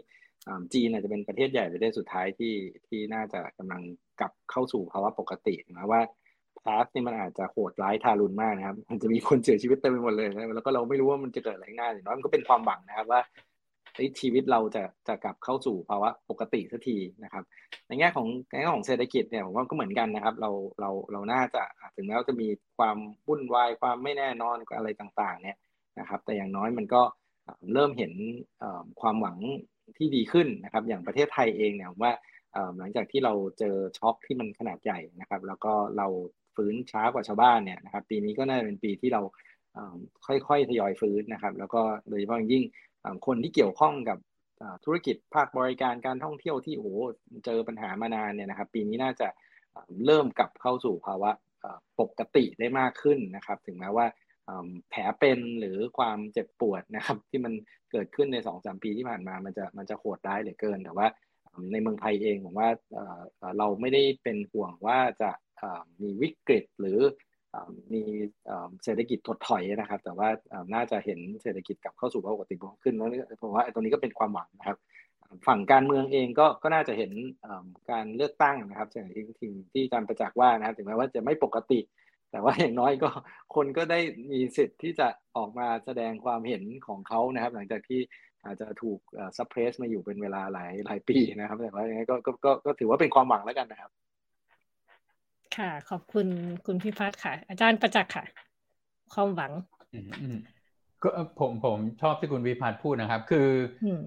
จีนอาจจะเป็นประเทศใหญ่ประเทศสุดท้ายที่ที่น่าจะกำลังกลับเข้าสู่ภาวะปกตินะว่าพาสนี่มันอาจจะโหดร้ายทารุณมากนะครับ มันจะมีคนเสียชีวิตเต็มไปหมดเลยแล้วก็เราไม่รู้ว่ามันจะเกิดอะไรง่ายอย่างน้อยมันก็เป็นความหวังนะครับว่า ชีวิตเราจะจะกลับเข้าสู่ภาวะปกติสักทีนะครับ ในแง่ของในแง่ของเศรษฐกิจเนี่ยผมว่าก็เหมือนกันนะครับ เราเราเราน่าจะถึงแม้ว่าจะมีความวุ่นวายความไม่แน่นอนอะไรต่างๆ เนี่ยนะครับ แต่อย่างน้อยมันก็เริ่มเห็นความหวังที่ดีขึ้นนะครับ อย่างประเทศไทยเองเนี่ยว่าหลังจากที่เราเจอช็อคที่มันขนาดใหญ่นะครับ แล้วก็เราฟื้นช้ากว่าชาวบ้านเนี่ยนะครับ ปีนี้ก็น่าจะเป็นปีที่เราค่อยๆทยอยฟื้นนะครับ แล้วก็โดยเฉพาะยิ่ง คนที่เกี่ยวข้องกับธุรกิจภาคบริการการท่องเที่ยวที่โอ้เจอปัญหามานานเนี่ยนะครับ ปีนี้น่าจะเริ่มกลับเข้าสู่ภาวะปกติได้มากขึ้นนะครับ ถึงแม้ว่าแผลเป็นหรือความเจ็บปวดนะครับ ที่มันเกิดขึ้นในสองสามปีที่ผ่านมามันจะมันจะโหดร้ายเหลือเกิน แต่ว่าในเมืองไทยเองผมว่าเราไม่ได้เป็นห่วงว่าจะมีวิกฤตหรือ มีเศรษฐกิจถดถอยนะครับ แต่ว่าน่าจะเห็นเศรษฐกิจกลับเข้าสู่ภาวะปกติขึ้นแล้วผมว่าตรงนี้ก็เป็นความหวังนะครับ ฝั่งการเมืองเองก็ก็น่าจะเห็นการเลือกตั้งนะครับอย่างที่ที่อาจารย์ประจักษ์ว่านะครับถึงแม้ว่าจะไม่ปกติ แต่ว่าอย่างน้อยก็คนก็ได้มีสิทธิ์ที่จะออกมาแสดงความเห็นของเขานะครับ หลังจากที่อาจจะถูกซับเพรสมาอยู่เป็นเวลาหลายหลายปีนะครับแต่ว่าก็ก็ก็ถือว่าเป็นความหวังแล้วกันนะครับ ค่ะ ขอบคุณคุณพิพัฒน์ค่ะ อาจารย์ประจักษ์ค่ะ ความหวังก็ผมผมชอบที่คุณวิพัฒน์พูดนะครับ คือ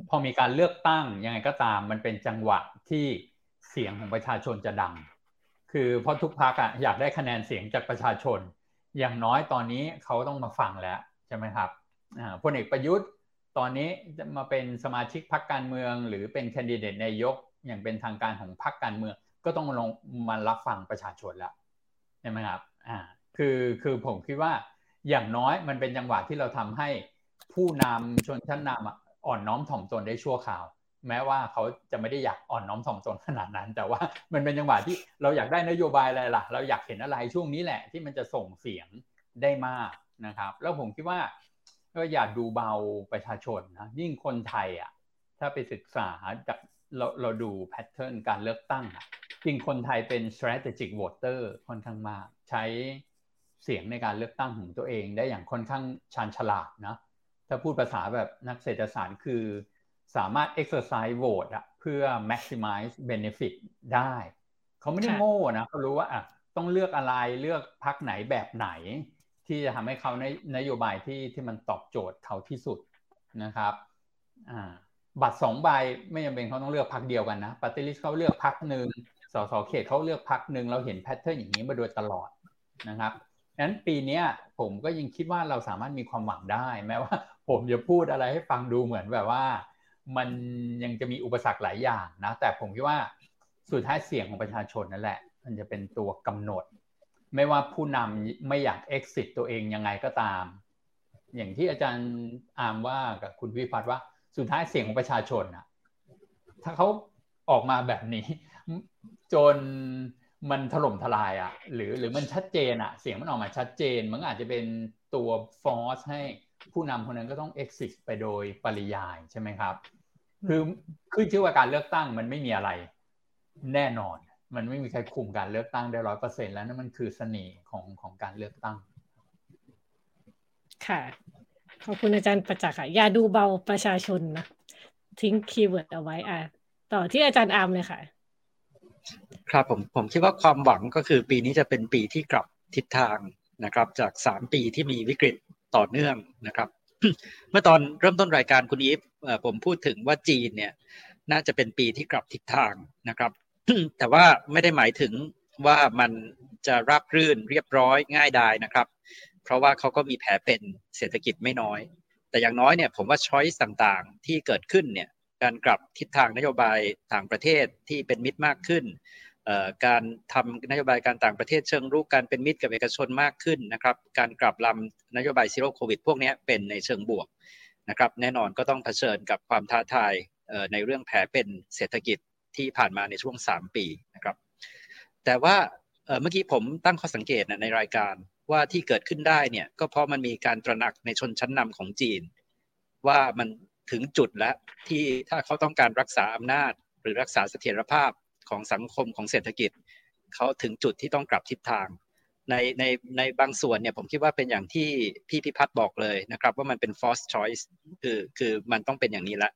พอมีการเลือกตั้งยังไงก็ตาม มันเป็นจังหวะที่เสียงของประชาชนจะดัง คือเพราะทุกพักอะอยากได้คะแนนเสียงจากประชาชน อย่างน้อยตอนนี้เขาต้องมาฟังแล้วใช่ไหมครับพลเอกประยุทธ์ตอนนี้จะมาเป็นสมาชิกพรรคการเมือง หรือเป็นแคนดิเดตนายกอย่างเป็นทางการของพรรคการเมือง ก็ต้องลงมารับฟังประชาชนแล้วใช่ไหมครับอ่าคือคือผมคิดว่าอย่างน้อยมันเป็นจังหวะที่เราทำให้ผู้นำชนชั้นนำอ่อนน้อมถ่อมตนได้ชั่วคราว แม้ว่าเขาจะไม่ได้อยากอ่อนน้อมถ่อมตนขนาดนั้น แต่ว่ามันเป็นจังหวะที่เราอยากได้นโยบายอะไรล่ะ เราอยากเห็นอะไรช่วงนี้แหละ ที่มันจะส่งเสียงได้มากนะครับ แล้วผมคิดว่าก็อย่าดูเบาประชาชนนะยิ่งคนไทยอะถ้าไปศึกษาจากเราเราดูแพทเทิร์นการเลือกตั้งอะ จริงคนไทยเป็น strategic voter ค่อนข้างมาก ใช้เสียงในการเลือกตั้งของตัวเองได้อย่างค่อนข้างชาญฉลาดนะ ถ้าพูดภาษาแบบนักเศรษฐศาสตร์คือ สามารถ exercise vote อะเพื่อ maximize benefit ได้ เขาไม่ได้โง่นะเขารู้ว่าอะต้องเลือกอะไรเลือกพักไหนแบบไหน ที่จะทำให้เขาในนโยบายที่ที่มันตอบโจทย์เขาที่สุดนะครับอ่าบัตรสองใบไม่จำเป็นเขาต้องเลือกพักเดียวกันนะปฏิริษีเขาเลือกพักหนึ่ง สสเขตเขาเลือกพักหนึ่งเราเห็นแพทเทิร์นอย่างนี้มาโดยตลอดนะครับนั้นปีนี้ผมก็ยังคิดว่าเราสามารถมีความหวังได้ แม้ว่า ผมจะพูดอะไรให้ฟังดูเหมือนแบบว่า มันยังจะมีอุปสรรคหลายอย่างนะ แต่ผมคิดว่าสุดท้ายเสียงของประชาชนนั่นแหละ มันจะเป็นตัวกำหนด ไม่ว่าผู้นำไม่อยาก exit ตัวเองยังไงก็ตาม อย่างที่อาจารย์อามว่ากับคุณวิพัฒน์ว่า สุดท้ายเสียงของประชาชนอะถ้าเขาออกมาแบบนี้ จนมันถล่มทลายอะหรือหรือมันชัดเจนอะเสียงมันออกมาชัดเจน มันอาจจะเป็นตัวฟอร์สให้ผู้นำคนนั้นก็ต้อง exit ไปโดยปริยายใช่ไหมครับคือขึ้นชื่อว่าการเลือกตั้งมันไม่มีอะไรแน่นอน มันไม่มีใครคุมการเลือกตั้งได้ร้อยเปอร์เซ็นแล้วนั่นมันคือเสน่ห์ของของการเลือกตั้ง ค่ะ ขอบคุณอาจารย์ประจักษ์ค่ะ อย่าดูเบาประชาชนนะ ทิ้ง keyword เอาไว้อะ ต่อที่อาจารย์อาร์มเลยค่ะ ครับผมผมคิดว่าความหวังก็คือปีนี้จะเป็นปีที่กลับทิศทางนะครับ จากสามปีที่มีวิกฤตต่อเนื่องนะครับ เมื่อตอนเริ่มต้นรายการคุณอีฟผมพูดถึงว่าจีนเนี่ยน่าจะเป็นปีที่กลับทิศทางนะครับ แต่ว่าไม่ได้หมายถึงว่ามันจะราบรื่นเรียบร้อยง่ายดายนะครับ เพราะว่าเขาก็มีแผลเป็นเศรษฐกิจไม่น้อย แต่อย่างน้อยเนี่ยผมว่า choice ต่างๆที่เกิดขึ้นเนี่ย การกลับทิศทางนโยบายต่างประเทศที่เป็นมิตรมากขึ้น การทำนโยบายการต่างประเทศเชิงรุกการเป็นมิตรกับเอกชนมากขึ้นนะครับ การกลับลำนโยบาย zero COVID พวกนี้เป็นในเชิงบวกนะครับ แน่นอนก็ต้องเผชิญกับความท้าทายในเรื่องแผลเป็นเศรษฐกิจที่ผ่านมาในช่วง 3 ปีนะครับ แต่ว่าเมื่อกี้ผมตั้งข้อสังเกตในรายการว่าที่เกิดขึ้นได้เนี่ยก็เพราะมันมีการตระหนักในชนชั้นนำของจีน ว่ามัน ถึงจุดแล้วที่ถ้าเขาต้องการรักษาอำนาจ หรือรักษาเสถียรภาพของสังคมของเศรษฐกิจเขาถึงจุดที่ต้องกลับทิศทาง ในในในบางส่วนเนี่ยผมคิดว่าเป็นอย่างที่พี่พิพัฒน์บอกเลยนะครับ ว่ามันเป็น force choice คือคือมันต้องเป็นอย่างนี้ละ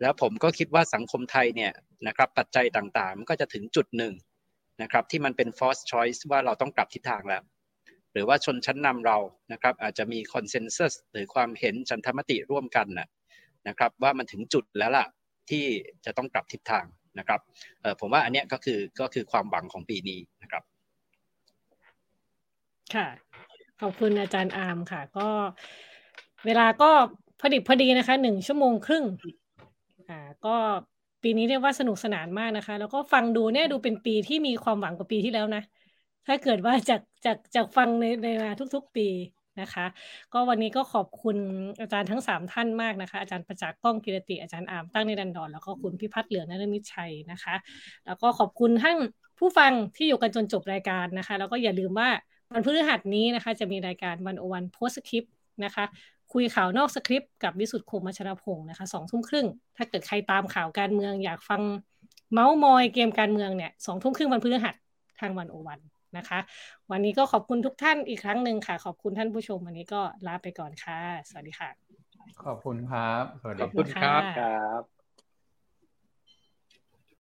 แล้วผมก็คิดว่าสังคมไทยเนี่ยนะครับปัจจัยต่างๆ มันก็จะถึงจุดหนึ่งนะครับที่มันเป็น force choice ว่าเราต้องกลับทิศทางแล้ว หรือว่าชนชั้นนำเรานะครับอาจจะมี consensus หรือความเห็นฉันทมติร่วมกันนะ นะครับว่ามันถึงจุดแล้วล่ะที่จะต้องกลับทิศทางนะครับผมว่าอันเนี้ยก็คือก็คือความหวังของปีนี้นะครับ ค่ะขอบคุณอาจารย์อาร์มค่ะ ก็เวลาก็พอดีพอดีนะคะหนึ่งชั่วโมงครึ่งอ่าก็ปีนี้เรียกว่าสนุกสนานมากนะคะ แล้วก็ฟังดูเนี่ยดูเป็นปีที่มีความหวังกว่าปีที่แล้วนะ ถ้าเกิดว่าจากจากจากฟังในในมาทุก ๆ ปี นะคะ ก็วันนี้ก็ขอบคุณอาจารย์ทั้ง 3 ท่านมากนะคะ อาจารย์ประจักษ์ก้องกิรติอาจารย์อามตั้งในดันดอนแล้วก็คุณพิพัฒน์เหลืองนรมิตชัยนะคะ แล้วก็ขอบคุณทั้งผู้ฟังที่อยู่กันจนจบรายการนะคะ แล้วก็อย่าลืมว่าวันพฤหัสนี้นะคะ จะมีรายการวันโอวันโพสคริปต์นะคะคุยข่าวนอกสคริปต์กับวิสุทธ์คมมชรพงศ์นะคะสองทุ่มครึ่ง ถ้าเกิดใครตามข่าวการเมืองอยากฟังเมาส์มอยเกมการเมืองเนี่ยสองทุ่มครึ่งวันพฤหัสทางวันโอวัน นะคะ วันนี้ก็ขอบคุณทุกท่านอีกครั้งหนึ่งค่ะ ขอบคุณท่านผู้ชมวันนี้ก็ลาไปก่อนค่ะ สวัสดีค่ะ ขอบคุณครับ สวัสดีขอบคุณครับ